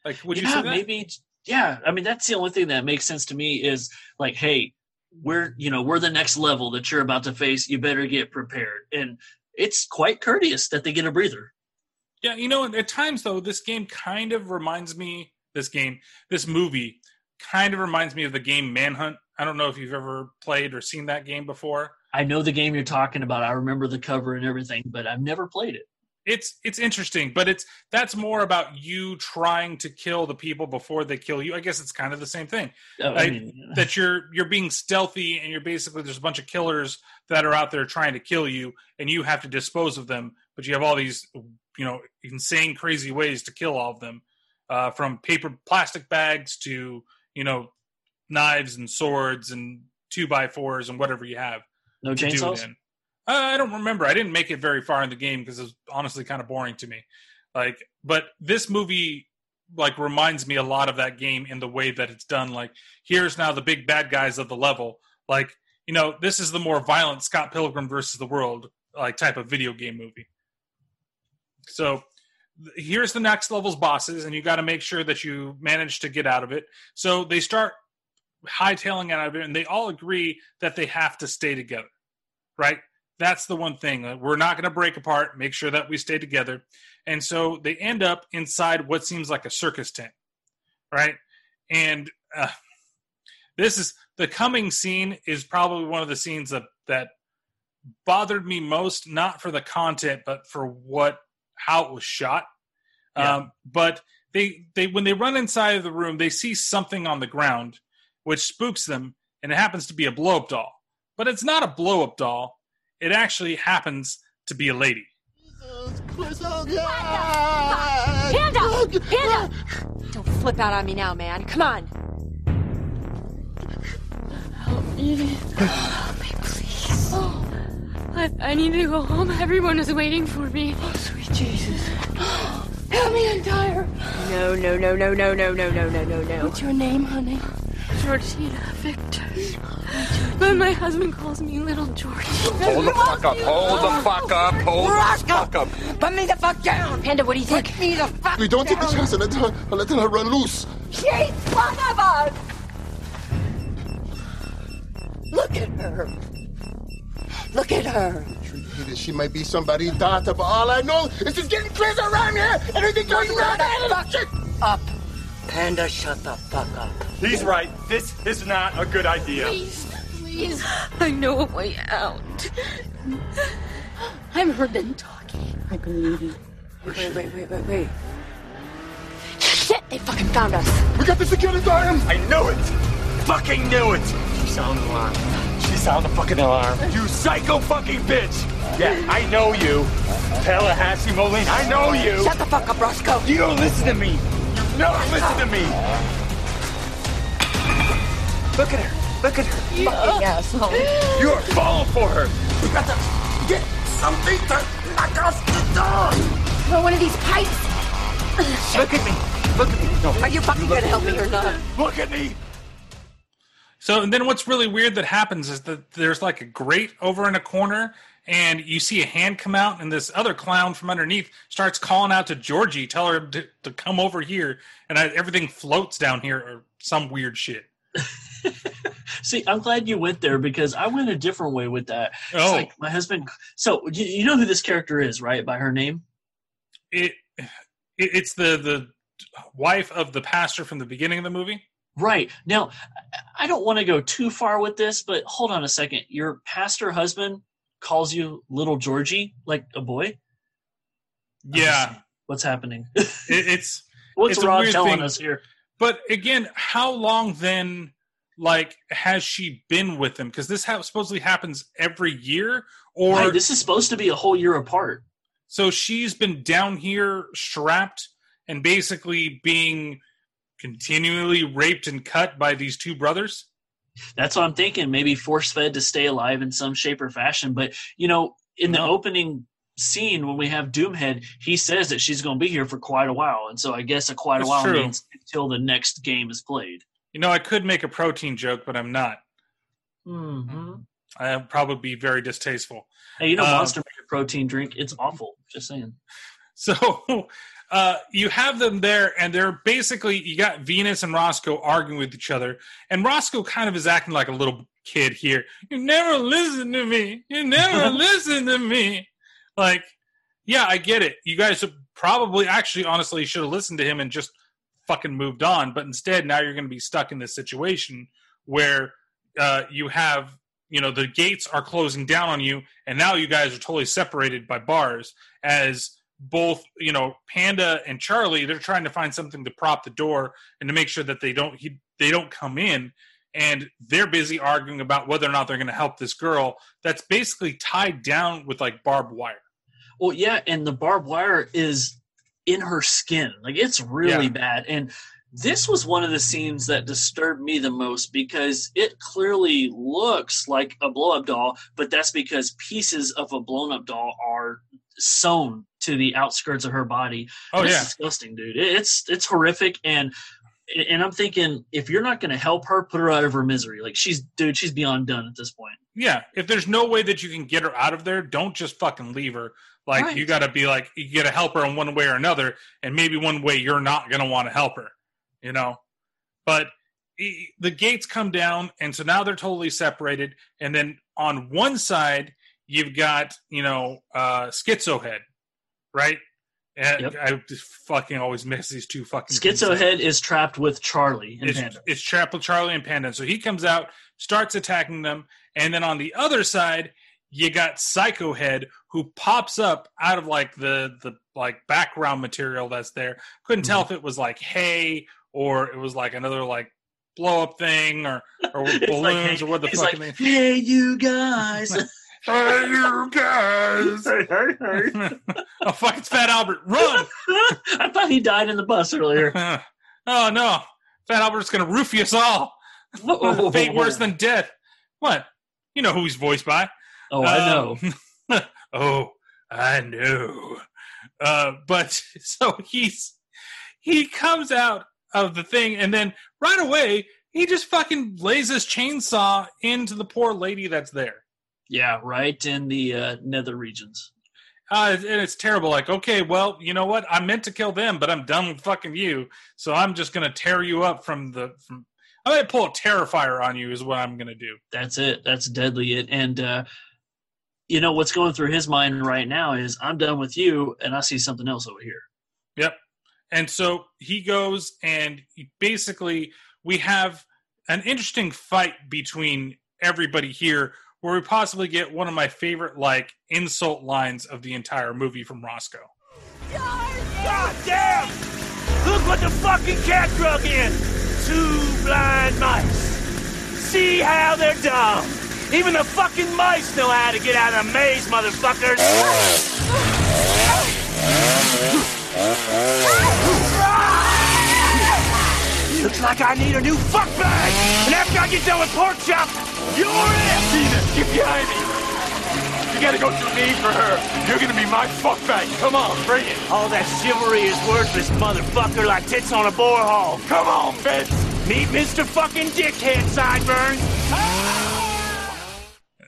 [SPEAKER 1] Like, would you say
[SPEAKER 2] maybe. Yeah, I mean that's the only thing that makes sense to me is like, hey, we're you know we're the next level that you're about to face. You better get prepared, and it's quite courteous that they get a breather.
[SPEAKER 1] Yeah, you know, at times though, this game kind of reminds me. This game, this movie, kind of reminds me of the game Manhunt. I don't know if you've ever played or seen that game before.
[SPEAKER 2] I know the game you're talking about. I remember the cover and everything, but I've never played it.
[SPEAKER 1] It's it's interesting, but it's that's more about you trying to kill the people before they kill you. I guess it's kind of the same thing.
[SPEAKER 2] Oh, I mean,
[SPEAKER 1] that you're you're being stealthy and you're basically there's a bunch of killers that are out there trying to kill you and you have to dispose of them, but you have all these you know insane crazy ways to kill all of them. Uh, from paper plastic bags to you know knives and swords and two by fours and whatever you have.
[SPEAKER 2] No
[SPEAKER 1] do
[SPEAKER 2] chainsaws?
[SPEAKER 1] Uh, I don't remember. I didn't make it very far in the game because it was honestly kind of boring to me. Like, but this movie like reminds me a lot of that game in the way that it's done. Like, here's now the big bad guys of the level. Like, you know, this is the more violent Scott Pilgrim versus the World like type of video game movie. So here's the next level's bosses, and you got to make sure that you manage to get out of it. So they start hightailing out of it, and they all agree that they have to stay together, right? That's the one thing. Uh, We're not going to break apart. Make sure that we stay together. And so they end up inside what seems like a circus tent, right? And uh, this is the coming scene is probably one of the scenes that that bothered me most, not for the content, but for what how it was shot. Um, but they they when they run inside of the room, they see something on the ground, which spooks them, and it happens to be a blow up doll. But it's not a blow up doll. It actually happens to be a lady.
[SPEAKER 9] Panda! Panda! Don't flip out on me now, man. Come on.
[SPEAKER 11] Help me. Help me, please. Oh, I, I need to go home. Everyone is waiting for me. Oh, sweet Jesus. Help me untie her.
[SPEAKER 9] No, no, no, no, no, no, no, no, no, no, no.
[SPEAKER 11] What's your name, honey? Georgina Victor. But my husband calls me Little Georgie.
[SPEAKER 6] Hold the fuck up. Hold the fuck up. Hold the fuck up.
[SPEAKER 12] Put me the fuck down!
[SPEAKER 9] Panda, what do you think?
[SPEAKER 12] Put me the fuck
[SPEAKER 13] We don't take a chance and let her, and letting her run loose.
[SPEAKER 12] She's one of us! Look at her. Look at her.
[SPEAKER 13] She might be somebody's daughter, but all I know is she's getting crazy around here. Everything goes
[SPEAKER 12] Shut
[SPEAKER 13] wrong.
[SPEAKER 12] the fuck up. Panda, shut the fuck up.
[SPEAKER 8] He's right. This is not a good idea.
[SPEAKER 11] Please, please. I know a way out. I've heard them talking.
[SPEAKER 12] I believe you.
[SPEAKER 9] Wait, wait, wait, wait, wait. Shit, they fucking found us.
[SPEAKER 13] We got the security item.
[SPEAKER 8] I knew it. Fucking knew it.
[SPEAKER 12] She sounded alarm.
[SPEAKER 8] She sounded a fucking alarm. You psycho fucking bitch. Yeah, I know you. Tallahassee Moline, I know you.
[SPEAKER 12] Shut the fuck up, Roscoe.
[SPEAKER 8] You don't listen to me. You don't listen to me. Look at her. Look at her.
[SPEAKER 12] Fucking asshole.
[SPEAKER 8] You're falling for her.
[SPEAKER 13] We got to get something to knock off the door.
[SPEAKER 9] Throw one of these pipes.
[SPEAKER 8] Look at me. Look at me. No.
[SPEAKER 12] Are you fucking gonna help me or not?
[SPEAKER 8] Look at me.
[SPEAKER 1] So and then what's really weird that happens is that there's like a grate over in a corner and you see a hand come out and this other clown from underneath starts calling out to Georgie, tell her to, to come over here and I, everything floats down here or some weird shit.
[SPEAKER 2] See, I'm glad you went there because I went a different way with that. It's
[SPEAKER 1] Oh.
[SPEAKER 2] like my husband. So you, you know who this character is, right? By her name.
[SPEAKER 1] It, it it's the the wife of the pastor from the beginning of the movie.
[SPEAKER 2] Right. Now, I don't want to go too far with this, but hold on a second. Your pastor husband calls you little Georgie, like a boy?
[SPEAKER 1] Yeah,
[SPEAKER 2] What's happening?
[SPEAKER 1] it, it's
[SPEAKER 2] What's
[SPEAKER 1] it's Rob
[SPEAKER 2] telling
[SPEAKER 1] thing.
[SPEAKER 2] us here?
[SPEAKER 1] But again, how long then? Like, has she been with him? Because this ha- supposedly happens every year, or
[SPEAKER 2] Right, this is supposed to be a whole year apart.
[SPEAKER 1] so she's been down here strapped and basically being continually raped and cut by these two brothers.
[SPEAKER 2] That's what I'm thinking. Maybe force fed to stay alive in some shape or fashion. But, you know, in the opening scene when we have Doomhead, he says that she's going to be here for quite a while, and so I guess a quite a while
[SPEAKER 1] true.
[SPEAKER 2] means until the next game is played.
[SPEAKER 1] You know, I could make a protein joke, but I'm not.
[SPEAKER 2] Mm-hmm.
[SPEAKER 1] I would probably be very distasteful.
[SPEAKER 2] Hey, you know,
[SPEAKER 1] Um,
[SPEAKER 2] Monster made a protein drink. It's awful. Just saying.
[SPEAKER 1] So uh, you have them there, and they're basically you got Venus and Roscoe arguing with each other, and Roscoe kind of is acting like a little kid here. You never listen to me. You never listen to me. Like, yeah, I get it. You guys probably actually honestly should have listened to him and just fucking moved on, but instead now you're going to be stuck in this situation where uh, you have you know the gates are closing down on you and now you guys are totally separated by bars as both you know panda and charly they're trying to find something to prop the door and to make sure that they don't he, they don't come in and they're busy arguing about whether or not they're going to help this girl that's basically tied down with like barbed wire
[SPEAKER 2] Well, yeah, and the barbed wire is in her skin. Like it's really
[SPEAKER 1] Yeah.
[SPEAKER 2] bad. And this was one of the scenes that disturbed me the most because it clearly looks like a blow up doll, but that's because pieces of a blown up doll are sewn to the outskirts of her body.
[SPEAKER 1] Oh, yeah.
[SPEAKER 2] disgusting, dude. It's it's horrific and and I'm thinking if you're not going to help her, put her out of her misery. Like she's dude, she's beyond done at this point.
[SPEAKER 1] yeah if there's no way that you can get her out of there don't just fucking leave her like
[SPEAKER 2] Right.
[SPEAKER 1] you got to be like you got to help her in one way or another and maybe one way you're not going to want to help her you know but the gates come down and so now they're totally separated and then on one side you've got you know uh schizo head right and i just fucking always miss these two fucking
[SPEAKER 2] Schizo. Head is trapped with Charly and
[SPEAKER 1] it's,
[SPEAKER 2] Panda.
[SPEAKER 1] it's trapped with Charly and Panda. So he comes out, starts attacking them, and then on the other side, you got Psycho Head who pops up out of like the the like background material that's there. Couldn't tell
[SPEAKER 2] Mm-hmm.
[SPEAKER 1] if it was like hay or it was like another like blow up thing or or balloons
[SPEAKER 2] hey-
[SPEAKER 1] or what the fuck.
[SPEAKER 2] like, Hey, you guys.
[SPEAKER 1] Hey, you guys! Hey, hey, hey! oh fuck! It's Fat Albert! Run!
[SPEAKER 2] I thought he died in the bus earlier.
[SPEAKER 1] oh no! Fat Albert's gonna roofie us all.
[SPEAKER 2] Whoa.
[SPEAKER 1] Fate worse than death. What? You know who he's voiced by?
[SPEAKER 2] Oh, I know.
[SPEAKER 1] know. oh, I know. Uh, but so he's he comes out of the thing, and then right away he just fucking lays his chainsaw into the poor lady that's there.
[SPEAKER 2] Yeah, right in the uh, nether regions.
[SPEAKER 1] Uh, and it's terrible. Like, okay, well, you know what? I meant to kill them, but I'm done with fucking you. So I'm just gonna tear you up from the. From, I'm gonna pull a terrifier on you. Is what I'm gonna do.
[SPEAKER 2] That's it. That's deadly it. And uh, you know what's going through his mind right now is I'm done with you, and I see something else over here.
[SPEAKER 1] Yep. And so he goes and he basically we have an interesting fight between everybody here where we possibly get one of my favorite like insult lines of the entire movie from Roscoe.
[SPEAKER 16] God damn! Look what the fucking cat drug in! Two blind mice. See how they're dumb. Even the fucking mice know how to get out of a maze, motherfuckers. Looks like I need a new fuck bag. And after I get done with pork chop, you're it.
[SPEAKER 13] Tina, get behind me. You gotta go through me for her. You're gonna be my fuck bag. Come on, bring it.
[SPEAKER 16] All that chivalry is worthless, motherfucker, like tits on a borehole.
[SPEAKER 13] Come on, Vince.
[SPEAKER 16] Meet Mr. fucking Dickhead Sideburns.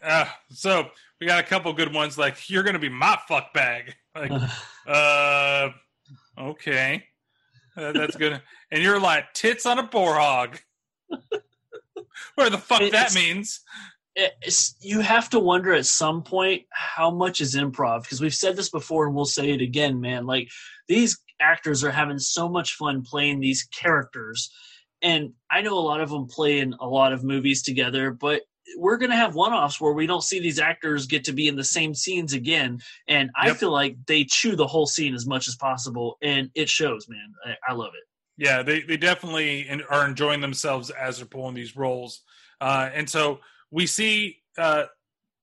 [SPEAKER 1] Uh, so we got a couple good ones like you're gonna be my fuck bag. Like, uh, okay, Uh, that's good. And you're like tits on a boar hog. Where the fuck that means?
[SPEAKER 2] It's, you have to wonder at some point how much is improv because we've said this before and we'll say it again, man. Like these actors are having so much fun playing these characters, and I know a lot of them play in a lot of movies together, but we're gonna have one-offs where we don't see these actors get to be in the same scenes again, and I
[SPEAKER 1] Yep.
[SPEAKER 2] feel like they chew the whole scene as much as possible, and it shows, man. I, I love it.
[SPEAKER 1] Yeah, they, they definitely are enjoying themselves as they're pulling these roles. Uh, and so we see uh,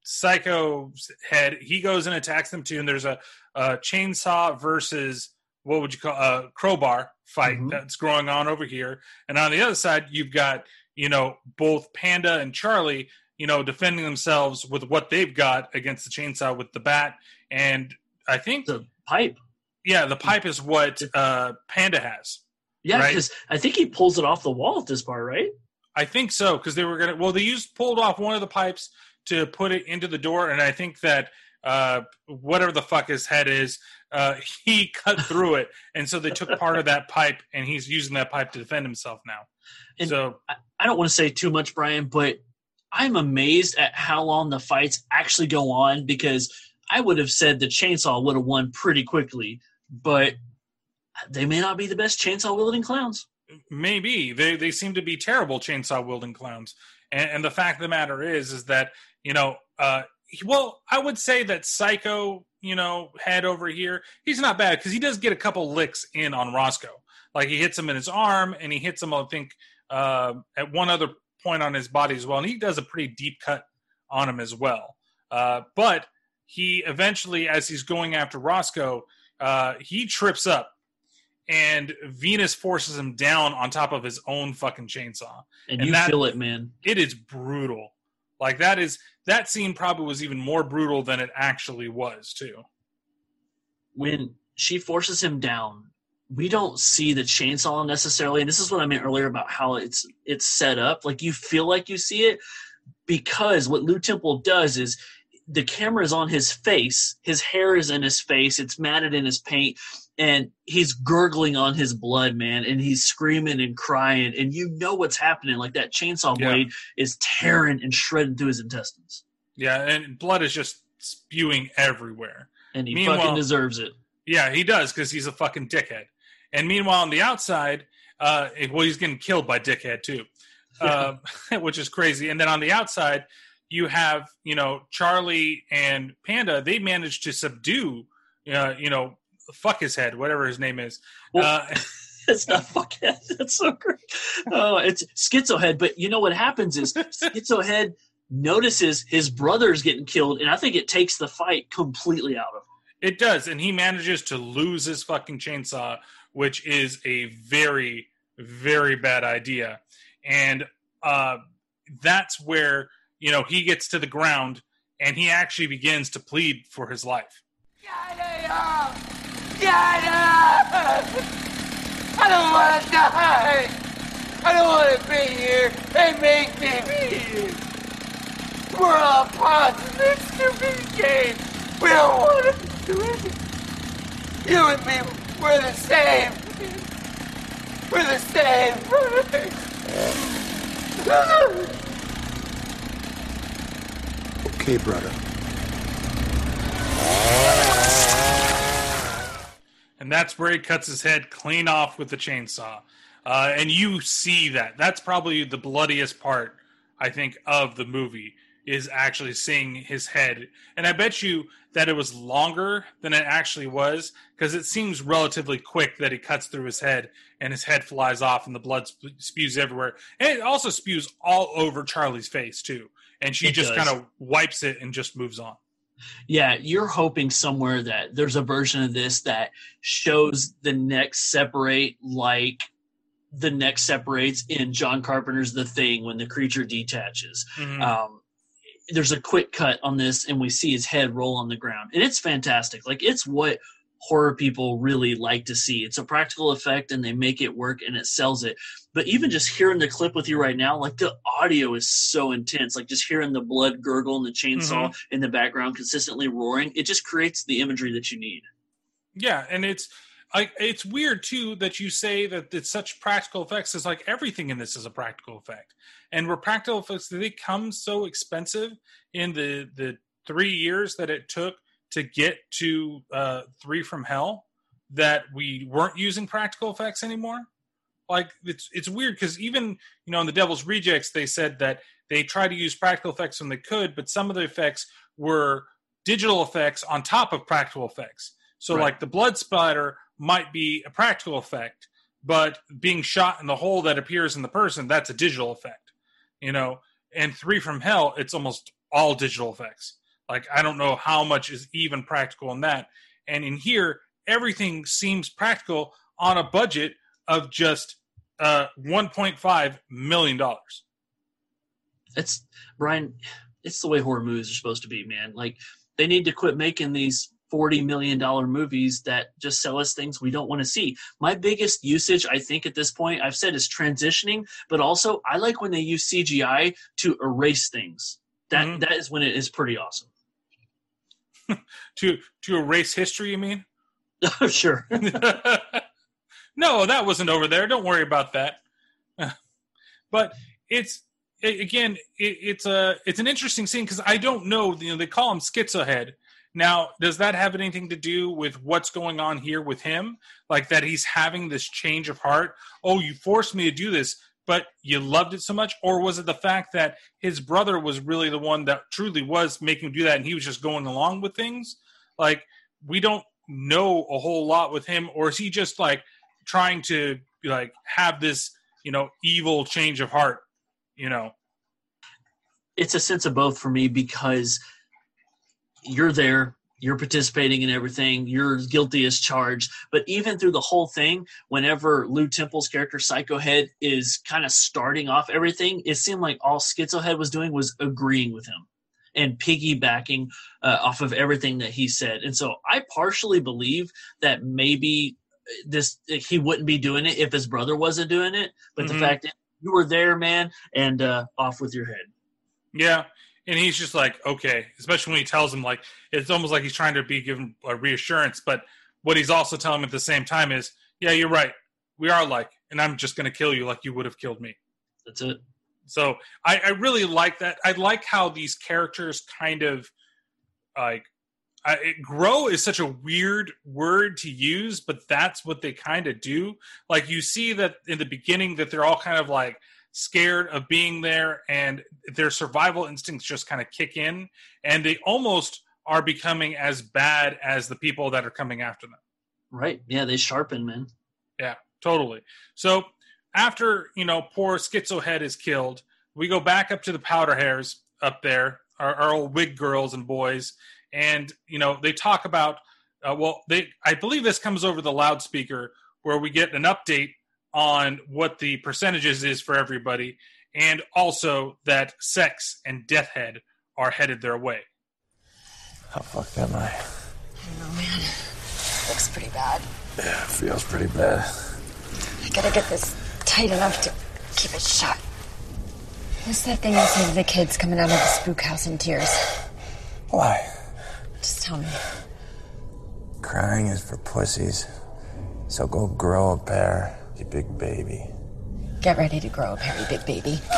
[SPEAKER 1] Psycho's head. He goes and attacks them too. And there's a, a chainsaw versus what would you call a crowbar fight
[SPEAKER 2] Mhm.
[SPEAKER 1] that's going on over here. And on the other side, you've got you know both Panda and Charly you know, defending themselves with what they've got against the chainsaw with the bat, and I think
[SPEAKER 2] the pipe.
[SPEAKER 1] Yeah, the pipe is what uh, Panda has.
[SPEAKER 2] Yeah,
[SPEAKER 1] right?
[SPEAKER 2] because I think he pulls it off the wall at this part, right?
[SPEAKER 1] I think so because they were gonna. Well, they used pulled off one of the pipes to put it into the door, and I think that uh, whatever the fuck his head is, uh, he cut through it, and so they took part of that pipe, and he's using that pipe to defend himself now.
[SPEAKER 2] And
[SPEAKER 1] so
[SPEAKER 2] I, I don't want to say too much, Brian, but I'm amazed at how long the fights actually go on because I would have said the chainsaw would have won pretty quickly, but they may not be the best chainsaw wielding clowns.
[SPEAKER 1] maybe they they seem to be terrible chainsaw wielding clowns, and, and the fact of the matter is, is that you know, uh, well, I would say that Psycho, you know, head over here, he's not bad because he does get a couple licks in on Roscoe. Like he hits him in his arm, and he hits him, I think, uh, at one other point on his body as well, and he does a pretty deep cut on him as well. Uh, but he eventually, as he's going after Roscoe, uh, he trips up, and Venus forces him down on top of his own fucking chainsaw.
[SPEAKER 2] And, you feel it, man.
[SPEAKER 1] It is brutal. Like that is that scene probably was even more brutal than it actually was too.
[SPEAKER 2] when she forces him down, we don't see the chainsaw necessarily. And this is what I meant earlier about how it's it's set up. Like you feel like you see it because what Lew Temple does is the camera is on his face, his hair is in his face, it's matted in his paint, and he's gurgling on his blood, man, and he's screaming and crying, and you know what's happening. Like that chainsaw
[SPEAKER 1] Yeah.
[SPEAKER 2] blade is tearing and shredding through his intestines.
[SPEAKER 1] Yeah, and blood is just spewing everywhere.
[SPEAKER 2] And he
[SPEAKER 1] Meanwhile-
[SPEAKER 2] fucking deserves it.
[SPEAKER 1] Yeah, he does because he's a fucking dickhead. And meanwhile, on the outside, uh, well, he's getting killed by dickhead too, uh, which is crazy. And then on the outside, you have you know Charly and Panda. They managed to subdue, uh, you know, fuck his head, whatever his name is. uh,
[SPEAKER 2] it's not fuckhead. That's so great. Oh, it's schizohead. But you know what happens is schizohead notices his brother's getting killed, and I think it takes the fight completely out of him.
[SPEAKER 1] It does, and he manages to lose his fucking chainsaw, which is a very, very bad idea. And uh, that's where you know he gets to the ground, and he actually begins to plead for his life.
[SPEAKER 16] Get up! I don't want to die! I don't want to be here! They make me be here! We're all pawns in this stupid game! We don't want to do it! You and me, we're the same! We're the same!
[SPEAKER 4] Okay, brother.
[SPEAKER 1] And that's where he cuts his head clean off with the chainsaw. Uh, and you see that. That's probably the bloodiest part, I think, of the movie is actually seeing his head. And I bet you that it was longer than it actually was because it seems relatively quick that he cuts through his head and his head flies off and the blood sp- spews everywhere. And it also spews all over Charly's face too. And she
[SPEAKER 2] It
[SPEAKER 1] just kind of wipes it and just moves on.
[SPEAKER 2] Yeah, you're hoping somewhere that there's a version of this that shows the neck separate like the neck separates in John Carpenter's The Thing when the creature detaches.
[SPEAKER 1] Mhm.
[SPEAKER 2] Um, there's a quick cut on this, and we see his head roll on the ground, and it's fantastic. Like it's what horror people really like to see. It's a practical effect, and they make it work, and it sells it. But even just hearing the clip with you right now, like the audio is so intense. Like just hearing the blood gurgle and the chainsaw
[SPEAKER 1] Mhm.
[SPEAKER 2] in the background consistently roaring, it just creates the imagery that you need.
[SPEAKER 1] Yeah, and it's like it's weird too that you say that it's such practical effects. Is like everything in this is a practical effect, and were practical effects they come so expensive in the the three years that it took to get to uh, Three from Hell that we weren't using practical effects anymore? Like it's it's weird because even you know in the Devil's Rejects they said that they tried to use practical effects when they could, but some of the effects were digital effects on top of practical effects. So
[SPEAKER 2] Right.
[SPEAKER 1] like the blood splatter might be a practical effect, but being shot in the hole that appears in the person, that's a digital effect. You know, and three from hell, it's almost all digital effects. Like I don't know how much is even practical in that. And in here, everything seems practical on a budget of just uh 1.5 million dollars.
[SPEAKER 2] It's Brian. It's the way horror movies are supposed to be, man. Like they need to quit making these forty million dollar movies that just sell us things we don't want to see. My biggest usage, I think, at this point, I've said is transitioning, but also I like when they use CGI to erase things. That that is when it is pretty awesome.
[SPEAKER 1] to to erase history, you mean?
[SPEAKER 2] sure.
[SPEAKER 1] no, that wasn't over there. Don't worry about that. but it's a- again, it, it's a it's an interesting scene because I don't know. You know, they call him Schizohead. Now, does that have anything to do with what's going on here with him? Like that he's having this change of heart? Oh, you forced me to do this, but you loved it so much? Or was it the fact that his brother was really the one that truly was making him do that and he was just going along with things? Like, we don't know a whole lot with him, or is he just like trying to like have this, you know, evil change of heart? You know,
[SPEAKER 2] it's a sense of both for me because you're there you're participating in everything you're guilty as charged but even through the whole thing whenever lew temple's character psycho head is kind of starting off everything it seemed like all schizo head was doing was agreeing with him and piggybacking uh, off of everything that he said and so i partially believe that maybe this he wouldn't be doing it if his brother wasn't doing it but
[SPEAKER 1] Mhm.
[SPEAKER 2] the fact that you were there man and uh, off with your head
[SPEAKER 1] Yeah, and he's just like, okay, especially when he tells him like it's almost like he's trying to be given a reassurance, but what he's also telling him at the same time is, yeah, you're right, we are like, and I'm just going to kill you like you would have killed me.
[SPEAKER 2] That's it.
[SPEAKER 1] So I, I really like that. I like how these characters kind of like. I, it, grow is such a weird word to use, but that's what they kind of do. Like you see that in the beginning that they're all kind of like scared of being there and their survival instincts just kind of kick in and they almost are becoming as bad as the people that are coming after them.
[SPEAKER 2] Right. Yeah they sharpen man.
[SPEAKER 1] Yeah totally. So after you know poor schizo head is killed we go back up to the powder hairs up there our, our old wig girls and boys and you know they talk about uh, well they i believe this comes over the loudspeaker where we get an update on what the percentages is for everybody and also that sex and death head are headed their way
[SPEAKER 19] How fucked am I?
[SPEAKER 5] i don't know man, looks pretty bad.
[SPEAKER 19] Yeah, it feels pretty bad.
[SPEAKER 5] I gotta get this tight enough to keep it shut. What's that thing you say to the kids coming out of the spook house in tears?
[SPEAKER 19] Why?
[SPEAKER 5] Just tell me.
[SPEAKER 19] Crying is for pussies. So go grow a pair, you big baby.
[SPEAKER 5] Get ready to grow a hairy big baby.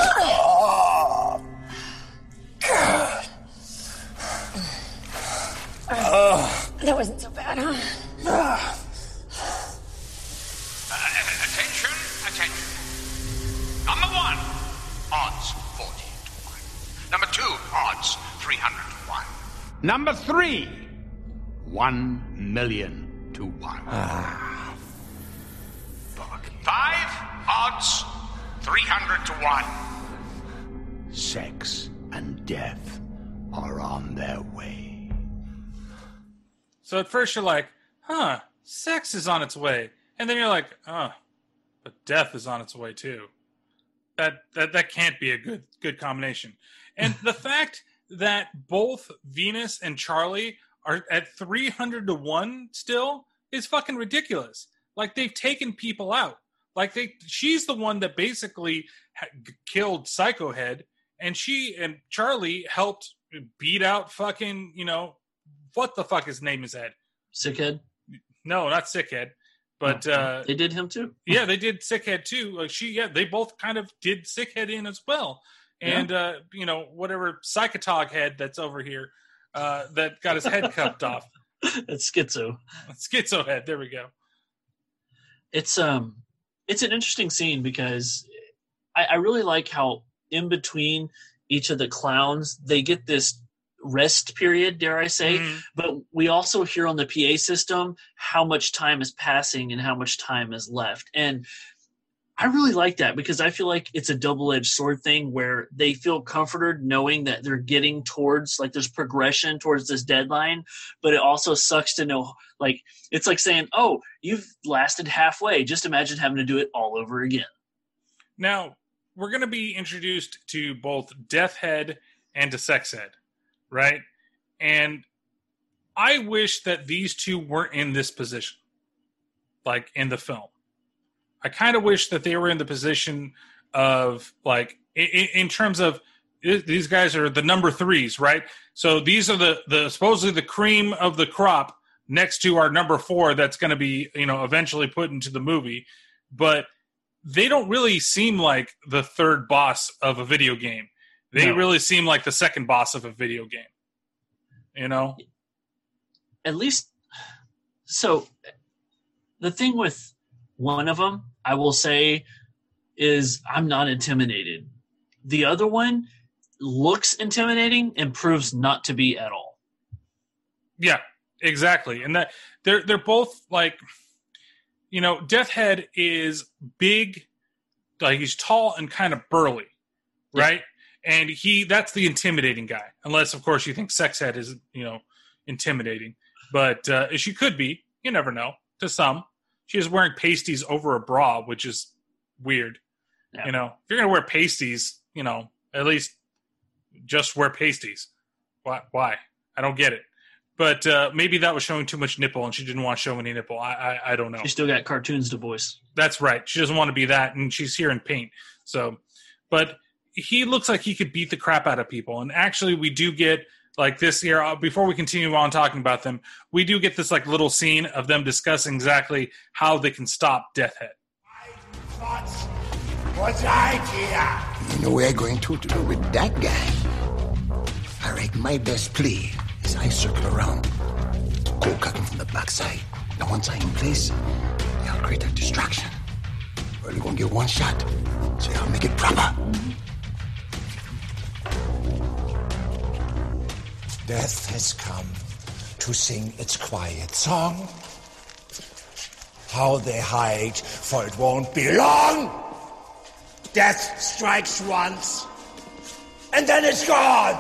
[SPEAKER 5] That wasn't so bad, huh?
[SPEAKER 17] Attention, attention. Number one, odds 40 to 1. Number two, odds 300 to 1.
[SPEAKER 15] Number three, one million to one.
[SPEAKER 17] Ah. Five, odds 300 to 1.
[SPEAKER 15] Sex and death are on their way.
[SPEAKER 1] so at first you're like huh sex is on its way and then you're like oh but death is on its way too that that that can't be a good good combination and the fact that both venus and charly are at 300 to 1 still is fucking ridiculous. Like they've taken people out. Like they she's the one that basically ha- killed psycho head and she and charly helped beat out fucking you know what the fuck his name is ed?
[SPEAKER 2] Sickhead?
[SPEAKER 1] No not sickhead but uh
[SPEAKER 2] they did him too?
[SPEAKER 1] yeah they did sickhead too. Like she yeah they both kind of did sickhead in as well and uh you know whatever psychotog head that's over here uh that got his head cupped off.
[SPEAKER 2] It's schizo.
[SPEAKER 1] Schizo head. There we go.
[SPEAKER 2] It's um it's an interesting scene because I, I really like how in between each of the clowns they get this rest period dare i say. But we also hear on the pa system how much time is passing and how much time is left. And i really like that because i feel like it's a double-edged sword thing where they feel comforted knowing that they're getting towards like there's progression towards this deadline but it also sucks to know like it's like saying oh you've lasted halfway just imagine having to do it all over again
[SPEAKER 1] Now, we're going to be introduced to both Death Head and to Sex Head, right? And I wish that these two weren't in this position, like in the film. I kind of wish that they were in the position of like in, in terms of these guys are the number threes, right? So these are the the supposedly the cream of the crop next to our number four that's going to be you know eventually put into the movie, but they don't really seem like the third boss of a video game. They
[SPEAKER 2] No.
[SPEAKER 1] really seem like the second boss of a video game. You know?
[SPEAKER 2] at least so the thing with one of them i will say is i'm not intimidated the other one looks intimidating and proves not to be at all
[SPEAKER 1] Yeah, exactly. And that they're they're both like you know, Death Head is big, like he's tall and kind of burly, right? And he that's the intimidating guy. Unless of course you think Sex Head is, you know, intimidating. But uh she could be, you never know, to some. She is wearing pasties over a bra, which is weird. You know, if you're gonna wear pasties, you know, at least just wear pasties. Why? Why? I don't get it. But uh, maybe that was showing too much nipple, and she didn't want to show any nipple. I, I, I don't know.
[SPEAKER 2] she still got cartoons to voice
[SPEAKER 1] That's right. She doesn't want to be that, and she's here in paint. So, but he looks like he could beat the crap out of people. And actually, we do get like this here. uh, Before we continue on talking about them, we do get this like little scene of them discussing exactly how they can stop Death Head.
[SPEAKER 4] What's idea? You know we're going to do with that guy. I reckon my best play is I circle around, go cutting from the backside. Now once I'm in place, I'll create a distraction. We're only gonna get one shot, so I'll make it proper.
[SPEAKER 20] Death has come to sing its quiet song. How they hide, for it won't be long. Death strikes once, and then it's gone.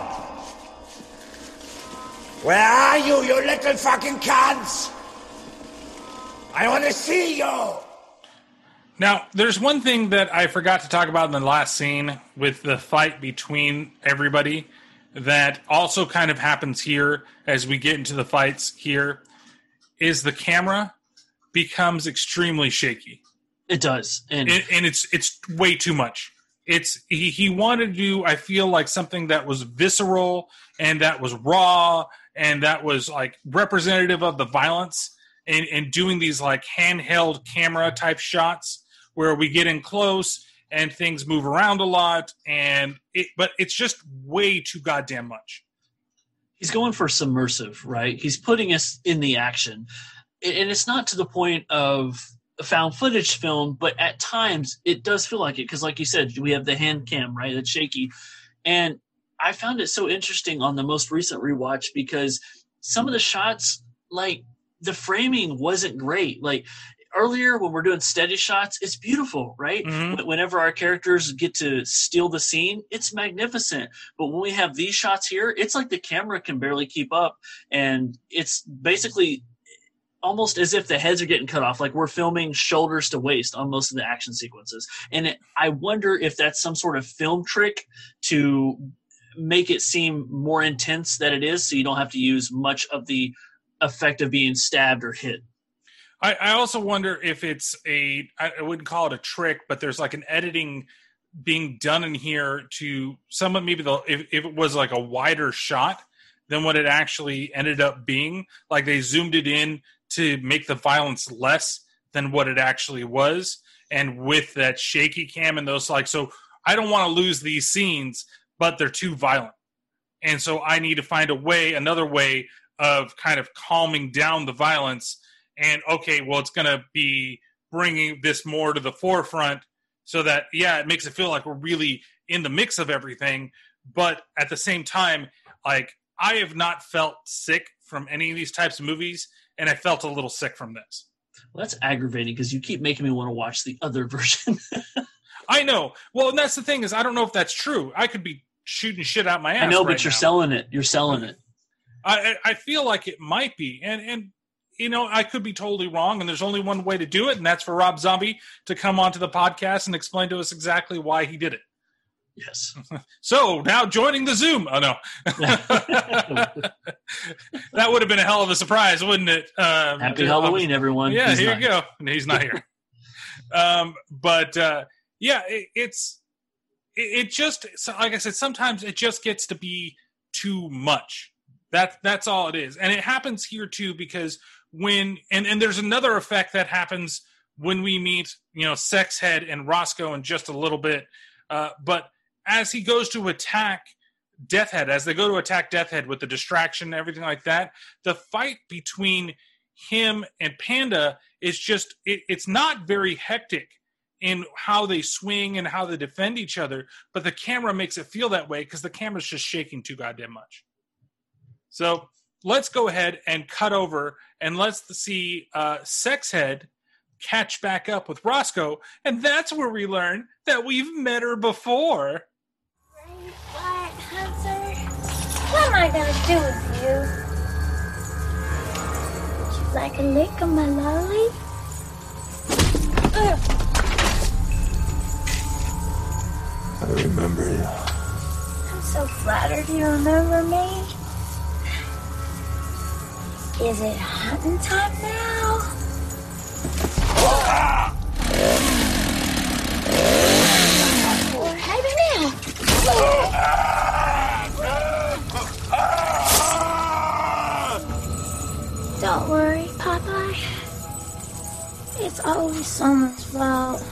[SPEAKER 20] Where are you, you little fucking cunts? I want to see you.
[SPEAKER 1] Now, there's one thing that I forgot to talk about in the last scene with the fight between everybody that also kind of happens here as we get into the fights here is the camera becomes extremely shaky.
[SPEAKER 2] It does. And
[SPEAKER 1] and, and it's it's way too much. It's he, he wanted to do I feel like something that was visceral and that was raw and that was like representative of the violence and, and doing these like handheld camera type shots where we get in close and things move around a lot and it but it's just way too goddamn much.
[SPEAKER 2] he's going for submersive, right? He's putting us in the action. And it's not to the point of a found footage film, but at times it does feel like it. Because, like you said, we have the hand cam, right? That's shaky. And I found it so interesting on the most recent rewatch because some of the shots, like the framing wasn't great. Like earlier when we're doing steady shots, it's beautiful, right? Mm-hmm. Wh- Whenever our characters get to steal the scene, it's magnificent. But when we have these shots here, it's like the camera can barely keep up. And it's basically almost as if the heads are getting cut off like we're filming shoulders to waist on most of the action sequences and it, i wonder if that's some sort of film trick to make it seem more intense than it is so you don't have to use much of the effect of being stabbed or hit
[SPEAKER 1] I, I also wonder if it's a I wouldn't call it a trick, but there's like an editing being done in here to some of maybe the if, if it was like a wider shot than what it actually ended up being. Like they zoomed it in to make the violence less than what it actually was. And with that shaky cam and those like so I don't want to lose these scenes, but they're too violent. And so I need to find a way, another way of kind of calming down the violence. And okay, well, it's going to be bringing this more to the forefront so that, yeah, it makes it feel like we're really in the mix of everything. But at the same time, like, I have not felt sick from any of these types of movies, and I felt a little sick from this.
[SPEAKER 2] well, that's aggravating because you keep making me want to watch the other version
[SPEAKER 1] I know. Well, and that's the thing is, I don't know if that's true. I could be shooting shit out my ass.
[SPEAKER 2] i know
[SPEAKER 1] right
[SPEAKER 2] but you're
[SPEAKER 1] now.
[SPEAKER 2] selling it you're selling it
[SPEAKER 1] I, I I feel like it might be, and and you know I could be totally wrong, and there's only one way to do it, and that's for Rob Zombie to come onto the podcast and explain to us exactly why he did it.
[SPEAKER 2] Yes.
[SPEAKER 1] so now joining the Zoom. Oh no, that would have been a hell of a surprise, wouldn't it? Um,
[SPEAKER 2] Happy Halloween, everyone.
[SPEAKER 1] Yeah,
[SPEAKER 2] He's
[SPEAKER 1] here
[SPEAKER 2] not.
[SPEAKER 1] you go. No, He's not here. um, but uh, yeah, it, it's it, it just like I said, sometimes it just gets to be too much. That that's all it is, and it happens here too because when and and there's another effect that happens when we meet you know sex head and Roscoe in just a little bit, uh, but as he goes to attack Deathhead, as they go to attack Deathhead with the distraction, and everything like that, the fight between him and Panda is just it, it's not very hectic in how they swing and how they defend each other, but the camera makes it feel that way because the camera's just shaking too goddamn much. So let's go ahead and cut over and let's see uh, Sexhead catch back up with Roscoe, and that's where we learn that we've met her before.
[SPEAKER 14] White Hunter, what am I gonna do with you? Would you like a lick of my lolly? Ugh.
[SPEAKER 19] I remember you.
[SPEAKER 14] I'm so flattered you remember me. Is it hunting time now? Or maybe now. Don't worry, Popeye. It's always someone's fault.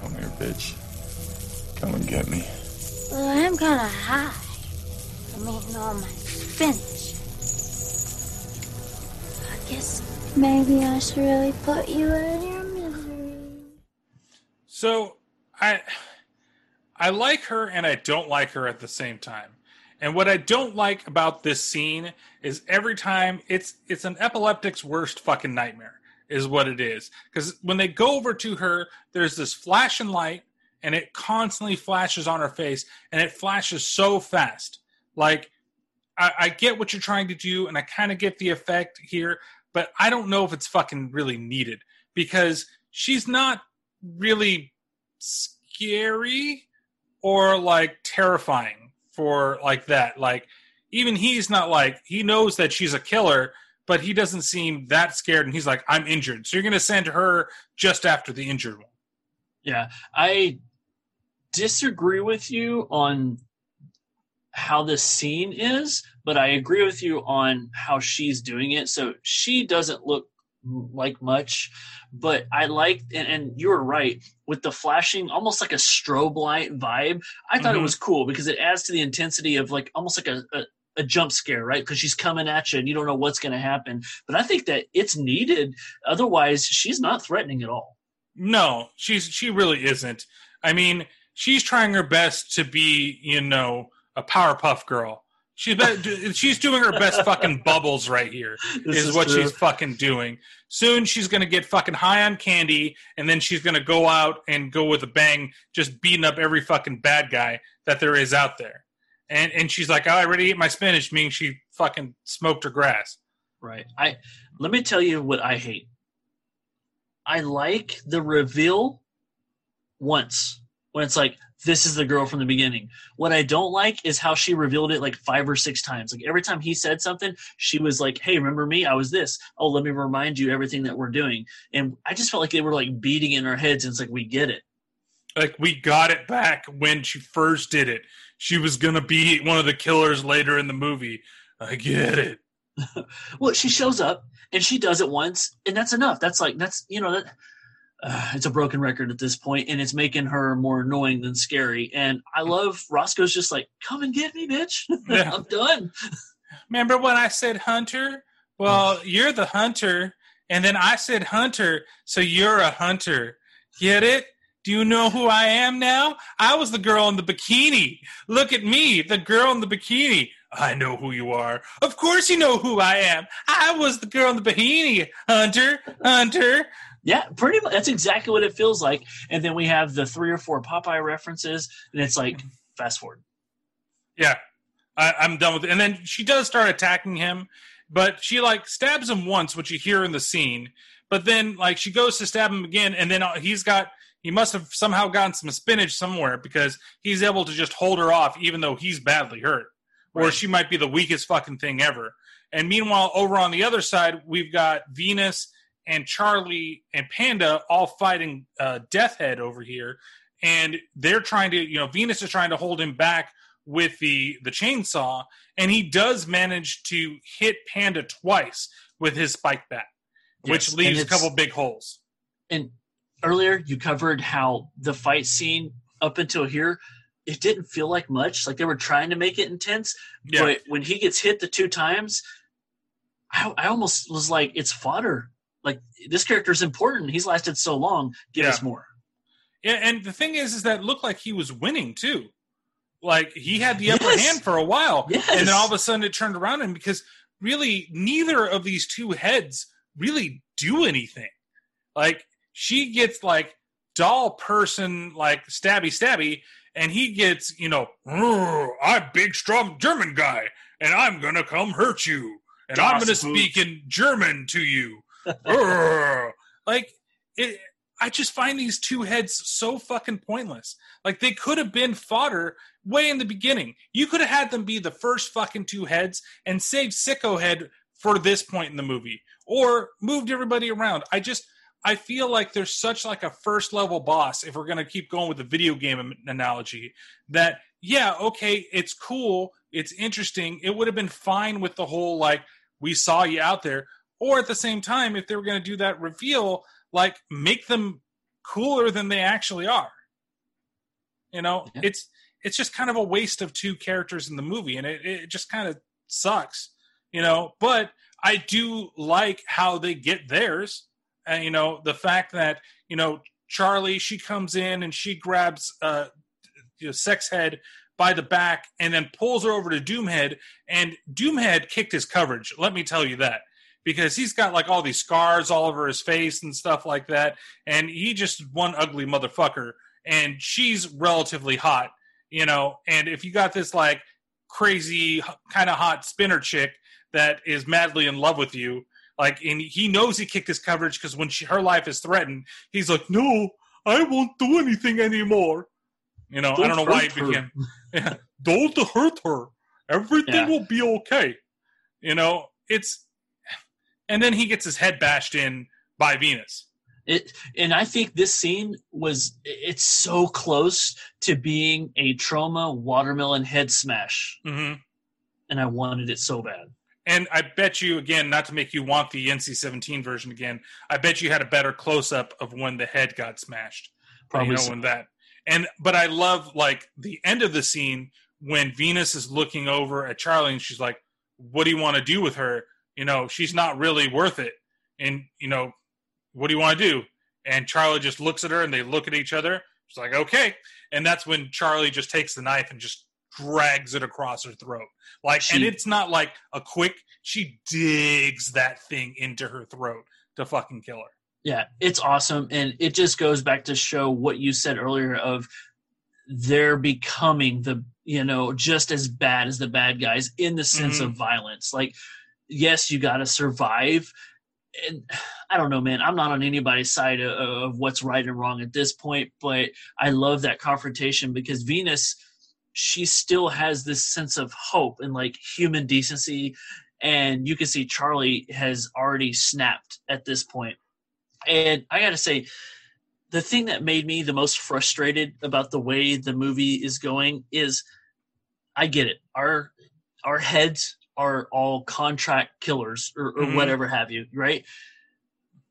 [SPEAKER 19] Come here, bitch. Come and get me.
[SPEAKER 14] Well, I am kind of high from eating all my spinach. Guess maybe I should really put you of your misery.
[SPEAKER 1] So I I like her and I don't like her at the same time. And what I don't like about this scene is every time it's it's an epileptic's worst fucking nightmare is what it is. Because when they go over to her, there's this flashing light and it constantly flashes on her face and it flashes so fast. Like I, I get what you're trying to do and I kind of get the effect here, but I don't know if it's fucking really needed because she's not really scary or like terrifying for like that. Like even he's not like he knows that she's a killer, but he doesn't seem that scared and he's like, I'm injured. So you're gonna send her just after the injured one.
[SPEAKER 2] Yeah, I disagree with you on how this scene is, but I agree with you on how she's doing it. So she doesn't look like much, but I like, and, and you were right with the flashing, almost like a strobe light vibe. I thought
[SPEAKER 1] Mhm.
[SPEAKER 2] it was cool because it adds to the intensity of like almost like a, a a jump scare, right? Because she's coming at you and you don't know what's going to happen. But I think that it's needed. Otherwise, she's not threatening at all.
[SPEAKER 1] No, she's she really isn't. I mean, she's trying her best to be, you know, a Powerpuff Girl. She's be- she's doing her best fucking bubbles right here.
[SPEAKER 2] This
[SPEAKER 1] is
[SPEAKER 2] is
[SPEAKER 1] what
[SPEAKER 2] true.
[SPEAKER 1] she's fucking doing. Soon she's gonna get fucking high on candy, and then she's gonna go out and go with a bang, just beating up every fucking bad guy that there is out there. And and she's like, oh, I already ate my spinach, meaning she fucking smoked her grass.
[SPEAKER 2] Right. I let me tell you what I hate. I like the reveal once when it's like this is the girl from the beginning. What I don't like is how she revealed it like five or six times. Like every time he said something, she was like, "Hey, remember me? I was this. Oh, let me remind you everything that we're doing." And I just felt like they were like beating in our heads. And it's like we get it.
[SPEAKER 1] Like we got it back when she first did it. She was gonna be one of the killers later in the movie. I get it.
[SPEAKER 2] Well, she shows up and she does it once, and that's enough. That's like that's you know that uh, it's a broken record at this point, and it's making her more annoying than scary. And I love Roscoe's just like, "Come and get me, bitch!
[SPEAKER 1] Yeah.
[SPEAKER 2] I'm done."
[SPEAKER 1] Remember when I said hunter? Well, you're the hunter, and then I said hunter, so you're a hunter. Get it? Do you know who I am now? I was the girl in the bikini. Look at me, the girl in the bikini. I know who you are. Of course you know who I am. I was the girl in the bikini. Hunter, hunter.
[SPEAKER 2] Yeah, pretty much. That's exactly what it feels like. And then we have the three or four Popeye references, and it's like fast forward.
[SPEAKER 1] Yeah, I, I'm done with it. And then she does start attacking him, but she like stabs him once, which you hear in the scene. But then like she goes to stab him again, and then uh, he's got he must have somehow gotten some spinach somewhere because he's able to just hold her off even though he's badly hurt. Or she might be the weakest fucking thing ever. And meanwhile, over on the other side, we've got Venus and Charly and Panda all fighting uh, Death Head over here, and they're trying to, you know, Venus is trying to hold him back with the the chainsaw, and he does manage to hit Panda twice with his spike bat, which
[SPEAKER 2] Yes, and
[SPEAKER 1] leaves a couple big holes.
[SPEAKER 2] And earlier you covered how the fight scene up until here it didn't feel like much like they were trying to make it intense
[SPEAKER 1] Yeah.
[SPEAKER 2] but when he gets hit the two times I, I almost was like it's fodder like this character is important he's lasted so long give
[SPEAKER 1] Yeah.
[SPEAKER 2] us more
[SPEAKER 1] Yeah, and the thing is, is that it looked like he was winning too. Like he had the upper
[SPEAKER 2] Yes.
[SPEAKER 1] hand for a while,
[SPEAKER 2] Yes.
[SPEAKER 1] and then all of a sudden it turned around him because really neither of these two heads really do anything. Like she gets like doll person like stabby stabby, and he gets you know "Rrr, I'm big strong German guy, and I'm gonna come hurt you, and I'm gonna
[SPEAKER 2] Das
[SPEAKER 1] speak in German to you. Like it. I just find these two heads so fucking pointless. Like they could have been fodder way in the beginning. You could have had them be the first fucking two heads and saved Sicko Head for this point in the movie, or moved everybody around. I just I feel like there's such like a first level boss if we're gonna keep going with the video game analogy that yeah okay it's cool it's interesting it would have been fine with the whole like we saw you out there or at the same time if they were going to do that reveal like make them cooler than they actually are. You know it's it's just kind of a waste of two characters in the movie and it, it just kind of sucks you know? But i do like how they get theirs and you know the fact that you know charly she comes in and she grabs uh you know, sex head by the back and then pulls her over to doomhead and doomhead kicked his coverage let me tell you that because he's got like all these scars all over his face and stuff like that and he just one ugly motherfucker and she's relatively hot you know? And if you got this like crazy kind of hot spinner chick that is madly in love with you like and he knows he kicked his coverage because when she, her life is threatened he's like no i won't do anything anymore. You know i
[SPEAKER 2] Don't
[SPEAKER 1] don't know why he became yeah, don't hurt her. Everything
[SPEAKER 2] Yeah.
[SPEAKER 1] will be okay. You know it's and then he gets his head bashed in by venus
[SPEAKER 2] It and I think this scene was it's so close to being a trauma watermelon head smash,
[SPEAKER 1] mm-hmm.
[SPEAKER 2] and I wanted it so bad.
[SPEAKER 1] And I bet you again, not to make you want the NC-17 version again, I bet you had a better close-up of when the head got smashed.
[SPEAKER 2] Probably
[SPEAKER 1] you know
[SPEAKER 2] so.
[SPEAKER 1] when that. And but I love like the end of the scene when Venus is looking over at Charly and she's like, "What do you want to do with her? You know, she's not really worth it." And you know, what do you want to do? And Charly just looks at her and they look at each other. She's like, "Okay." And that's when Charly just takes the knife and just drags it across her throat. Like, and it's not like a quick. She digs that thing into her throat to fucking kill her.
[SPEAKER 2] Yeah, it's awesome, and it just goes back to show what you said earlier of they're becoming the you know just as bad as the bad guys in the sense of mm-hmm. violence. Like, yes, you got to survive, and I don't know, man. I'm not on anybody's side of, of what's right and wrong at this point, but I love that confrontation because Venus, she still has this sense of hope and like human decency, and you can see Charly has already snapped at this point. And I got to say, the thing that made me the most frustrated about the way the movie is going is I get it. Our our heads are all contract killers or, or
[SPEAKER 1] Mhm.
[SPEAKER 2] whatever have you, right?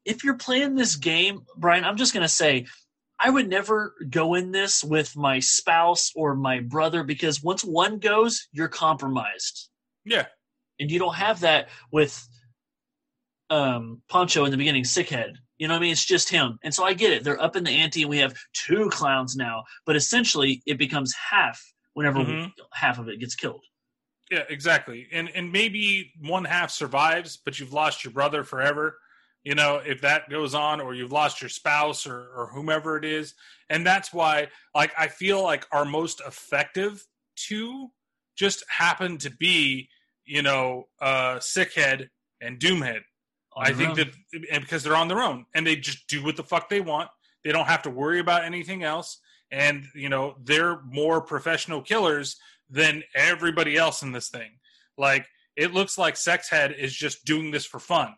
[SPEAKER 2] If you're playing this game, Brian, I'm just gonna say I would never go in this with my spouse or my brother because once one goes, you're compromised.
[SPEAKER 1] Yeah.
[SPEAKER 2] And you don't have that with um Pancho in the beginning, sickhead. You know what I mean? It's just him. And so I get it. They're up in the ante and we have two clowns now. But essentially it becomes half whenever
[SPEAKER 1] Mhm.
[SPEAKER 2] half of it gets killed.
[SPEAKER 1] Yeah, exactly. And and maybe one half survives, but you've lost your brother forever. You know, if that goes on, or you've lost your spouse or, or whomever it is. And that's why like I feel like our most effective two just happen to be, you know, uh Sickhead and Doomhead. I think
[SPEAKER 2] own.
[SPEAKER 1] that and because they're on their own and they just do what the fuck they want. They don't have to worry about anything else, and you know they're more professional killers than everybody else in this thing. Like it looks like Sexhead is just doing this for fun.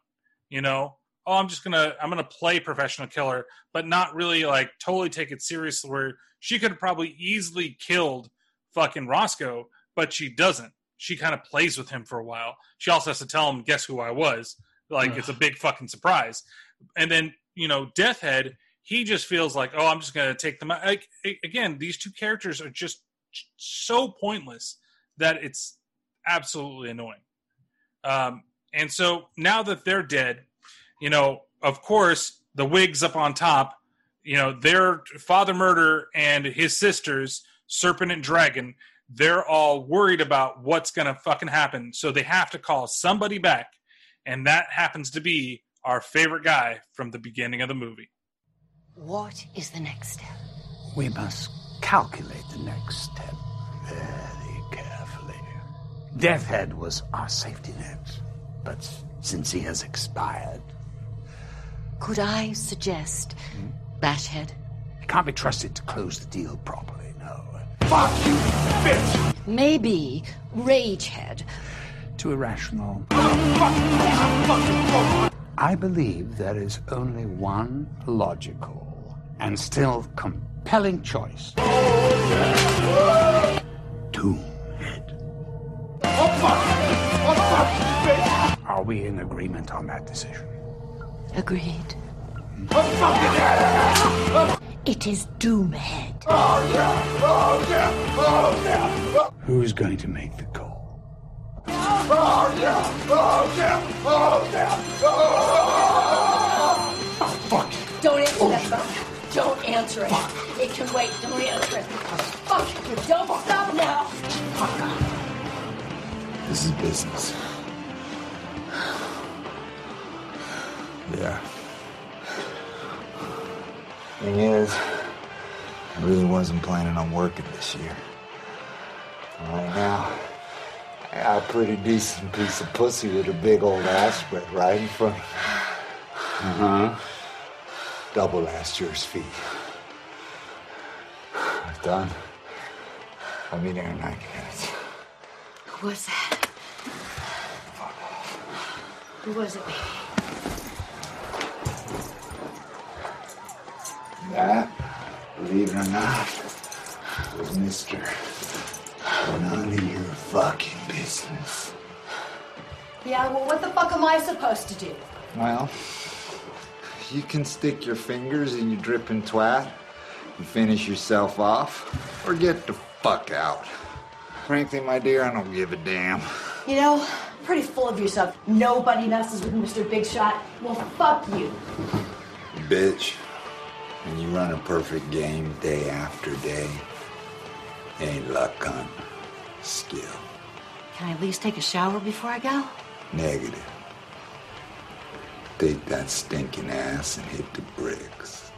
[SPEAKER 1] You know, oh, I'm just gonna I'm gonna play professional killer, but not really like totally take it seriously. Where she could have probably easily killed fucking Roscoe, but she doesn't. She kind of plays with him for a while. She also has to tell him, "Guess who I was." Like it's a big fucking surprise. And then you know, Death Head, he just feels like, "Oh, I'm just gonna take them." out. Like again, these two characters are just so pointless that it's absolutely annoying. Um, and so now that they're dead, you know, of course, the wigs up on top, you know, their father murder and his sisters, Serpent and Dragon, they're all worried about what's going to fucking happen. So they have to call somebody back. And that happens to be our favorite guy from the beginning of the movie.
[SPEAKER 10] What is the next step?
[SPEAKER 15] We must calculate the next step very carefully. Deathhead was our safety net, but since he has expired,
[SPEAKER 10] Could I suggest hmm? Bashhead?
[SPEAKER 15] he can't be trusted to close the deal properly, no. Fuck you, bitch!
[SPEAKER 10] Maybe Ragehead.
[SPEAKER 15] Too irrational. I believe there is only one logical and still compelling choice. Doomhead. Are we in agreement on that decision?
[SPEAKER 10] Agreed. It is Doomhead.
[SPEAKER 15] Who's going to make the call?
[SPEAKER 10] oh fuck Don't answer that phone. Don't answer it. It can wait. Don't answer it. Fuck. Don't stop now. Fuck.
[SPEAKER 3] This is business. Yeah. Thing is, I really wasn't planning on working this year. Right now, I got a pretty decent piece of pussy with a big old ass spread right in front of me. Uh huh. Double last year's fee. I've done. I'll be there in 90 minutes.
[SPEAKER 10] Who was that? Who was it, baby?
[SPEAKER 3] That, believe it or not, was Mr. None of your fucking business.
[SPEAKER 9] Yeah, well, what the fuck am I supposed to do?
[SPEAKER 3] Well, you can stick your fingers in your dripping twat and finish yourself off, or get the fuck out. Frankly, my dear, I don't give a damn.
[SPEAKER 9] You know, pretty full of yourself. Nobody messes with Mr. Big Shot. Well, fuck you.
[SPEAKER 3] Bitch, when you run a perfect game day after day, ain't luck, cunt. Skill.
[SPEAKER 10] Can I at least take a shower before I go?
[SPEAKER 3] Negative. Take that stinking ass and hit the bricks.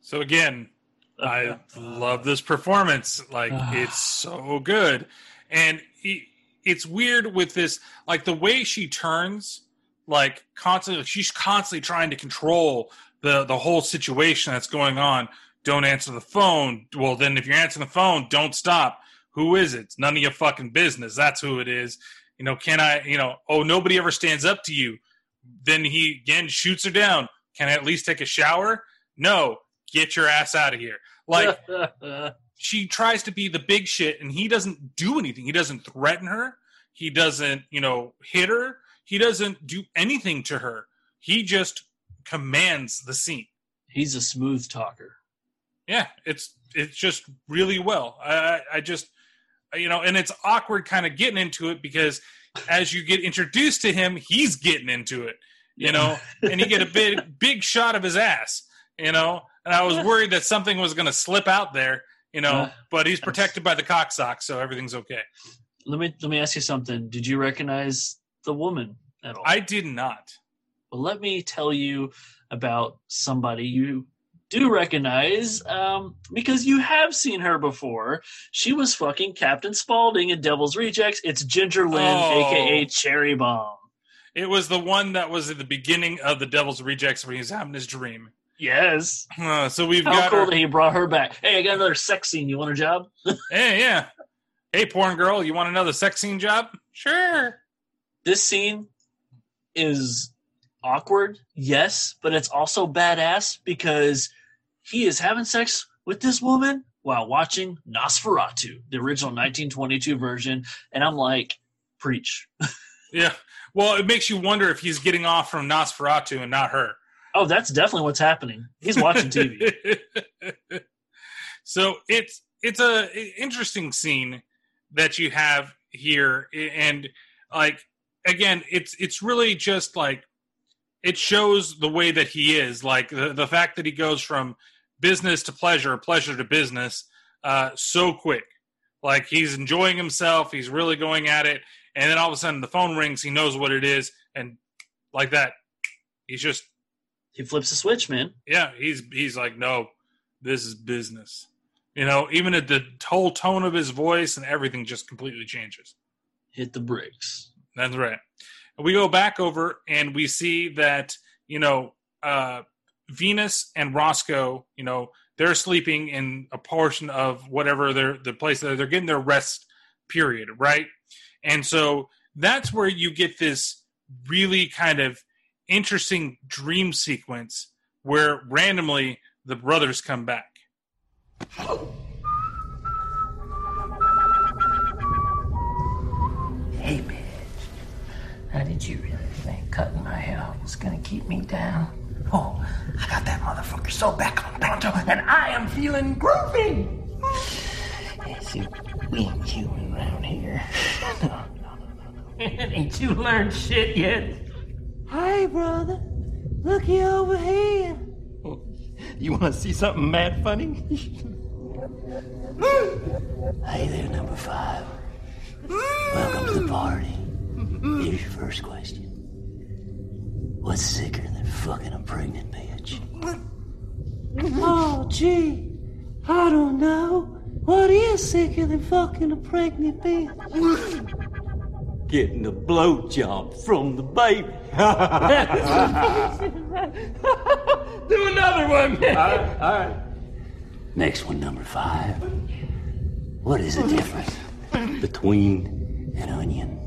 [SPEAKER 1] So again, I love this performance. Like it's so good, and he, it's weird with this, like the way she turns, like constantly, she's constantly trying to control the the whole situation that's going on. Don't answer the phone. Well, then if you're answering the phone, don't stop. Who is it? It's none of your fucking business. That's who it is. You know, can I? You know, oh, nobody ever stands up to you. Then he again shoots her down. Can I at least take a shower? No, get your ass out of here. Like she tries to be the big shit and he doesn't do anything. He doesn't threaten her. He doesn't, you know, hit her. He doesn't do anything to her. He just commands the scene.
[SPEAKER 2] He's a smooth talker.
[SPEAKER 1] Yeah, it's it's just really well. I I- I just you know, and it's awkward kind of getting into it because as you get introduced to him, he's getting into it, you know, and you get a big big shot of his ass, you know. And I was worried that something was going to slip out there, you know, but he's protected by the cock sock, so everything's okay.
[SPEAKER 2] Let me let me ask you something. Did you recognize the woman at all?
[SPEAKER 1] I did not.
[SPEAKER 2] Well, let me tell you about somebody you do recognize um, because you have seen her before. She was fucking Captain Spaulding in Devil's Rejects. It's Ginger Lynn,
[SPEAKER 1] Oh.
[SPEAKER 2] aka Cherry Bomb.
[SPEAKER 1] It was the one that was at the beginning of the Devil's Rejects when he was having his dream.
[SPEAKER 2] Yes.
[SPEAKER 1] Uh, so we've
[SPEAKER 2] How
[SPEAKER 1] got
[SPEAKER 2] cool
[SPEAKER 1] our-
[SPEAKER 2] that he brought her back. Hey, I got another sex scene. You want a job?
[SPEAKER 1] hey, yeah. Hey, porn girl, you want another sex scene job? Sure.
[SPEAKER 2] This scene is awkward, yes, but it's also badass because he is having sex with this woman while watching Nosferatu, the original 1922 version, and I'm like, preach.
[SPEAKER 1] Yeah. Well, it makes you wonder if he's getting off from Nosferatu and not her.
[SPEAKER 2] Oh, that's definitely what's happening. He's watching TV.
[SPEAKER 1] so it's it's a interesting scene that you have here and like again it's it's really just like it shows the way that he is like the, the fact that he goes from business to pleasure pleasure to business uh so quick. Like he's enjoying himself he's really going at it and then all of a sudden the phone rings he knows what it is and like that he's just
[SPEAKER 2] he flips the switch man.
[SPEAKER 1] Yeah he's he's like no this is business. You know even at the whole tone of his voice and everything just completely changes.
[SPEAKER 2] Hit the bricks.
[SPEAKER 1] that's right. We go back over and we see that you know uh venus and roscoe you know they're sleeping in a portion of whatever they're the place that they're getting their rest period right and so that's where you get this really kind of interesting dream sequence where randomly the brothers come back
[SPEAKER 12] Hey, bitch. How did you really think cutting my hair was gonna keep me down? Oh, I got that motherfucker so back on pronto, and I am feeling groovy. Yeah, see, we ain't human around here. No, no, no, no, no. ain't you learned shit yet? Hey, brother. Looky over here. You want to see something mad funny? hey there, number five. Welcome to the party. Here's your first question. What's sicker than fucking a pregnant bitch?
[SPEAKER 21] Oh, gee. I don't know. What is sicker than fucking a pregnant bitch?
[SPEAKER 12] Getting a blowjob from the baby.
[SPEAKER 21] Do another one, man.
[SPEAKER 12] All right, all right. Next one, number five. What is the difference between an onion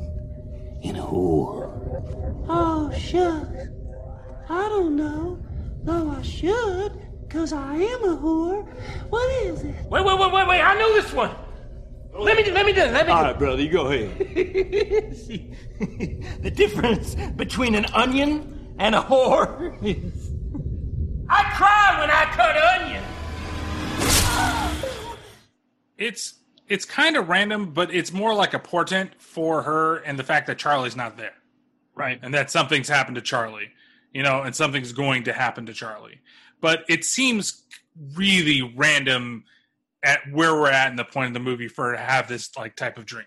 [SPEAKER 12] and a whore?
[SPEAKER 21] Oh, shucks. I don't know. Though I should, because I am a whore. What is it?
[SPEAKER 12] Wait, wait, wait, wait, wait! I know this one. Let me do. Let me do. Let me.
[SPEAKER 21] All
[SPEAKER 12] do.
[SPEAKER 21] right,
[SPEAKER 12] brother, you go ahead. See, the difference between an onion and a whore is I cry when I cut onion.
[SPEAKER 1] it's it's kind of random but it's more like a portent for her and the fact that charly's not there
[SPEAKER 2] right
[SPEAKER 1] and that something's happened to charly you know and something's going to happen to charly but it seems really random at where we're at in the point of the movie for her to have this like type of dream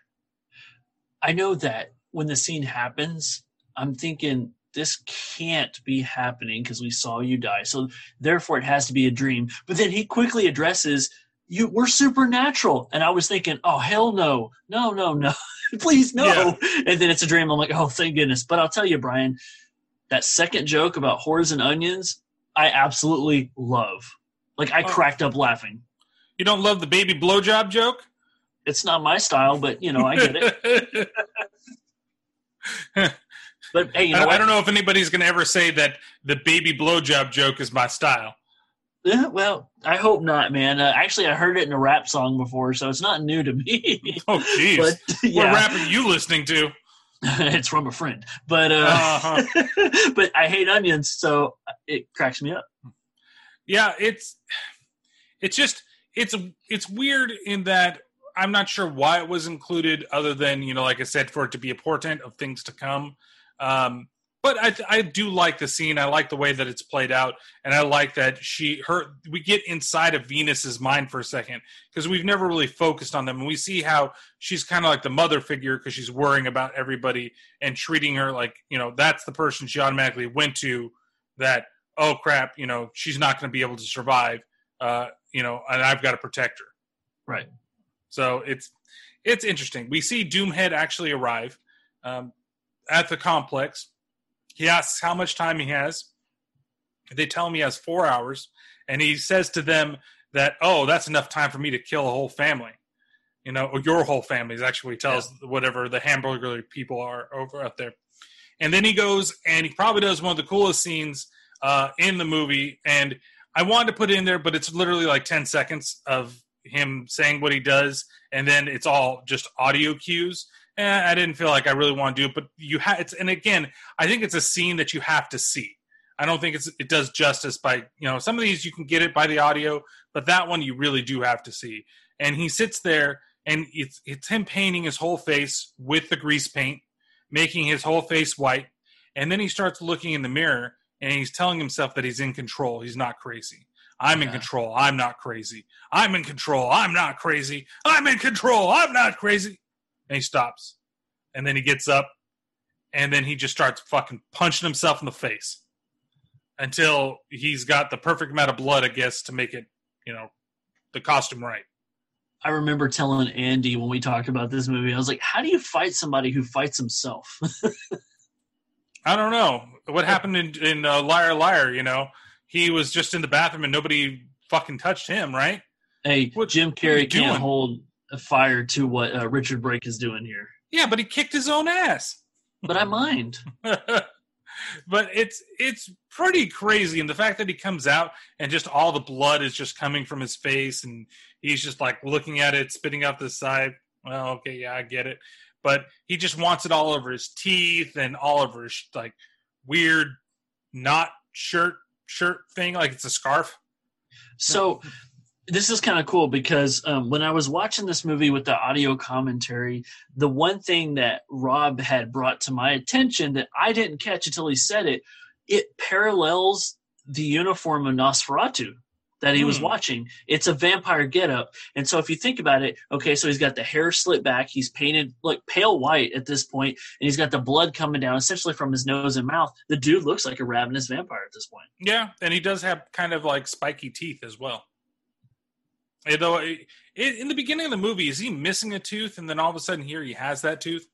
[SPEAKER 2] I know that when the scene happens, I'm thinking this can't be happening because we saw you die. So therefore, it has to be a dream. But then he quickly addresses you. We're supernatural, and I was thinking, oh hell no, no, no, no, please no. And then it's a dream. I'm like, oh thank goodness. But I'll tell you, Brian, that second joke about whores and onions, I absolutely love. Like I
[SPEAKER 1] Oh.
[SPEAKER 2] cracked up laughing.
[SPEAKER 1] You don't love the baby blowjob joke?
[SPEAKER 2] It's not my style, but you know I get it. but hey, you know
[SPEAKER 1] I, I don't know if anybody's going to ever say that the baby blowjob joke is my style
[SPEAKER 2] Yeah, well, I hope not, man. Uh, actually, I heard it in a rap song before, so it's not new to me.
[SPEAKER 1] oh jeez
[SPEAKER 2] But, yeah.
[SPEAKER 1] what rap are you listening to
[SPEAKER 2] it's from a friend, but uh,
[SPEAKER 1] Uh-huh.
[SPEAKER 2] but I hate onions, so it cracks me up.
[SPEAKER 1] yeah it's it's just it's it's weird in that i'm not sure why it was included other than you know like i said for it to be a portent of things to come um but I, I do like the scene. I like the way that it's played out, and I like that she her we get inside of Venus's mind for a second because we've never really focused on them, and we see how she's kind of like the mother figure because she's worrying about everybody and treating her like you know that's the person she automatically went to. That oh crap, you know she's not going to be able to survive, uh, you know, and I've got to protect her.
[SPEAKER 2] Right.
[SPEAKER 1] So it's it's interesting. We see Doomhead actually arrive um, at the complex. He asks how much time he has, They tell him he has four hours, and he says to them that, "Oh, that's enough time for me to kill a whole family." You know, or your whole family is actually tells whatever the hamburger people are over out there. And then he goes and he probably does one of the coolest scenes uh, in the movie. And I wanted to put it in there, but it's literally like 10 seconds of him saying what he does. And then it's all just audio cues. And I didn't feel like I really want to do it, but you have it's, and again, I think it's a scene that you have to see. I don't think it's, it does justice by, you know, some of these you can get it by the audio, but that one you really do have to see. And he sits there and it's, it's him painting his whole face with the grease paint making his whole face white. And then he starts looking in the mirror and he's telling himself that he's in control. He's not crazy. I'm in control. I'm not crazy. I'm in control. I'm not crazy. I'm in control. I'm not crazy. And he stops. And then he gets up and then he just starts fucking punching himself in the face until he's got the perfect amount of blood, I guess, to make it, you know, the costume right.
[SPEAKER 2] I remember telling Andy when we talked about this movie, I was like, "How do you fight somebody who fights himself?"
[SPEAKER 1] I don't know what happened in, in uh, Liar Liar. You know, he was just in the bathroom and nobody fucking touched him, right?
[SPEAKER 2] hey, Jim
[SPEAKER 1] what you
[SPEAKER 2] Carrey can't hold a fire to what uh, Richard Brake is doing here.
[SPEAKER 1] Yeah, but he kicked his own ass.
[SPEAKER 2] But I mind.
[SPEAKER 1] but it's it's pretty crazy, and the fact that he comes out and just all the blood is just coming from his face, and he's just like looking at it, spitting out the side. Well, okay, yeah, I get it, but he just wants it all over his teeth and all over his like weird not shirt shirt thing, like it's a scarf.
[SPEAKER 2] So this is kind of cool because um, when I was watching this movie with the audio commentary, the one thing that Rob had brought to my attention that I didn't catch until he said it, it parallels the uniform of Nosferatu that he was
[SPEAKER 1] Hmm.
[SPEAKER 2] watching. It's a vampire getup, and so if you think about it, okay, so he's got the hair slit back, he's painted like pale white at this point, and he's got the blood coming down essentially from his nose and mouth. The dude looks like a ravenous vampire at this point.
[SPEAKER 1] Yeah, and he does have kind of like spiky teeth as well. Though in the beginning of the movie, is he missing a tooth, and then all of a sudden here he has that tooth?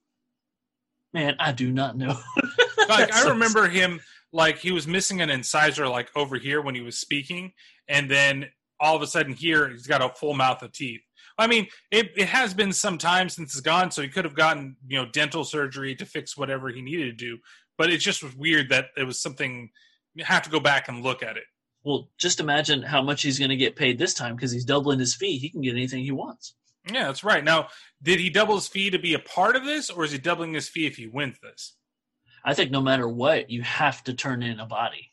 [SPEAKER 2] Man, I do not know.
[SPEAKER 1] like I
[SPEAKER 2] So-
[SPEAKER 1] remember him like he was missing an incisor like over here when he was speaking, and then all of a sudden here he's got a full mouth of teeth. I mean, it, it has been some time since it's gone, so he could have gotten you know dental surgery to fix whatever he needed to do. But it just was weird that it was something you have to go back and look at it.
[SPEAKER 2] Well, just imagine how much he's going to get paid this time because he's doubling his fee. He can get anything he wants.
[SPEAKER 1] Yeah, that's right. Now, did he double his fee to be a part of this, or is he doubling his fee if he wins this?
[SPEAKER 2] I think no matter what, you have to turn in a body.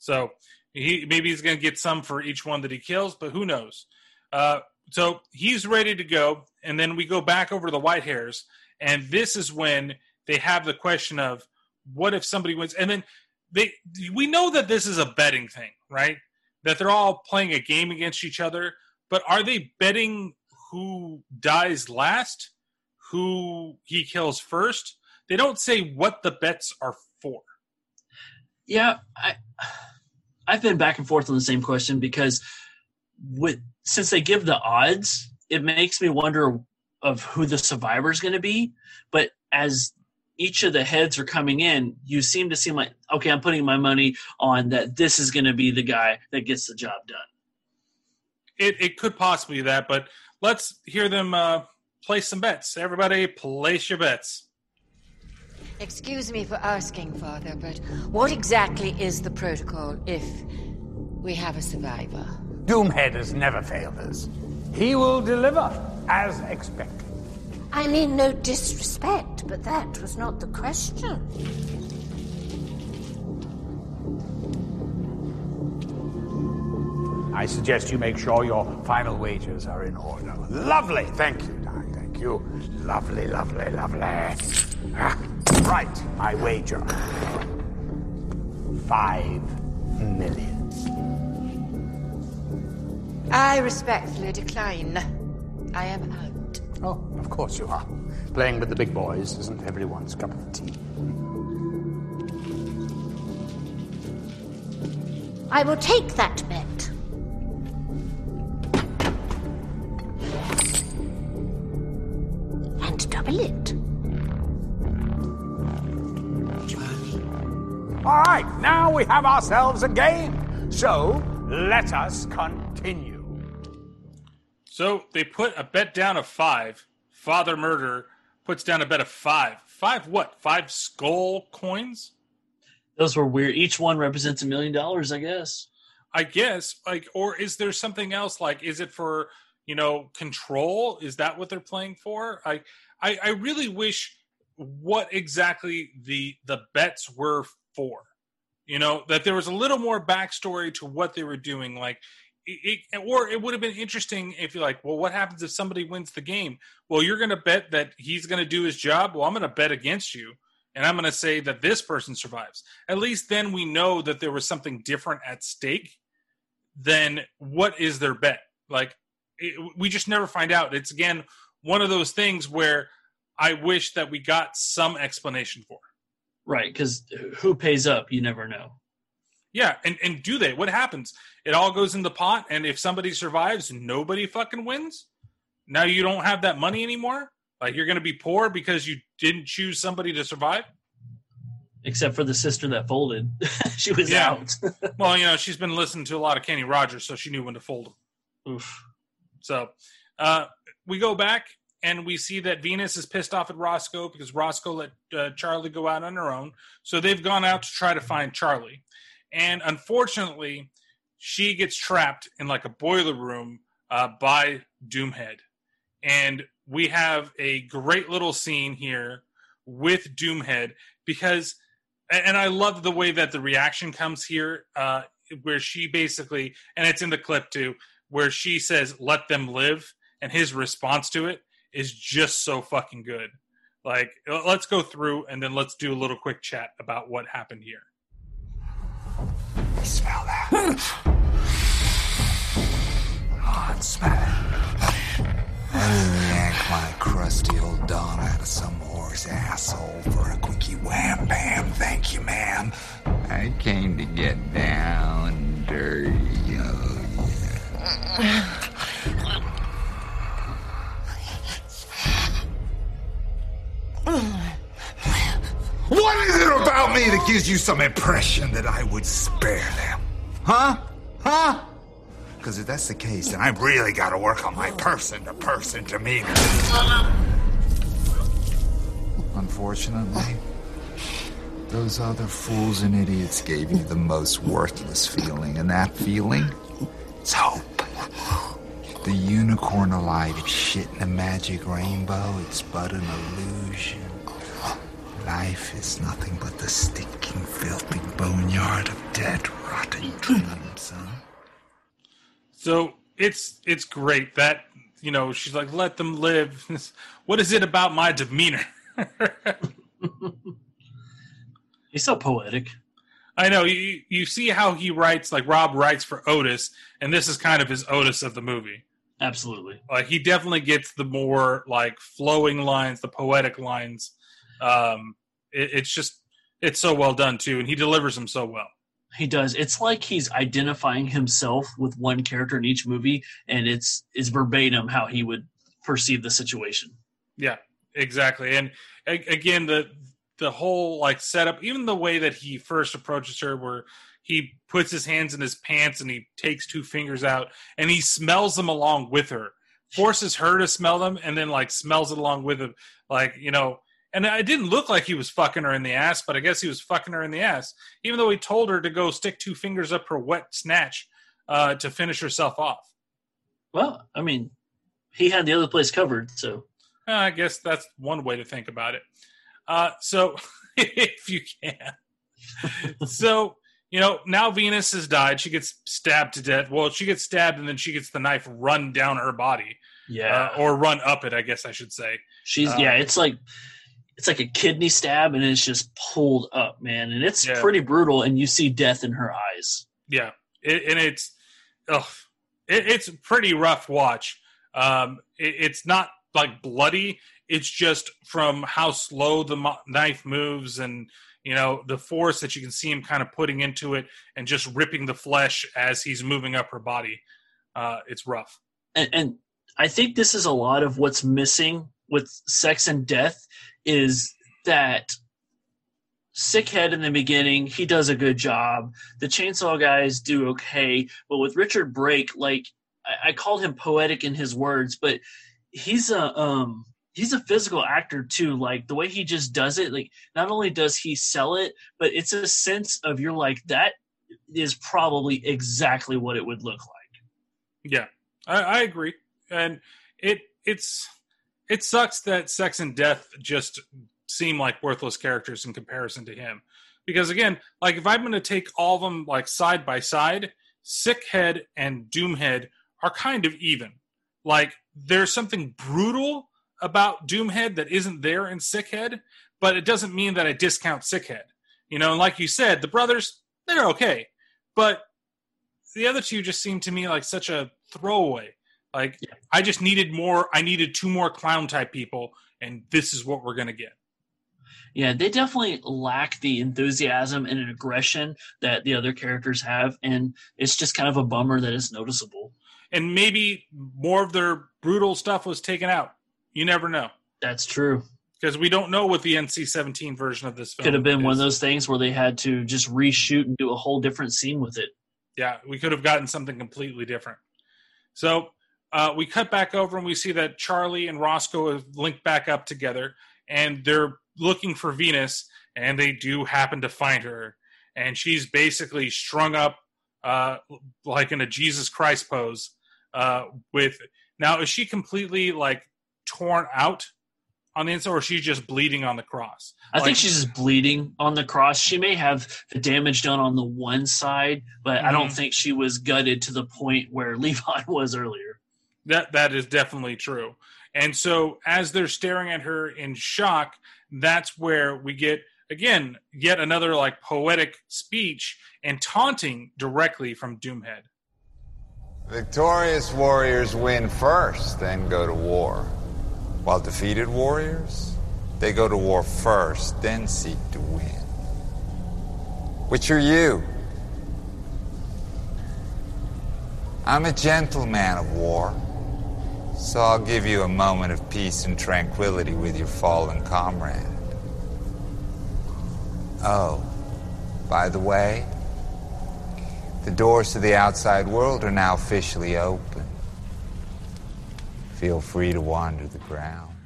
[SPEAKER 1] So he maybe he's going to get some for each one that he kills, but who knows? Uh, so he's ready to go, and then we go back over to the white hairs, and this is when they have the question of what if somebody wins, and then they we know that this is a betting thing, right? That they're all playing a game against each other, but are they betting who dies last, who he kills first? They don't say what the bets are for.
[SPEAKER 2] Yeah, I I've been back and forth on the same question because with since they give the odds, it makes me wonder of who the survivor is going to be. But as each of the heads are coming in, you seem to seem like okay, I'm putting my money on that. This is going to be the guy that gets the job done.
[SPEAKER 1] it, it could possibly be that, but let's hear them uh, place some bets. Everybody, place your bets.
[SPEAKER 10] Excuse me for asking, Father, but what exactly is the protocol if we have a survivor?
[SPEAKER 15] Doomhead has never failed us. He will deliver as expected.
[SPEAKER 14] I mean no disrespect, but that was not the question.
[SPEAKER 15] I suggest you make sure your final wagers are in order. Lovely. Thank you, Doc. Thank you. Lovely, lovely, lovely. Ah, right. My wager. Five million.
[SPEAKER 10] I respectfully decline. I am out.
[SPEAKER 15] Oh, of course you are. Playing with the big boys isn't everyone's cup of tea.
[SPEAKER 14] I will take that bet. And double it.
[SPEAKER 15] All right, now we have ourselves a game. So let us continue.
[SPEAKER 1] So they put a bet down of five. Father Murder puts down a bet of five. Five what? Five skull coins?
[SPEAKER 2] Those were weird. Each one represents a million dollars, I guess.
[SPEAKER 1] I guess. Like, or is there something else? Like, is it for you know control? Is that what they're playing for? I, I, I really wish what exactly the the bets were for. You know that there was a little more backstory to what they were doing. Like, it, or it would have been interesting if you're like, well, what happens if somebody wins the game? Well, you're going to bet that he's going to do his job. Well, I'm going to bet against you, and I'm going to say that this person survives. At least then we know that there was something different at stake than what is their bet. Like, it, we just never find out. It's again one of those things where I wish that we got some explanation for.
[SPEAKER 2] Right, because who pays up? You never know.
[SPEAKER 1] Yeah, and and do they? What happens? It all goes in the pot, and if somebody survives, nobody fucking wins. Now you don't have that money anymore. Like you're going to be poor because you didn't choose somebody to survive.
[SPEAKER 2] Except for the sister that folded, she was
[SPEAKER 1] Yeah.
[SPEAKER 2] out.
[SPEAKER 1] well, you know, she's been listening to a lot of Kenny Rogers, so she knew when to fold him.
[SPEAKER 2] Oof.
[SPEAKER 1] So uh, we go back and we see that Venus is pissed off at Roscoe because Roscoe let uh, Charly go out on her own. So they've gone out to try to find Charly. And unfortunately, she gets trapped in like a boiler room uh, by Doomhead. And we have a great little scene here with Doomhead because, and I love the way that the reaction comes here, uh, where she basically, and it's in the clip too, where she says, let them live. And his response to it is just so fucking good. Like, let's go through and then let's do a little quick chat about what happened here.
[SPEAKER 3] Smell that. Oh, it smell it. I yank my crusty old Don out of some whore's asshole for a quickie wham bam. Thank you, ma'am. I came to get down dirty. Oh, yeah. What is it about me that gives you some impression that I would spare them? Huh? Huh? Because if that's the case, then I've really got to work on my person to person demeanor. Unfortunately, those other fools and idiots gave you the most worthless feeling, and that feeling is hope. The unicorn alive shit in a magic rainbow, it's but an illusion. Life is nothing but the stinking, filthy boneyard of dead, rotten dreams, huh?
[SPEAKER 1] So it's it's great that you know she's like let them live. what is it about my demeanor?
[SPEAKER 2] He's so poetic.
[SPEAKER 1] I know you you see how he writes like Rob writes for Otis, and this is kind of his Otis of the movie.
[SPEAKER 2] Absolutely.
[SPEAKER 1] Like he definitely gets the more like flowing lines, the poetic lines. Um, it, it's just it's so well done too, and he delivers them so well.
[SPEAKER 2] He does. It's like he's identifying himself with one character in each movie, and it's it's verbatim how he would perceive the situation.
[SPEAKER 1] Yeah, exactly. And a- again, the the whole like setup, even the way that he first approaches her, where he puts his hands in his pants and he takes two fingers out and he smells them along with her, forces her to smell them, and then like smells it along with him, like you know. And it didn't look like he was fucking her in the ass, but I guess he was fucking her in the ass, even though he told her to go stick two fingers up her wet snatch uh, to finish herself off.
[SPEAKER 2] Well, I mean, he had the other place covered, so
[SPEAKER 1] Uh, I guess that's one way to think about it. Uh, so, if you can. so, you know, now Venus has died. She gets stabbed to death. Well, she gets stabbed and then she gets the knife run down her body.
[SPEAKER 2] Yeah.
[SPEAKER 1] Uh, or run up it, I guess I should say.
[SPEAKER 2] she's
[SPEAKER 1] Uh,
[SPEAKER 2] yeah. It's like it's like a kidney stab, and it's just pulled up, man, and it's
[SPEAKER 1] Yeah.
[SPEAKER 2] pretty brutal. And you see death in her eyes.
[SPEAKER 1] Yeah, it, and it's ugh, it, it's pretty rough watch. Um, it, it's not like bloody. It's just from how slow the mo- knife moves, and you know the force that you can see him kind of putting into it, and just ripping the flesh as he's moving up her body. Uh, it's rough.
[SPEAKER 2] and, and I think this is a lot of what's missing with Sex and Death is that Sickhead in the beginning, he does a good job. The Chainsaw guys do okay, but with Richard Brake, like I, I called him poetic in his words, but he's a um he's a physical actor too. Like the way he just does it, like not only does he sell it, but it's a sense of you're like that is probably exactly what it would look like.
[SPEAKER 1] Yeah, I, I agree, and it it's it sucks that Sex and Death just seem like worthless characters in comparison to him. Because again, like if I'm going to take all of them like side by side, Sickhead and Doomhead are kind of even. Like there's something brutal about Doomhead that isn't there in Sickhead, but it doesn't mean that I discount Sickhead. You know, and like you said, the brothers they're okay, but the other two just seem to me like such a throwaway. Like I just needed more. I needed two more clown type people, and this is what we're gonna get.
[SPEAKER 2] Yeah, they definitely lack the enthusiasm and aggression that the other characters have, and it's just kind of a bummer that it's noticeable.
[SPEAKER 1] And maybe more of their brutal stuff was taken out. You never know.
[SPEAKER 2] That's true.
[SPEAKER 1] Because we don't know what the NC-17 version of this film
[SPEAKER 2] Could have been
[SPEAKER 1] is.
[SPEAKER 2] one of those things where they had to just reshoot and do a whole different scene with it.
[SPEAKER 1] Yeah, we could have gotten something completely different. So uh, we cut back over and we see that Charly and Roscoe have linked back up together, and they're looking for Venus, and they do happen to find her, and she's basically strung up uh, like in a Jesus Christ pose. Uh, with now, is she completely like torn out on the inside, or is she just bleeding on the cross?
[SPEAKER 2] I
[SPEAKER 1] Like,
[SPEAKER 2] think she's just bleeding on the cross. She may have the damage done on the one side, but I don't
[SPEAKER 1] Mhm.
[SPEAKER 2] think she was gutted to the point where Levi was earlier.
[SPEAKER 1] That that is definitely true. And so as they're staring at her in shock, that's where we get again yet another like poetic speech and taunting directly from Doomhead.
[SPEAKER 3] Victorious warriors win first, then go to war. While defeated warriors, they go to war first, then seek to win. Which are you? I'm a gentleman of war, so I'll give you a moment of peace and tranquility with your fallen comrade. Oh, by the way, the doors to the outside world are now officially open. Feel free to wander the ground.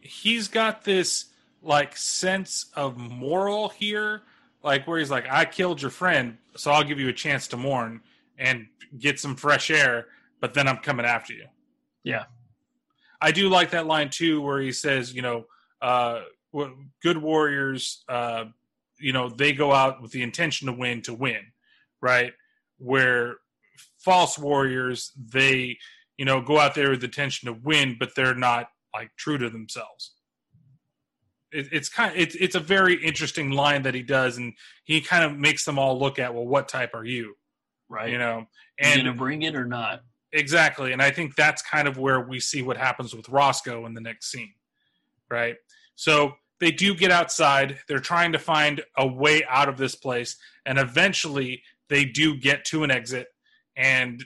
[SPEAKER 1] He's got this like sense of moral here, like where he's like, I killed your friend, so I'll give you a chance to mourn and get some fresh air, but then I'm coming after you.
[SPEAKER 2] Yeah.
[SPEAKER 1] I do like that line too, where he says, you know, uh, good warriors, uh, you know, they go out with the intention to win to win, right? Where false warriors, they, you know, go out there with the intention to win, but they're not like true to themselves. It, it's kind of, it's it's a very interesting line that he does, and he kind of makes them all look at, well, what type are you?
[SPEAKER 2] Right.
[SPEAKER 1] You know,
[SPEAKER 2] And
[SPEAKER 1] and
[SPEAKER 2] gonna bring it or not?
[SPEAKER 1] Exactly. And I think that's kind of where we see what happens with Roscoe in the next scene. Right? So they do get outside. They're trying to find a way out of this place. And eventually they do get to an exit. And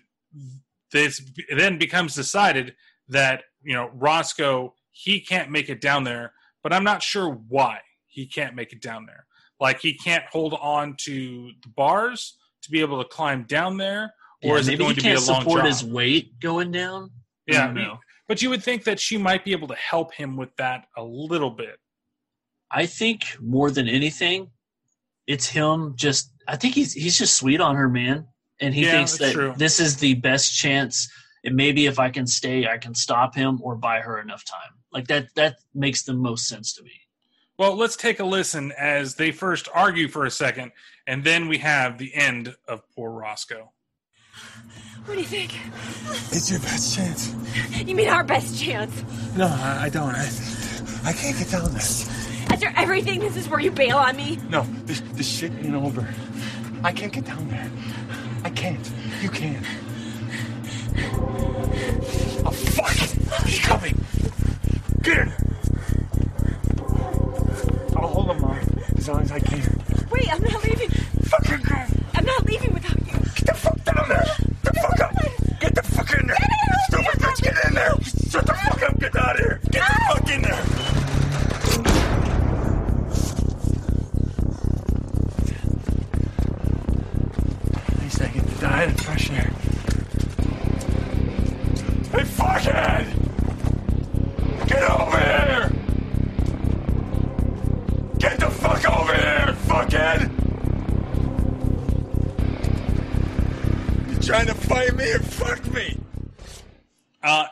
[SPEAKER 1] this then becomes decided that, you know, Roscoe, he can't make it down there. But I'm not sure why he can't make it down there. Like he can't hold on to the bars to be able to climb down there. Or
[SPEAKER 2] Yeah,
[SPEAKER 1] is it
[SPEAKER 2] maybe
[SPEAKER 1] going
[SPEAKER 2] he
[SPEAKER 1] to be a
[SPEAKER 2] can't
[SPEAKER 1] long
[SPEAKER 2] support
[SPEAKER 1] drop?
[SPEAKER 2] his weight going down?
[SPEAKER 1] Yeah,
[SPEAKER 2] don't
[SPEAKER 1] but you would think that she might be able to help him with that a little bit.
[SPEAKER 2] I think more than anything, it's him just I think he's he's just sweet on her, man. And he
[SPEAKER 1] Yeah,
[SPEAKER 2] thinks that
[SPEAKER 1] true.
[SPEAKER 2] this is the best chance and maybe if I can stay, I can stop him or buy her enough time. Like that that makes the most sense to me.
[SPEAKER 1] Well, let's take a listen as they first argue for a second, and then we have the end of poor Roscoe.
[SPEAKER 11] What do you think?
[SPEAKER 13] It's your best chance.
[SPEAKER 11] You mean our best chance?
[SPEAKER 13] No, I, I don't. I, I can't get down there.
[SPEAKER 11] After everything, this is where you bail on me?
[SPEAKER 13] No, this, this shit ain't over. I can't get down there. I can't. You can't. Oh, fuck! He's coming! Get in! I'll hold him on as long as I can.
[SPEAKER 11] Wait, I'm not leaving.
[SPEAKER 13] Fucking go!
[SPEAKER 11] I'm not leaving without you.
[SPEAKER 13] Get the fuck down there! Get the fuck up! Get the fuck in there! Stupid bitch, get in there! Shut the fuck up! Get out of here! Get the fuck in there!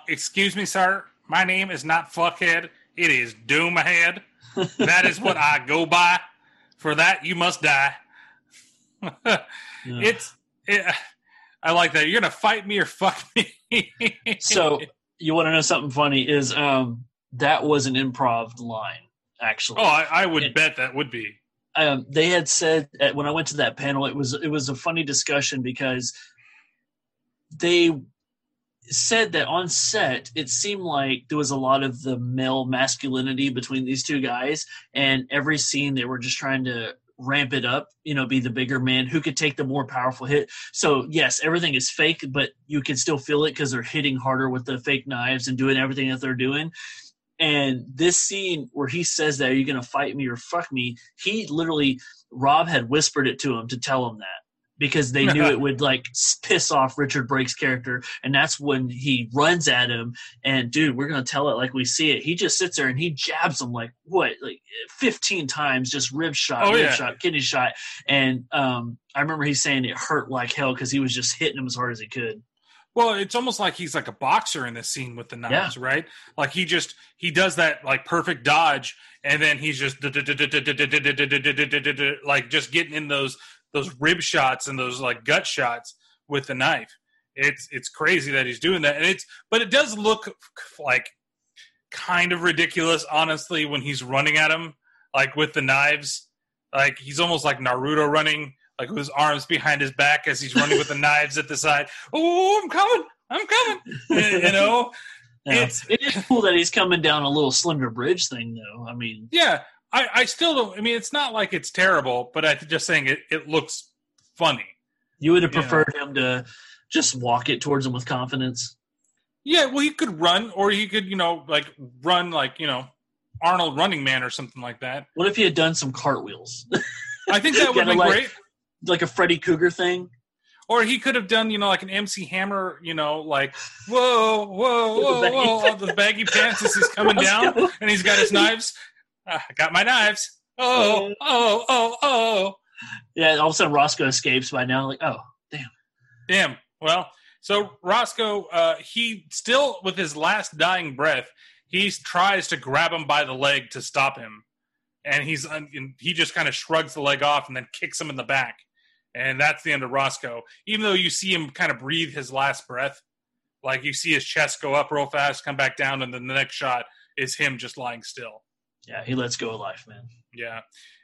[SPEAKER 1] Excuse me, sir. My name is not Fuckhead. It is Doomhead. that is what I go by. For that, you must die. It's. It, I like that. You're gonna fight me or fuck me.
[SPEAKER 2] so you want to know something funny? Is um that was an improv line actually.
[SPEAKER 1] oh, I, I would bet that would be.
[SPEAKER 2] um, they had said at, when I went to that panel, it was it was a funny discussion because they said that on set it seemed like there was a lot of the male masculinity between these two guys, and every scene they were just trying to ramp it up, you know, be the bigger man who could take the more powerful hit. So yes, everything is fake, but you can still feel it because they're hitting harder with the fake knives and doing everything that they're doing. And this scene where he says that, are you going to fight me or fuck me? He literally, Rob had whispered it to him to tell him that because they knew it would like piss off Richard Brake's character. And that's when he runs at him. And dude, we're going to tell it like we see it. He just sits there and he jabs him like what, like 15 times, just rib shot,
[SPEAKER 1] Oh,
[SPEAKER 2] rib
[SPEAKER 1] yeah.
[SPEAKER 2] shot, kidney shot. And um, I remember he saying it hurt like hell because he was just hitting him as hard as he could.
[SPEAKER 1] Well, it's almost like he's like a boxer in this scene with the knives, right? Like he just he does that like perfect dodge, and then he's just like just getting in those those rib shots and those like gut shots with the knife. It's it's crazy that he's doing that, and it's but it does look like kind of ridiculous, honestly, when he's running at him like with the knives. Like he's almost like Naruto running, like with his arms behind his back as he's running with the knives at the side. Oh, I'm coming! I'm coming! you know,
[SPEAKER 2] Yeah.
[SPEAKER 1] it's
[SPEAKER 2] it is cool that he's coming down a little slender bridge thing, though. I mean,
[SPEAKER 1] yeah. I, I still don't. I mean, it's not like it's terrible, but I'm just saying it. It looks funny.
[SPEAKER 2] you would have preferred him to just walk it towards him with confidence.
[SPEAKER 1] Yeah, well, he could run, or he could, you know, like run like you know Arnold Running Man or something like that.
[SPEAKER 2] What if he had done some cartwheels?
[SPEAKER 1] I think that would be
[SPEAKER 2] like,
[SPEAKER 1] great.
[SPEAKER 2] like a Freddy Krueger thing.
[SPEAKER 1] Or he could have done, you know, like an MC Hammer, you know, like whoa, whoa, whoa, whoa, the baggy pants as he's coming down, and he's got his knives. Ah, I got my knives. Oh, oh, oh, oh.
[SPEAKER 2] Yeah, all of a sudden Roscoe escapes by now. Like, oh,
[SPEAKER 1] Damn. Damn. Well, so Roscoe, uh, he still, with his last dying breath, he tries to grab him by the leg to stop him, and he's and he just kind of shrugs the leg off and then kicks him in the back, and that's the end of Roscoe. Even though you see him kind of breathe his last breath, like you see his chest go up real fast, come back down, and then the next shot is him just lying still.
[SPEAKER 2] Yeah, he lets go of life, man.
[SPEAKER 1] Yeah.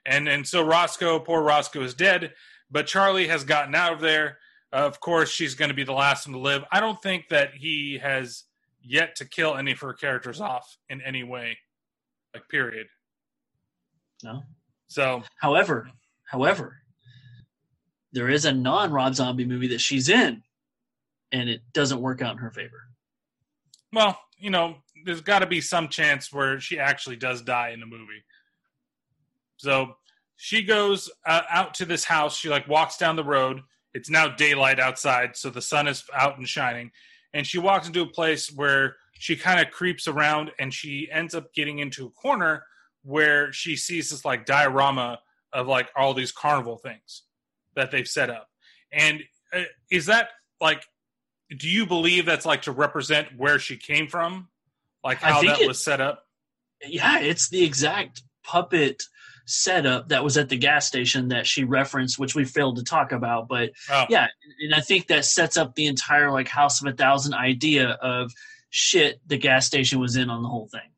[SPEAKER 1] And and so Roscoe, poor Roscoe is dead, but Charly has gotten out of there. of course, she's going to be the last one to live. I don't think that he has yet to kill any of her characters off in any way. Like period.
[SPEAKER 2] No.
[SPEAKER 1] So
[SPEAKER 2] However, however, there is a non Rob Zombie movie that she's in, and it doesn't work out in her favor.
[SPEAKER 1] well, you know, there's got to be some chance where she actually does die in the movie. So she goes uh, out to this house. She like walks down the road. It's now daylight outside, so the sun is out and shining. And she walks into a place where she kind of creeps around, and she ends up getting into a corner where she sees this like diorama of like all these carnival things that they've set up. And uh, is that like? Do you believe that's like to represent where she came from, like
[SPEAKER 2] I
[SPEAKER 1] how
[SPEAKER 2] think
[SPEAKER 1] that
[SPEAKER 2] it-
[SPEAKER 1] was set up?
[SPEAKER 2] Yeah, it's the exact puppet setup that was at the gas station that she referenced, which we failed to talk about. But
[SPEAKER 1] Oh.
[SPEAKER 2] yeah, and I think that sets up the entire like House of a Thousand idea of shit the gas station was in on the whole thing.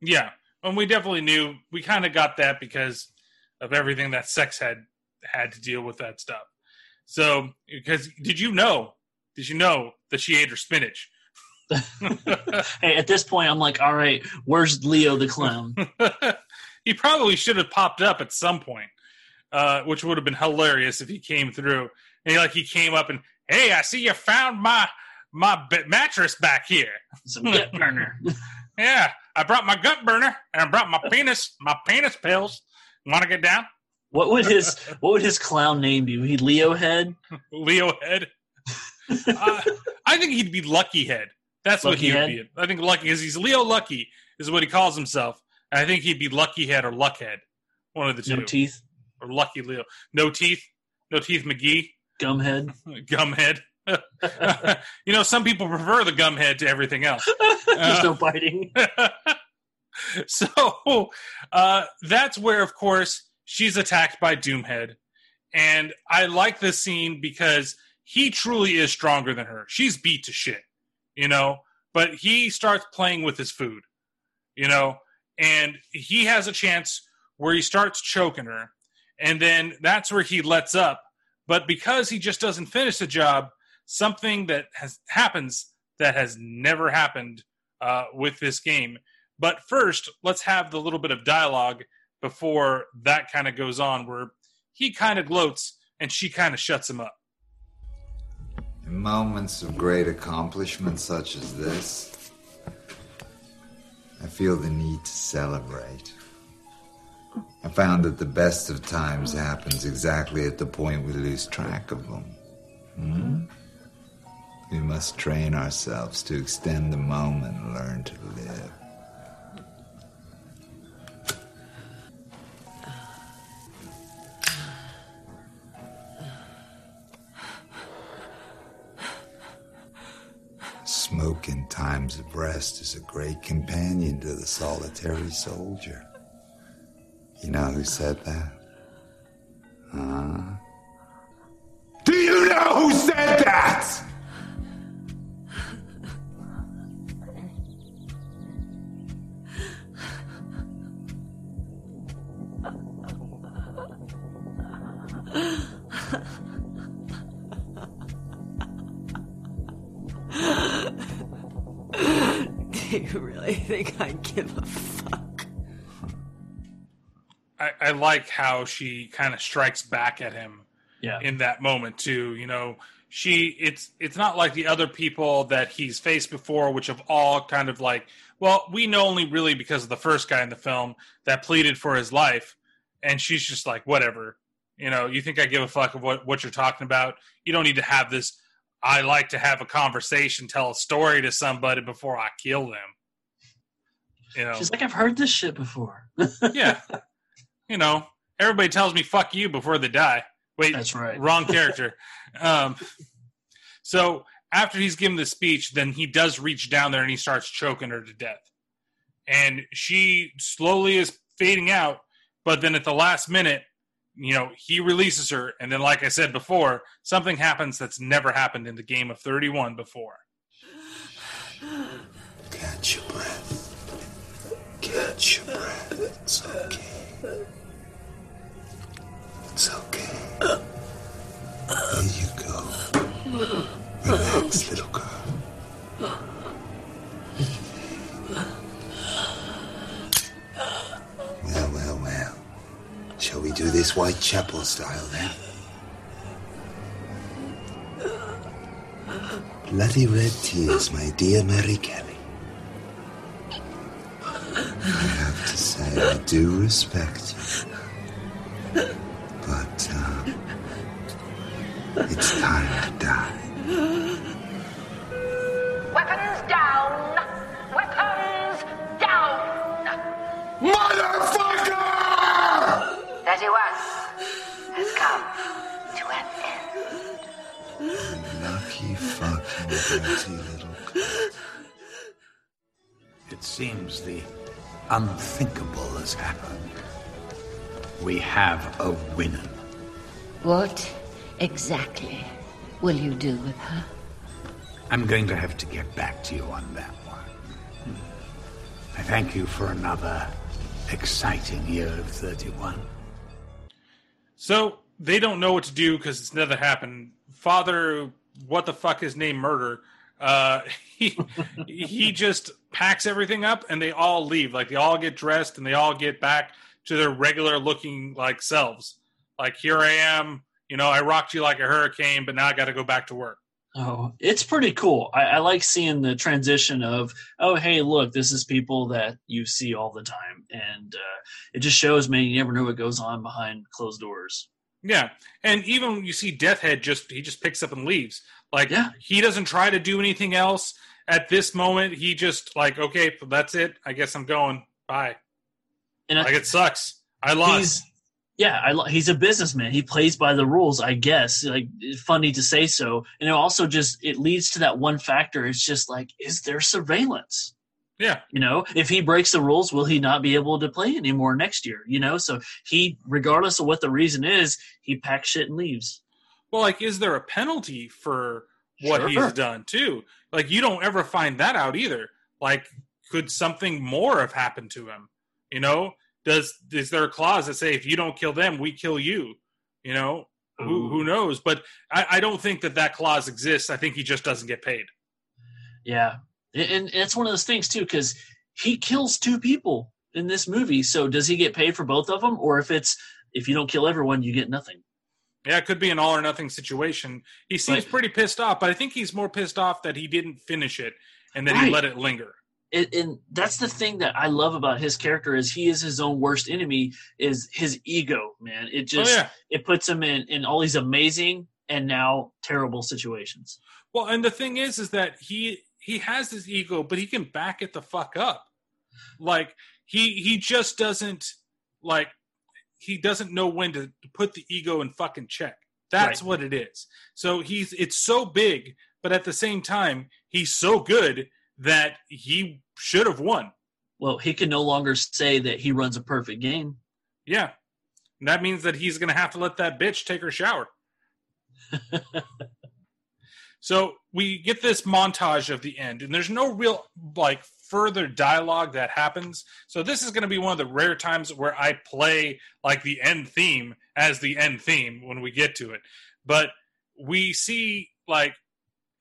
[SPEAKER 1] Yeah, and we definitely knew we kind of got that because of everything that sex had had to deal with that stuff. So, because did you know? Did you know that she ate her spinach?
[SPEAKER 2] Hey, at this point, I'm like, all right, where's Leo the clown?
[SPEAKER 1] he probably should have popped up at some point, uh, which would have been hilarious if he came through. And he, like he came up and, hey, I see you found my my mattress back here.
[SPEAKER 2] Some gut burner.
[SPEAKER 1] yeah, I brought my gut burner and I brought my penis my penis pills. Want to get down?
[SPEAKER 2] What would his What would his clown name be? Would he Leo Head?
[SPEAKER 1] Leo Head. uh, I think he'd be Lucky Head. That's what
[SPEAKER 2] Lucky
[SPEAKER 1] he would be. I think Lucky is he's Leo Lucky is what he calls himself. I think he'd be Lucky Head or Luckhead, one of the two.
[SPEAKER 2] No teeth,
[SPEAKER 1] or Lucky Leo. No teeth. No teeth. McGee.
[SPEAKER 2] Gumhead.
[SPEAKER 1] Gumhead. you know, some people prefer the gumhead to everything else.
[SPEAKER 2] There's
[SPEAKER 1] Uh,
[SPEAKER 2] no biting.
[SPEAKER 1] so uh, that's where, of course, she's attacked by Doomhead. And I like this scene because he truly is stronger than her. She's beat to shit, you know, but he starts playing with his food, you know, and he has a chance where he starts choking her. And then that's where he lets up. But because he just doesn't finish the job, something that has happens that has never happened uh, with this game. But first, let's have the little bit of dialogue before that kind of goes on, where he kind of gloats and she kind of shuts him up.
[SPEAKER 3] In moments of great accomplishment such as this, I feel the need to celebrate. I found that the best of times happens exactly at the point we lose track of them. Hmm? We must train ourselves to extend the moment and learn to live. Smoke in times of rest is a great companion to the solitary soldier. You know who said that? Huh? Do you know who said that?
[SPEAKER 5] You really think I give a fuck?
[SPEAKER 1] I, I like how she kind of strikes back at him
[SPEAKER 2] Yeah.
[SPEAKER 1] in that moment too. You know, she it's it's not like the other people that he's faced before, which have all kind of like, well, we know only really because of the first guy in the film that pleaded for his life, and she's just like, whatever. You know, you think I give a fuck of what what you're talking about? You don't need to have this. I like to have a conversation, tell a story to somebody before I kill them. You know,
[SPEAKER 2] She's like, I've heard this shit before.
[SPEAKER 1] yeah. You know, everybody tells me "fuck you" before they die. Wait,
[SPEAKER 2] That's right.
[SPEAKER 1] Wrong character. um, so after he's given the speech, then he does reach down there and he starts choking her to death. And she slowly is fading out, but then at the last minute, you know, he releases her, and then, like I said before, something happens that's never happened in the game of 31 before.
[SPEAKER 3] Catch your breath. Catch your breath. It's okay. It's okay. There you go. Relax, little girl. Well, well, well. Shall we do this Whitechapel style then? Bloody red tears, my dear Mary Kelly. I have to say, I do respect you. But, uh, it's time to die.
[SPEAKER 10] Weapons down! Weapons down!
[SPEAKER 20] Motherfucker!
[SPEAKER 10] 31 has come to an end.
[SPEAKER 3] Lucky fucking dirty little girl.
[SPEAKER 15] It seems the unthinkable has happened. We have a winner.
[SPEAKER 10] What exactly will you do with her?
[SPEAKER 15] I'm going to have to get back to you on that one. I thank you for another exciting year of 31.
[SPEAKER 1] So they don't know what to do because it's never happened. Father, what the fuck is name murder? Uh, he he just packs everything up and they all leave. Like they all get dressed and they all get back to their regular looking like selves. Like here I am, you know, I rocked you like a hurricane, but now I got to go back to work.
[SPEAKER 2] Oh, it's pretty cool. I, I like seeing the transition of, oh, hey, look, this is people that you see all the time, and uh, it just shows, man, you never know what goes on behind closed doors.
[SPEAKER 1] Yeah, and even when you see Deathhead, just he just picks up and leaves. Like
[SPEAKER 2] Yeah.
[SPEAKER 1] he doesn't try to do anything else at this moment. He just like, okay, that's it. I guess I'm going. Bye.
[SPEAKER 2] And I-
[SPEAKER 1] like it sucks. I lost.
[SPEAKER 2] Yeah, I, he's a businessman. He plays by the rules, I guess. Like funny to say so, and it also just it leads to that one factor. It's just like, is there surveillance?
[SPEAKER 1] Yeah.
[SPEAKER 2] You know, if he breaks the rules, will he not be able to play anymore next year? You know, so he, regardless of what the reason is, he packs shit and leaves.
[SPEAKER 1] Well, like, is there a penalty for what
[SPEAKER 2] Sure.
[SPEAKER 1] he's done too? Like, you don't ever find that out either. Like, could something more have happened to him? You know, does is there a clause that say if you don't kill them, we kill you? You know, who who knows? But I, I don't think that that clause exists. I think he just doesn't get paid.
[SPEAKER 2] Yeah, and, it's one of those things too because he kills two people in this movie. So does he get paid for both of them, or if it's if you don't kill everyone, you get nothing?
[SPEAKER 1] Yeah, it could be an all or nothing situation. He seems
[SPEAKER 2] Right.
[SPEAKER 1] pretty pissed off, but I think he's more pissed off that he didn't finish it and that he let it linger.
[SPEAKER 2] and, and that's the thing that I love about his character is he is his own worst enemy is his ego, man. It oh, just
[SPEAKER 1] yeah.
[SPEAKER 2] it puts him in in all these amazing and now terrible situations.
[SPEAKER 1] Well, and the thing is, is that he he has his ego, but he can back it the fuck up. Like he he just doesn't like he doesn't know when to, to put the ego in fucking check. That's
[SPEAKER 2] Right.
[SPEAKER 1] what it is. So he's it's so big, but at the same time, he's so good that he should have won.
[SPEAKER 2] Well, he can no longer say that he runs a perfect game.
[SPEAKER 1] Yeah. And that means that he's going to have to let that bitch take her shower. so we get this montage of the end, and there's no real like further dialogue that happens. So this is going to be one of the rare times where I play like the end theme as the end theme when we get to it. But we see like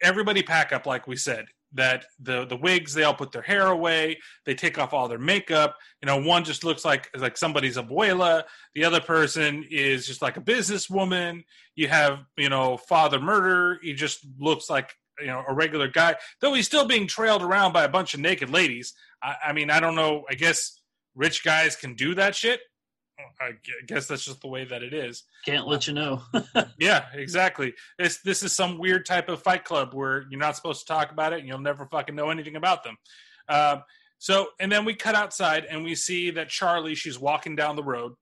[SPEAKER 1] everybody pack up, like we said. That the the wigs, they all put their hair away. They take off all their makeup. You know, one just looks like like somebody's abuela. The other person is just like a businesswoman. You have you know Father Murder. He just looks like you know a regular guy, though he's still being trailed around by a bunch of naked ladies. I, I mean, I don't know. I guess rich guys can do that shit. I gu- guess that's just the way that it is.
[SPEAKER 2] Can't let you know.
[SPEAKER 1] Yeah, exactly. This this is some weird type of fight club where you're not supposed to talk about it and you'll never fucking know anything about them. Um, so, and then we cut outside and we see that Charly, she's walking down the road.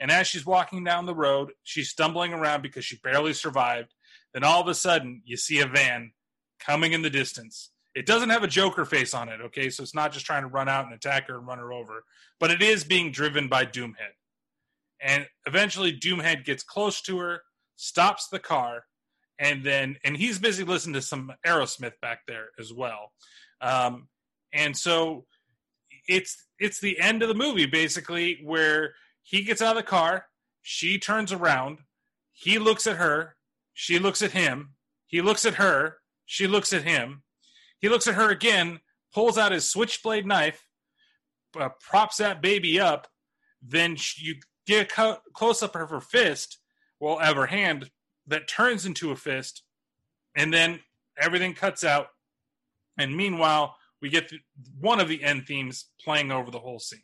[SPEAKER 1] And as she's walking down the road, she's stumbling around because she barely survived. Then all of a sudden, you see a van coming in the distance. It doesn't have a Joker face on it, okay? So it's not just trying to run out and attack her and run her over, but it is being driven by Doomhead. And eventually, Doomhead gets close to her, stops the car, and then and he's busy listening to some Aerosmith back there as well. Um, and so it's it's the end of the movie basically where he gets out of the car, she turns around, he looks at her, she looks at him, he looks at her, she looks at him, he looks at her again, pulls out his switchblade knife, uh, props that baby up, then sh- you get a co- close up of her fist, well, of her hand that turns into a fist, and then everything cuts out. And meanwhile, we get one of the end themes playing over the whole scene.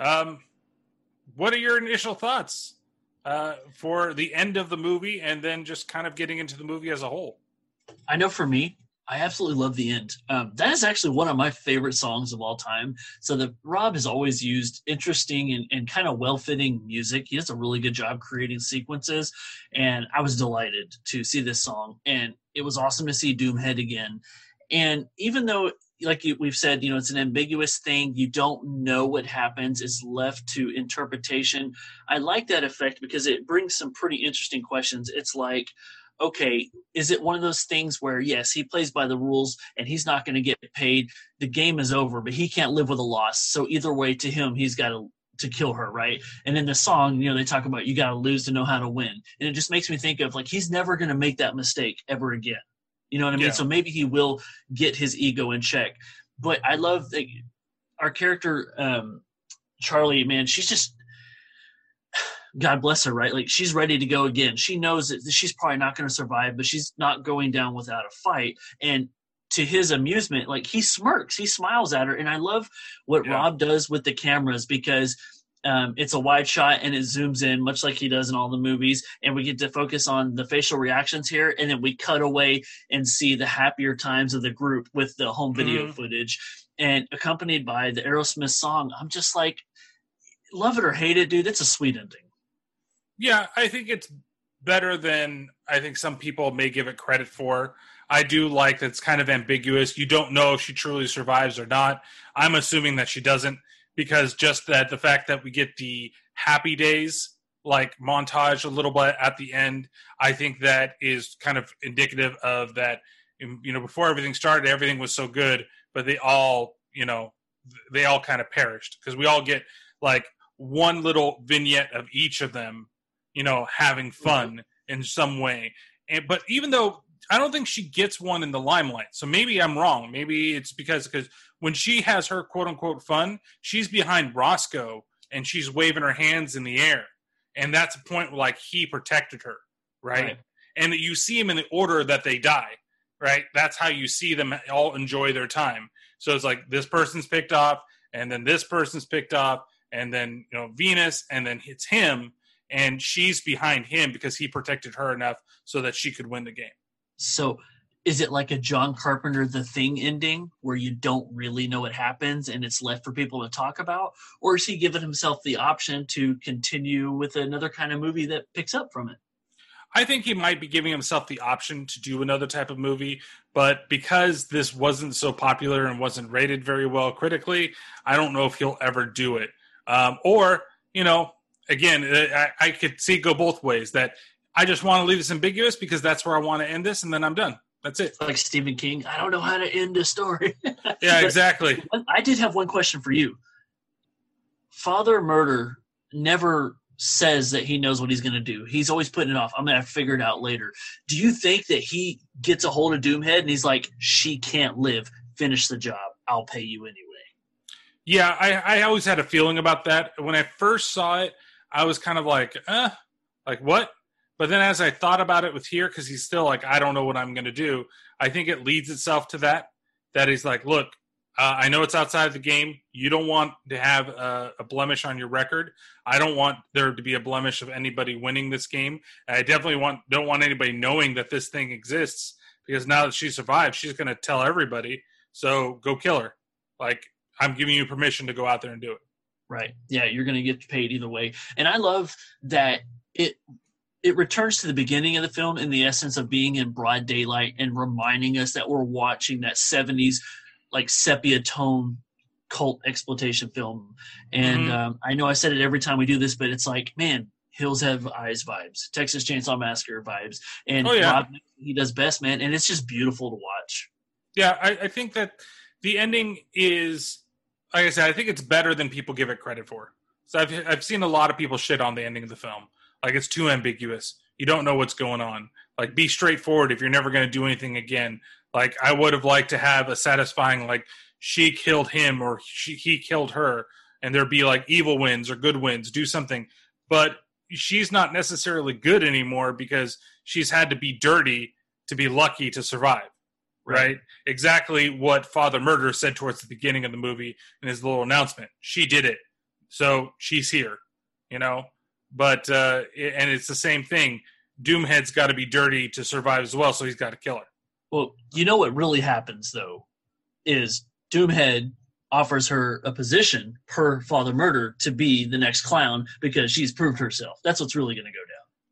[SPEAKER 1] Um, what are your initial thoughts uh, for the end of the movie and then just kind of getting into the movie as a whole?
[SPEAKER 2] I know for me, I absolutely love the end. Um, that is actually one of my favorite songs of all time. So the Rob has always used interesting and, and kind of well-fitting music. He does a really good job creating sequences, and I was delighted to see this song. And it was awesome to see Doomhead again. And even though, like we've said, you know, it's an ambiguous thing. You don't know what happens. It's left to interpretation. I like that effect because it brings some pretty interesting questions. It's like, okay, is it one of those things where yes, he plays by the rules and he's not going to get paid. The game is over, but he can't live with a loss. So either way, to him, he's got to to kill her, right? And in the song, you know, they talk about you got to lose to know how to win, and it just makes me think of like he's never going to make that mistake ever again. You know what I mean?
[SPEAKER 1] Yeah.
[SPEAKER 2] So maybe he will get his ego in check. But I love that our character, um, Charly. Man, she's just God bless her, right? Like she's ready to go again. She knows that she's probably not going to survive, but she's not going down without a fight. And to his amusement, like he smirks, he smiles at her, and I love what Rob does with the cameras because um, it's a wide shot and it zooms in, much like he does in all the movies, and we get to focus on the facial reactions here, and then we cut away and see the happier times of the group with the home video
[SPEAKER 1] Mhm.
[SPEAKER 2] footage, and accompanied by the Aerosmith song. I'm just like, love it or hate it, dude. It's a sweet ending.
[SPEAKER 1] Yeah, I think it's better than I think some people may give it credit for. I do like that it's kind of ambiguous. You don't know if she truly survives or not. I'm assuming that she doesn't because just that the fact that we get the happy days like montage a little bit at the end, I think that is kind of indicative of that um, you know before everything started everything was so good, but they all, you know, they all kind of perished. Because we all get like one little vignette of each of them you know having mm-hmm. fun in some way. And but even though i don't think she gets one in the limelight. So maybe i'm wrong. Maybe it's because because when she has her quote unquote fun she's behind roscoe and she's waving her hands in the air. And that's a point where like he protected her right,
[SPEAKER 2] Right.
[SPEAKER 1] and you see him in the order that they die right? That's how you see them all enjoy their time. So it's like this person's picked off and then this person's picked off and then you know venus and then it's him and she's behind him because he protected her enough so that she could win the game
[SPEAKER 2] So is it like a John Carpenter The Thing ending where you don't really know what happens and it's left for people to talk about? Or is he giving himself the option to continue with another kind of movie that picks up from it?
[SPEAKER 1] I think he might be giving himself the option to do another type of movie, but because this wasn't so popular and wasn't rated very well critically, I don't know if he'll ever do it. Um, or, you know, again, I, I could see go both ways that I just want to leave this ambiguous because that's where I want to end this and then I'm done. That's it.
[SPEAKER 2] Like Stephen King, I don't know how to end a story.
[SPEAKER 1] Yeah, exactly.
[SPEAKER 2] I did have one question for you. Father Murder never says that he knows what he's going to do. He's always putting it off. I'm going to figure it out later. Do you think that he gets a hold of Doomhead and he's like, she can't live. Finish the job. I'll pay you anyway.
[SPEAKER 1] Yeah, I, I always had a feeling about that. When I first saw it, I was kind of like, eh, like what? But then as I thought about it with here, because he's still like, I don't know what I'm going to do, I think it leads itself to that. That he's like, look, uh, I know it's outside of the game. You don't want to have a, a blemish on your record. I don't want there to be a blemish of anybody winning this game. I definitely want don't want anybody knowing that this thing exists because now that she survived, she's going to tell everybody. So go kill her. Like I'm giving you permission to go out there and do it.
[SPEAKER 2] Right. Yeah, you're going to get paid either way. And I love that it it returns to the beginning of the film in the essence of being in broad daylight and reminding us that we're watching that 70s like sepia tone cult exploitation film. And
[SPEAKER 1] Mhm.
[SPEAKER 2] um, I know I said it every time we do this, but it's like, man, Hills Have Eyes vibes, Texas Chainsaw Massacre vibes, and
[SPEAKER 1] Oh, yeah.
[SPEAKER 2] Rob, he does best, man. And it's just beautiful to watch.
[SPEAKER 1] Yeah, I, I think that the ending is, like I said, I think it's better than people give it credit for. So I've I've seen a lot of people shit on the ending of the film, like it's too ambiguous. You don't know what's going on. Like, be straightforward if you're never going to do anything again. Like, I would have liked to have a satisfying, like she killed him or she, he killed her, and there'd be like evil wins or good wins. Do something, but she's not necessarily good anymore because she's had to be dirty to be lucky to survive right? Exactly what Father Murder said towards the beginning of the movie in his little announcement. She did it, so she's here, you know. But uh, and it's the same thing. Doomhead's got to be dirty to survive as well, so he's got to kill her.
[SPEAKER 2] Well, you know what really happens though is Doomhead offers her a position per Father Murder to be the next clown because she's proved herself. That's what's really going to go down.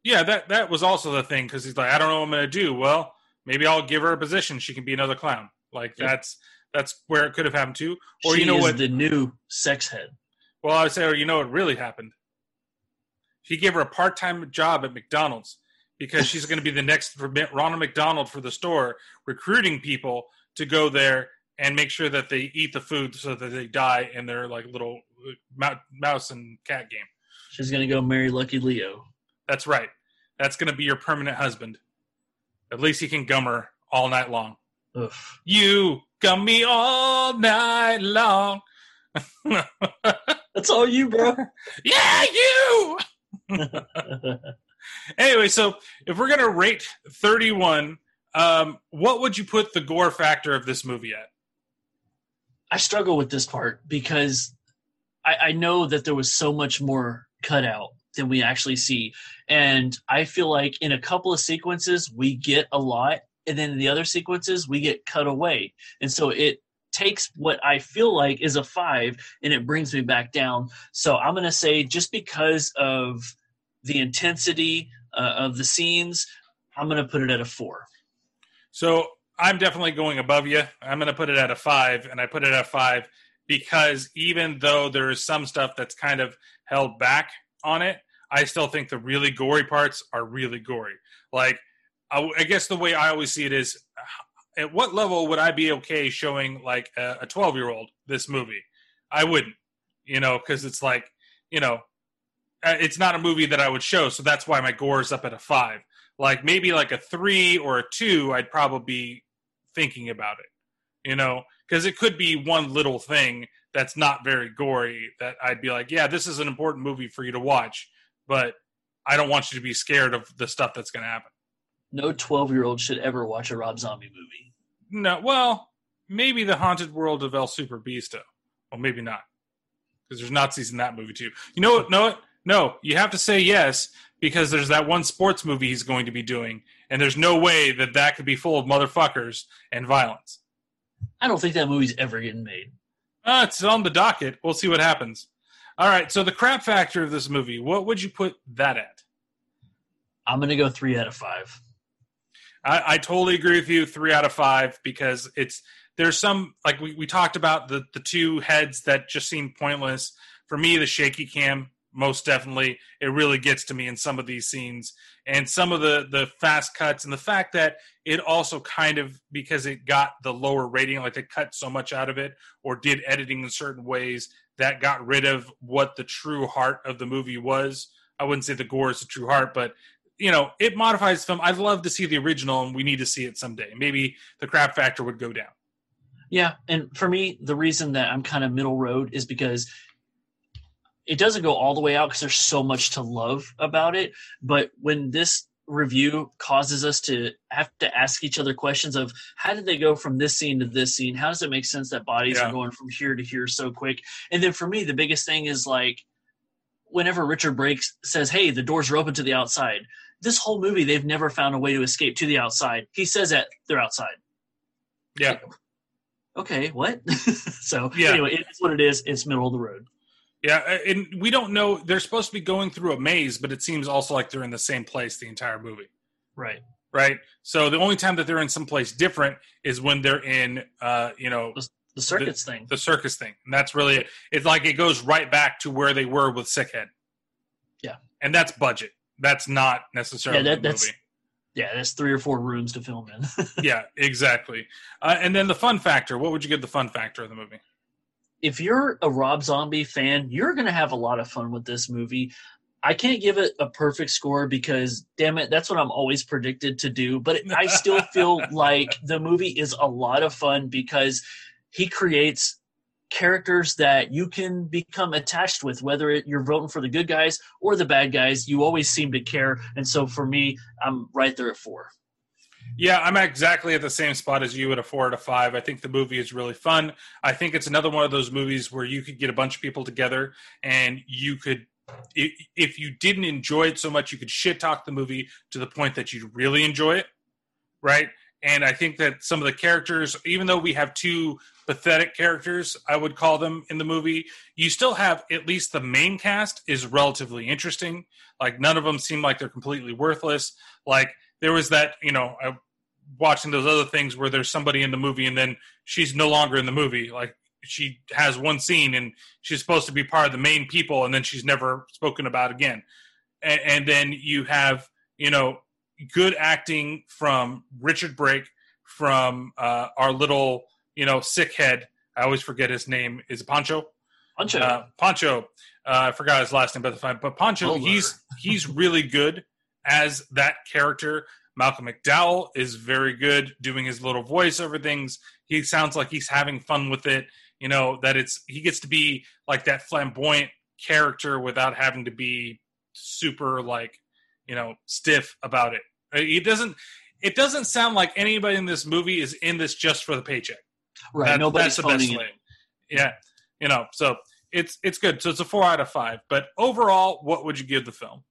[SPEAKER 1] Yeah, that that was also the thing because he's like, I don't know what I'm going to do. Well, maybe I'll give her a position. She can be another clown. Like
[SPEAKER 2] Yeah.
[SPEAKER 1] that's that's where it could have happened too. Or
[SPEAKER 2] she
[SPEAKER 1] you know
[SPEAKER 2] is
[SPEAKER 1] what?
[SPEAKER 2] the new sex head.
[SPEAKER 1] Well, I would say, or you know what really happened? He gave her a part time job at McDonald's because she's going to be the next Ronald McDonald for the store, recruiting people to go there and make sure that they eat the food so that they die in their like little uh, mouse and cat game.
[SPEAKER 2] She's going to go marry Lucky Leo.
[SPEAKER 1] That's right. That's going to be your permanent husband. At least he can gum her all night long.
[SPEAKER 2] Ugh.
[SPEAKER 1] You gum me all night long.
[SPEAKER 2] That's all you, bro.
[SPEAKER 1] yeah, you. anyway, so if we're gonna rate 31, um, what would you put the gore factor of this movie at?
[SPEAKER 2] I struggle with this part because I, I know that there was so much more cut out than we actually see. And I feel like in a couple of sequences, we get a lot. And then in the other sequences, we get cut away. And so it takes what I feel like is a five and it brings me back down. So I'm going to say just because of the intensity uh, of the scenes, I'm going to put it at a four.
[SPEAKER 1] So I'm definitely going above you. I'm going to put it at a five, and I put it at a five because even though there is some stuff that's kind of held back on it, I still think the really gory parts are really gory. Like, I, I guess the way I always see it is, at what level would I be okay showing like a 12 year old this movie? I wouldn't, you know, because it's like, you know, Uh, it's not a movie that I would show, so that's why my gore is up at a five. Like maybe like a three or a two, I'd probably be thinking about it, you know, because it could be one little thing that's not very gory that I'd be like, yeah, this is an important movie for you to watch, but I don't want you to be scared of the stuff that's going to happen.
[SPEAKER 2] No 12 year old should ever watch a Rob Zombie movie.
[SPEAKER 1] No, well, maybe the Haunted World of El Super Beasto. Well, maybe not, because there's Nazis in that movie too. You know what? No, what? No. You have to say yes because there's that one sports movie he's going to be doing, and there's no way that that could be full of motherfuckers and violence.
[SPEAKER 2] I don't think that movie's ever getting made.
[SPEAKER 1] Uh, it's on the docket. We'll see what happens. All right. So the crap factor of this movie, what would you put that at?
[SPEAKER 2] I'm going to go three out of five.
[SPEAKER 1] I, I totally agree with you. Three out of five because it's there's some like we, we talked about the the two heads that just seem pointless. For me, the shaky cam most definitely it really gets to me in some of these scenes. And some of the the fast cuts and the fact that it also kind of because it got the lower rating like they cut so much out of it or did editing in certain ways that got rid of what the true heart of the movie was. I wouldn't say the gore is the true heart but you know it modifies film. I'd love to see the original and we need to see it someday. Maybe the crap factor would go down.
[SPEAKER 2] Yeah, and for me, the reason that I'm kind of middle road is because it doesn't go all the way out because there's so much to love about it. But when this review causes us to have to ask each other questions of how did they go from this scene to this scene? How does it make sense that bodies
[SPEAKER 1] Yeah.
[SPEAKER 2] are going from here to here so quick? And then for me, the biggest thing is like whenever Richard Brake's says, "Hey, the doors are open to the outside." This whole movie, they've never found a way to escape to the outside. He says that they're outside.
[SPEAKER 1] yeah
[SPEAKER 2] Okay, what? so
[SPEAKER 1] Yeah.
[SPEAKER 2] anyway, it's what it is. It's middle of the road.
[SPEAKER 1] Yeah, and we don't know. They're supposed to be going through a maze, but it seems also like they're in the same place the entire movie,
[SPEAKER 2] Right.
[SPEAKER 1] right? So the only time that they're in some place different is when they're in, uh, you know,
[SPEAKER 2] the circus thing.
[SPEAKER 1] The circus thing, and that's really it. It's like it goes right back to where they were with Sickhead.
[SPEAKER 2] Yeah.
[SPEAKER 1] and that's budget. That's not necessarily
[SPEAKER 2] Yeah, that,
[SPEAKER 1] the
[SPEAKER 2] that's
[SPEAKER 1] movie.
[SPEAKER 2] yeah, that's three or four rooms to film in.
[SPEAKER 1] yeah, exactly. Uh, and then the fun factor. What would you give the fun factor of the movie?
[SPEAKER 2] If you're a Rob Zombie fan, you're going to have a lot of fun with this movie. I can't give it a perfect score because, damn it, that's what I'm always predicted to do. But I still feel like the movie is a lot of fun because he creates characters that you can become attached with, whether you're voting for the good guys or the bad guys. You always seem to care. And so for me, I'm right there at four.
[SPEAKER 1] Yeah, I'm exactly at the same spot as you at a four out of five. I think the movie is really fun. I think it's another one of those movies where you could get a bunch of people together and you could, if you didn't enjoy it so much, you could shit talk the movie to the point that you really enjoy it, right? And I think that some of the characters, even though we have two pathetic characters, I would call them in the movie, you still have at least the main cast is relatively interesting. Like none of them seem like they're completely worthless. Like there was that, you know, I, watching those other things where there's somebody in the movie and then she's no longer in the movie. Like she has one scene and she's supposed to be part of the main people and then she's never spoken about again. And, and then you have, you know, good acting from Richard Brake, from uh, our little, you know, sick head. I always forget his name. Is it Pancho?
[SPEAKER 2] Pancho.
[SPEAKER 1] Uh, Pancho. Uh, I forgot his last name, but the fine. But Pancho,
[SPEAKER 2] Over.
[SPEAKER 1] he's he's really good as that character. Malcolm McDowell is very good doing his little voice over things. He sounds like he's having fun with it. You know that it's he gets to be like that flamboyant character without having to be super like you know stiff about it. Uh, it doesn't. It doesn't sound like anybody in this movie is in this just for the paycheck.
[SPEAKER 2] Right,
[SPEAKER 1] That-
[SPEAKER 2] nobody's
[SPEAKER 1] that's the best
[SPEAKER 2] phoning
[SPEAKER 1] way. Yeah, you know. So it's it's good. So it's a four out of five. But overall, what would you give the film?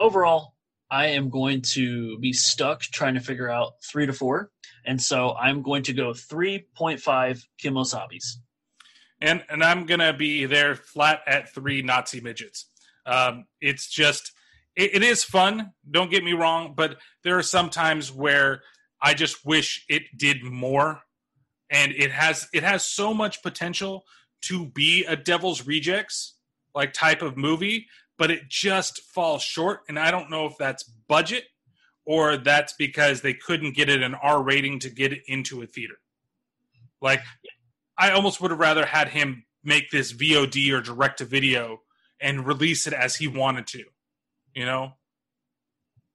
[SPEAKER 2] overall, I am going to be stuck trying to figure out three to four, and so I'm going to go three point five kimosabis.
[SPEAKER 1] and and I'm gonna be there flat at three Nazi midgets. Um, it's just it, it is fun. Don't get me wrong, but there are some times where I just wish it did more, and it has it has so much potential to be a Devil's Rejects like type of movie, but it just falls short. And I don't know if that's budget or that's because they couldn't get it an R rating to get it into a theater. Like I almost would have rather had him make this VOD or direct to video and release it as he wanted to. You know?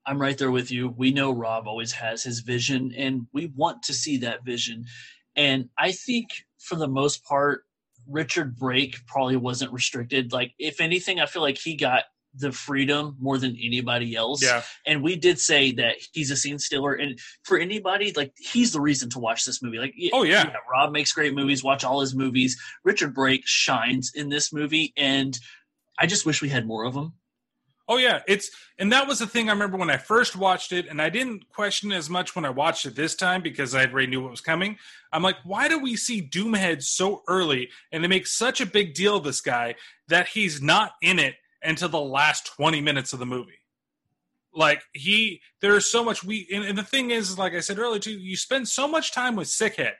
[SPEAKER 2] I'm right there with you. We know Rob always has his vision, and we want to see that vision. And I think for the most part, Richard Brake probably wasn't restricted. Like, if anything, I feel like he got the freedom more than anybody else.
[SPEAKER 1] Yeah.
[SPEAKER 2] And we did say that he's a scene stealer. And for anybody, like, he's the reason to watch this movie. Like,
[SPEAKER 1] Oh, yeah.
[SPEAKER 2] yeah Rob makes great movies. Watch all his movies. Richard Brake shines in this movie. And I just wish we had more of him.
[SPEAKER 1] Oh yeah, it's and that was the thing I remember when I first watched it, and I didn't question as much when I watched it this time because I already knew what was coming. I'm like, why do we see Doomhead so early, and they make such a big deal of this guy that he's not in it until the last 20 minutes of the movie? Like he, there's so much we, and, and the thing is, like I said earlier too, you spend so much time with Sickhead.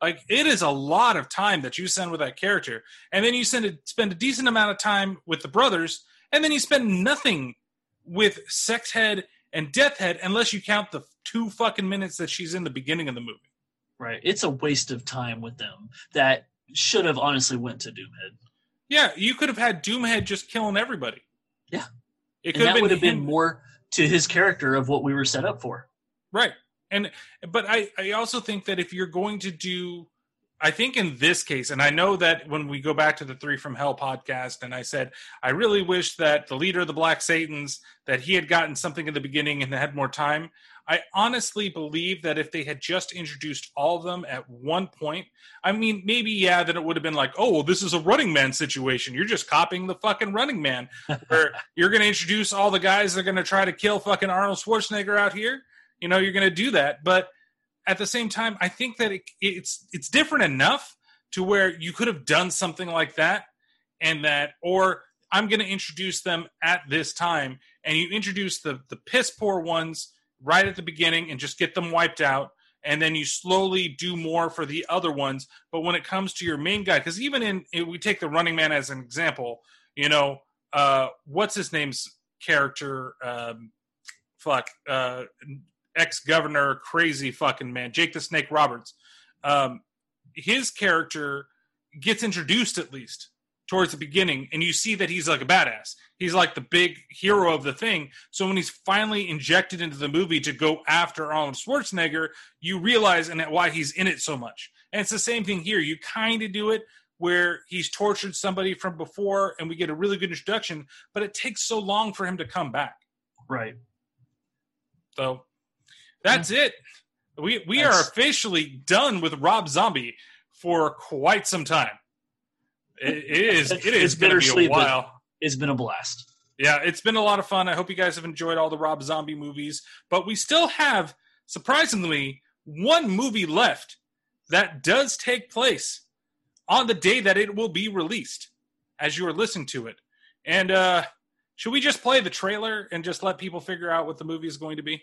[SPEAKER 1] Like it is a lot of time that you spend with that character, and then you send a, spend a decent amount of time with the brothers, and then you spend nothing with Sex Head and Death Head unless you count the two fucking minutes that she's in the beginning of the movie.
[SPEAKER 2] Right. It's a waste of time with them that should have honestly went to Doomhead.
[SPEAKER 1] Yeah, you could have had Doomhead just killing everybody.
[SPEAKER 2] Yeah.
[SPEAKER 1] It
[SPEAKER 2] and
[SPEAKER 1] could have
[SPEAKER 2] that
[SPEAKER 1] been
[SPEAKER 2] would have been more to his character of what we were set up for.
[SPEAKER 1] Right. And but I I also think that if you're going to do I think in this case, and I know that when we go back to the Three from Hell podcast, and I said, I really wish that the leader of the Black Satans, that he had gotten something in the beginning and had more time. I honestly believe that if they had just introduced all of them at one point, I mean, maybe, yeah, then it would have been like, oh, well, this is a running man situation. You're just copying the fucking running man. Where you're going to introduce all the guys that are going to try to kill fucking Arnold Schwarzenegger out here. You know, you're going to do that. But at the same time, I think that it, it's it's different enough to where you could have done something like that, and that, or I'm going to introduce them at this time, and you introduce the the piss poor ones right at the beginning and just get them wiped out, and then you slowly do more for the other ones. But when it comes to your main guy, because even in we take the Running Man as an example, you know, uh, what's his name's character? Um, fuck, uh, ex governor, crazy fucking man, Jake the Snake Roberts. Um, his character gets introduced at least towards the beginning, and you see that he's like a badass. He's like the big hero of the thing. So when he's finally injected into the movie to go after Arnold Schwarzenegger, you realize and why he's in it so much. And it's the same thing here. You kind of do it where he's tortured somebody from before, and we get a really good introduction, but it takes so long for him to come back.
[SPEAKER 2] Right.
[SPEAKER 1] So that's it. We we are officially done with Rob Zombie for quite some time. It, it is it is going to be a while.
[SPEAKER 2] It's been a blast.
[SPEAKER 1] Yeah, it's been a lot of fun. I hope you guys have enjoyed all the Rob Zombie movies, but we still have surprisingly one movie left that does take place on the day that it will be released as you are listening to it. And uh should we just play the trailer and just let people figure out what the movie is going to be?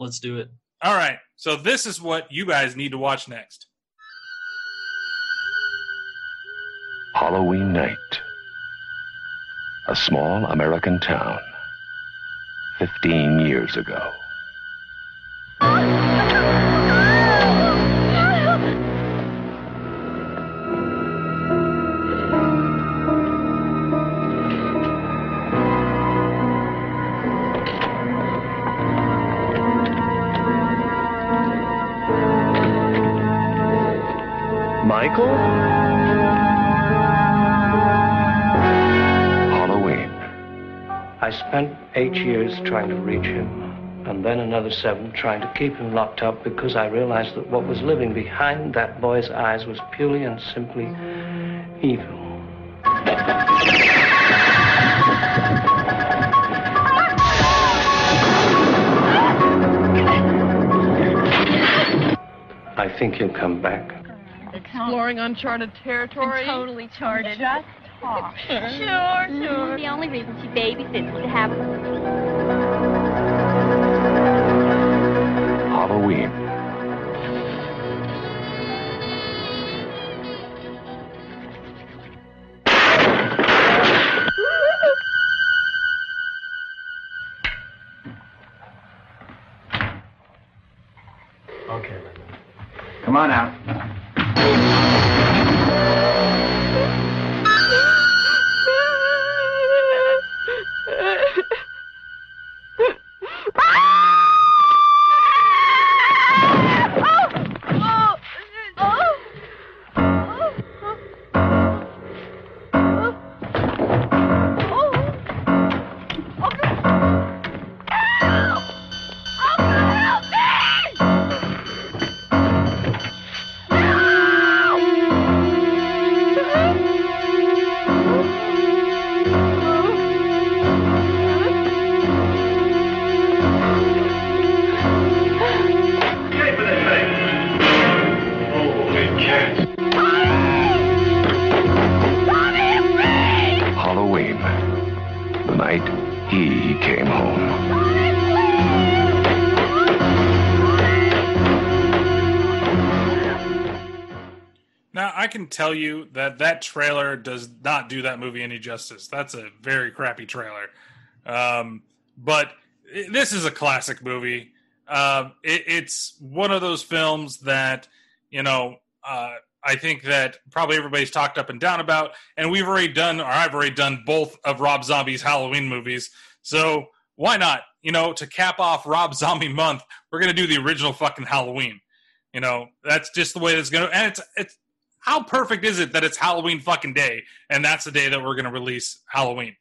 [SPEAKER 2] Let's do it.
[SPEAKER 1] All right. So this is what you guys need to watch next.
[SPEAKER 22] Halloween night. A small American town. 15 years ago.
[SPEAKER 23] Years trying to reach him, and then another seven trying to keep him locked up because I realized that what was living behind that boy's eyes was purely and simply evil. I think he'll come back.
[SPEAKER 24] Exploring uncharted territory.
[SPEAKER 14] totally charted.
[SPEAKER 24] Just talk.
[SPEAKER 14] Sure, sure. Mm-hmm. The only reason she babysits is to have
[SPEAKER 19] On out.
[SPEAKER 1] Tell you that that trailer does not do that movie any justice. That's a very crappy trailer. Um, but i- this is a classic movie. Um, it, it's one of those films that you know uh, I think that probably everybody's talked up and down about, and we've already done, or I've already done both of Rob Zombie's Halloween movies. So why not? You know, to cap off Rob Zombie month, we're gonna do the original fucking Halloween. You know, that's just the way it's gonna. And it's it's how perfect is it that it's Halloween fucking day, and that's the day that we're gonna release Halloween.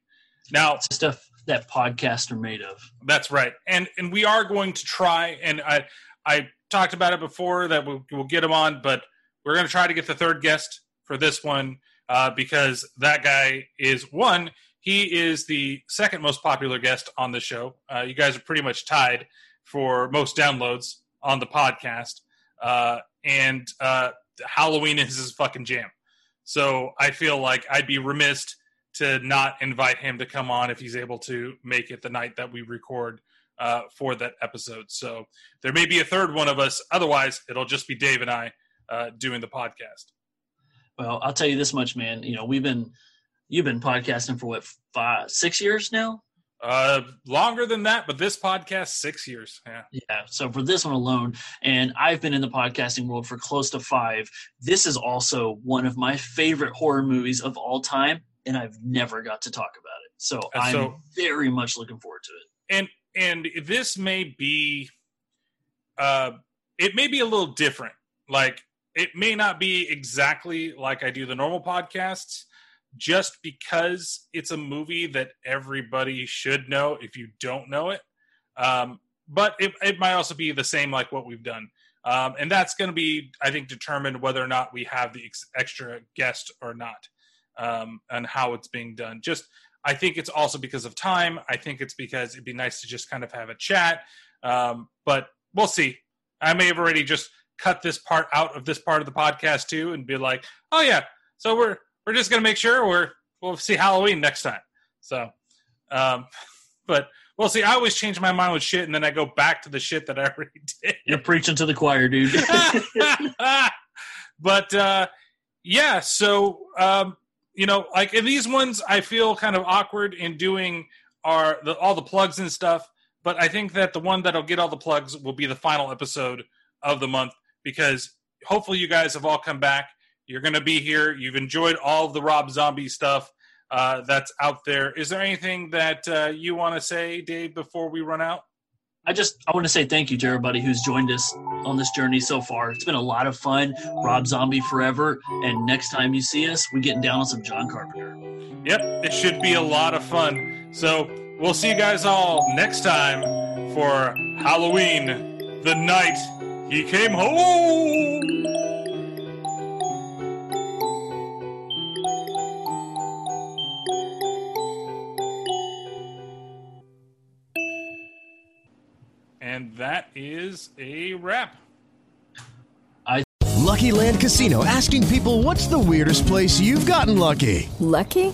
[SPEAKER 1] Now,
[SPEAKER 2] it's stuff that podcasts are made of.
[SPEAKER 1] That's right, and and we are going to try. And I I talked about it before that we'll, we'll get him on, but we're going to try to get the third guest for this one uh, because that guy is one. He is the second most popular guest on the show. Uh, you guys are pretty much tied for most downloads on the podcast, uh, and uh, Halloween is his fucking jam. So I feel like I'd be remiss to not invite him to come on if he's able to make it the night that we record uh, for that episode. So there may be a third one of us. Otherwise, it'll just be Dave and I uh, doing the podcast.
[SPEAKER 2] Well, I'll tell you this much, man. You know, we've been you've been podcasting for what five, six years now.
[SPEAKER 1] Uh, longer than that, but this podcast six years. Yeah.
[SPEAKER 2] Yeah. So for this one alone, and I've been in the podcasting world for close to five. This is also one of my favorite horror movies of all time, and I've never got to talk about it. So
[SPEAKER 1] And
[SPEAKER 2] I'm very much looking forward to it.
[SPEAKER 1] and and this may be uh it may be a little different like it may not be exactly like i do the normal podcasts just because it's a movie that everybody should know if you don't know it um but it, it might also be the same like what we've done. Um, and that's going to be, I think, determined whether or not we have the ex- extra guest or not, um, and how it's being done. Just, I think it's also because of time. I think it's because it'd be nice to just kind of have a chat. Um, but we'll see. I may have already just cut this part out of this part of the podcast too, and be like, oh yeah, so we're we're just going to make sure we're we'll see Halloween next time. So, um, but we'll see. I always change my mind with shit, and then I go back to the shit that I already did.
[SPEAKER 2] You're preaching to the choir, dude.
[SPEAKER 1] but uh, yeah, so um, you know, like in these ones, I feel kind of awkward in doing our the, all the plugs and stuff. But I think that the one that'll get all the plugs will be the final episode of the month because hopefully you guys have all come back. You're going to be here. You've enjoyed all the Rob Zombie stuff uh, that's out there. Is there anything that uh, you want to say, Dave, before we run out?
[SPEAKER 2] I just I want to say thank you to everybody who's joined us on this journey so far. It's been a lot of fun. Rob Zombie forever, and next time you see us, we're getting down on some John Carpenter.
[SPEAKER 1] Yep, it should be a lot of fun. So we'll see you guys all next time for Halloween, the night he came home. That is a wrap.
[SPEAKER 25] I- Lucky Land Casino asking people what's the weirdest place you've gotten lucky?
[SPEAKER 26] Lucky?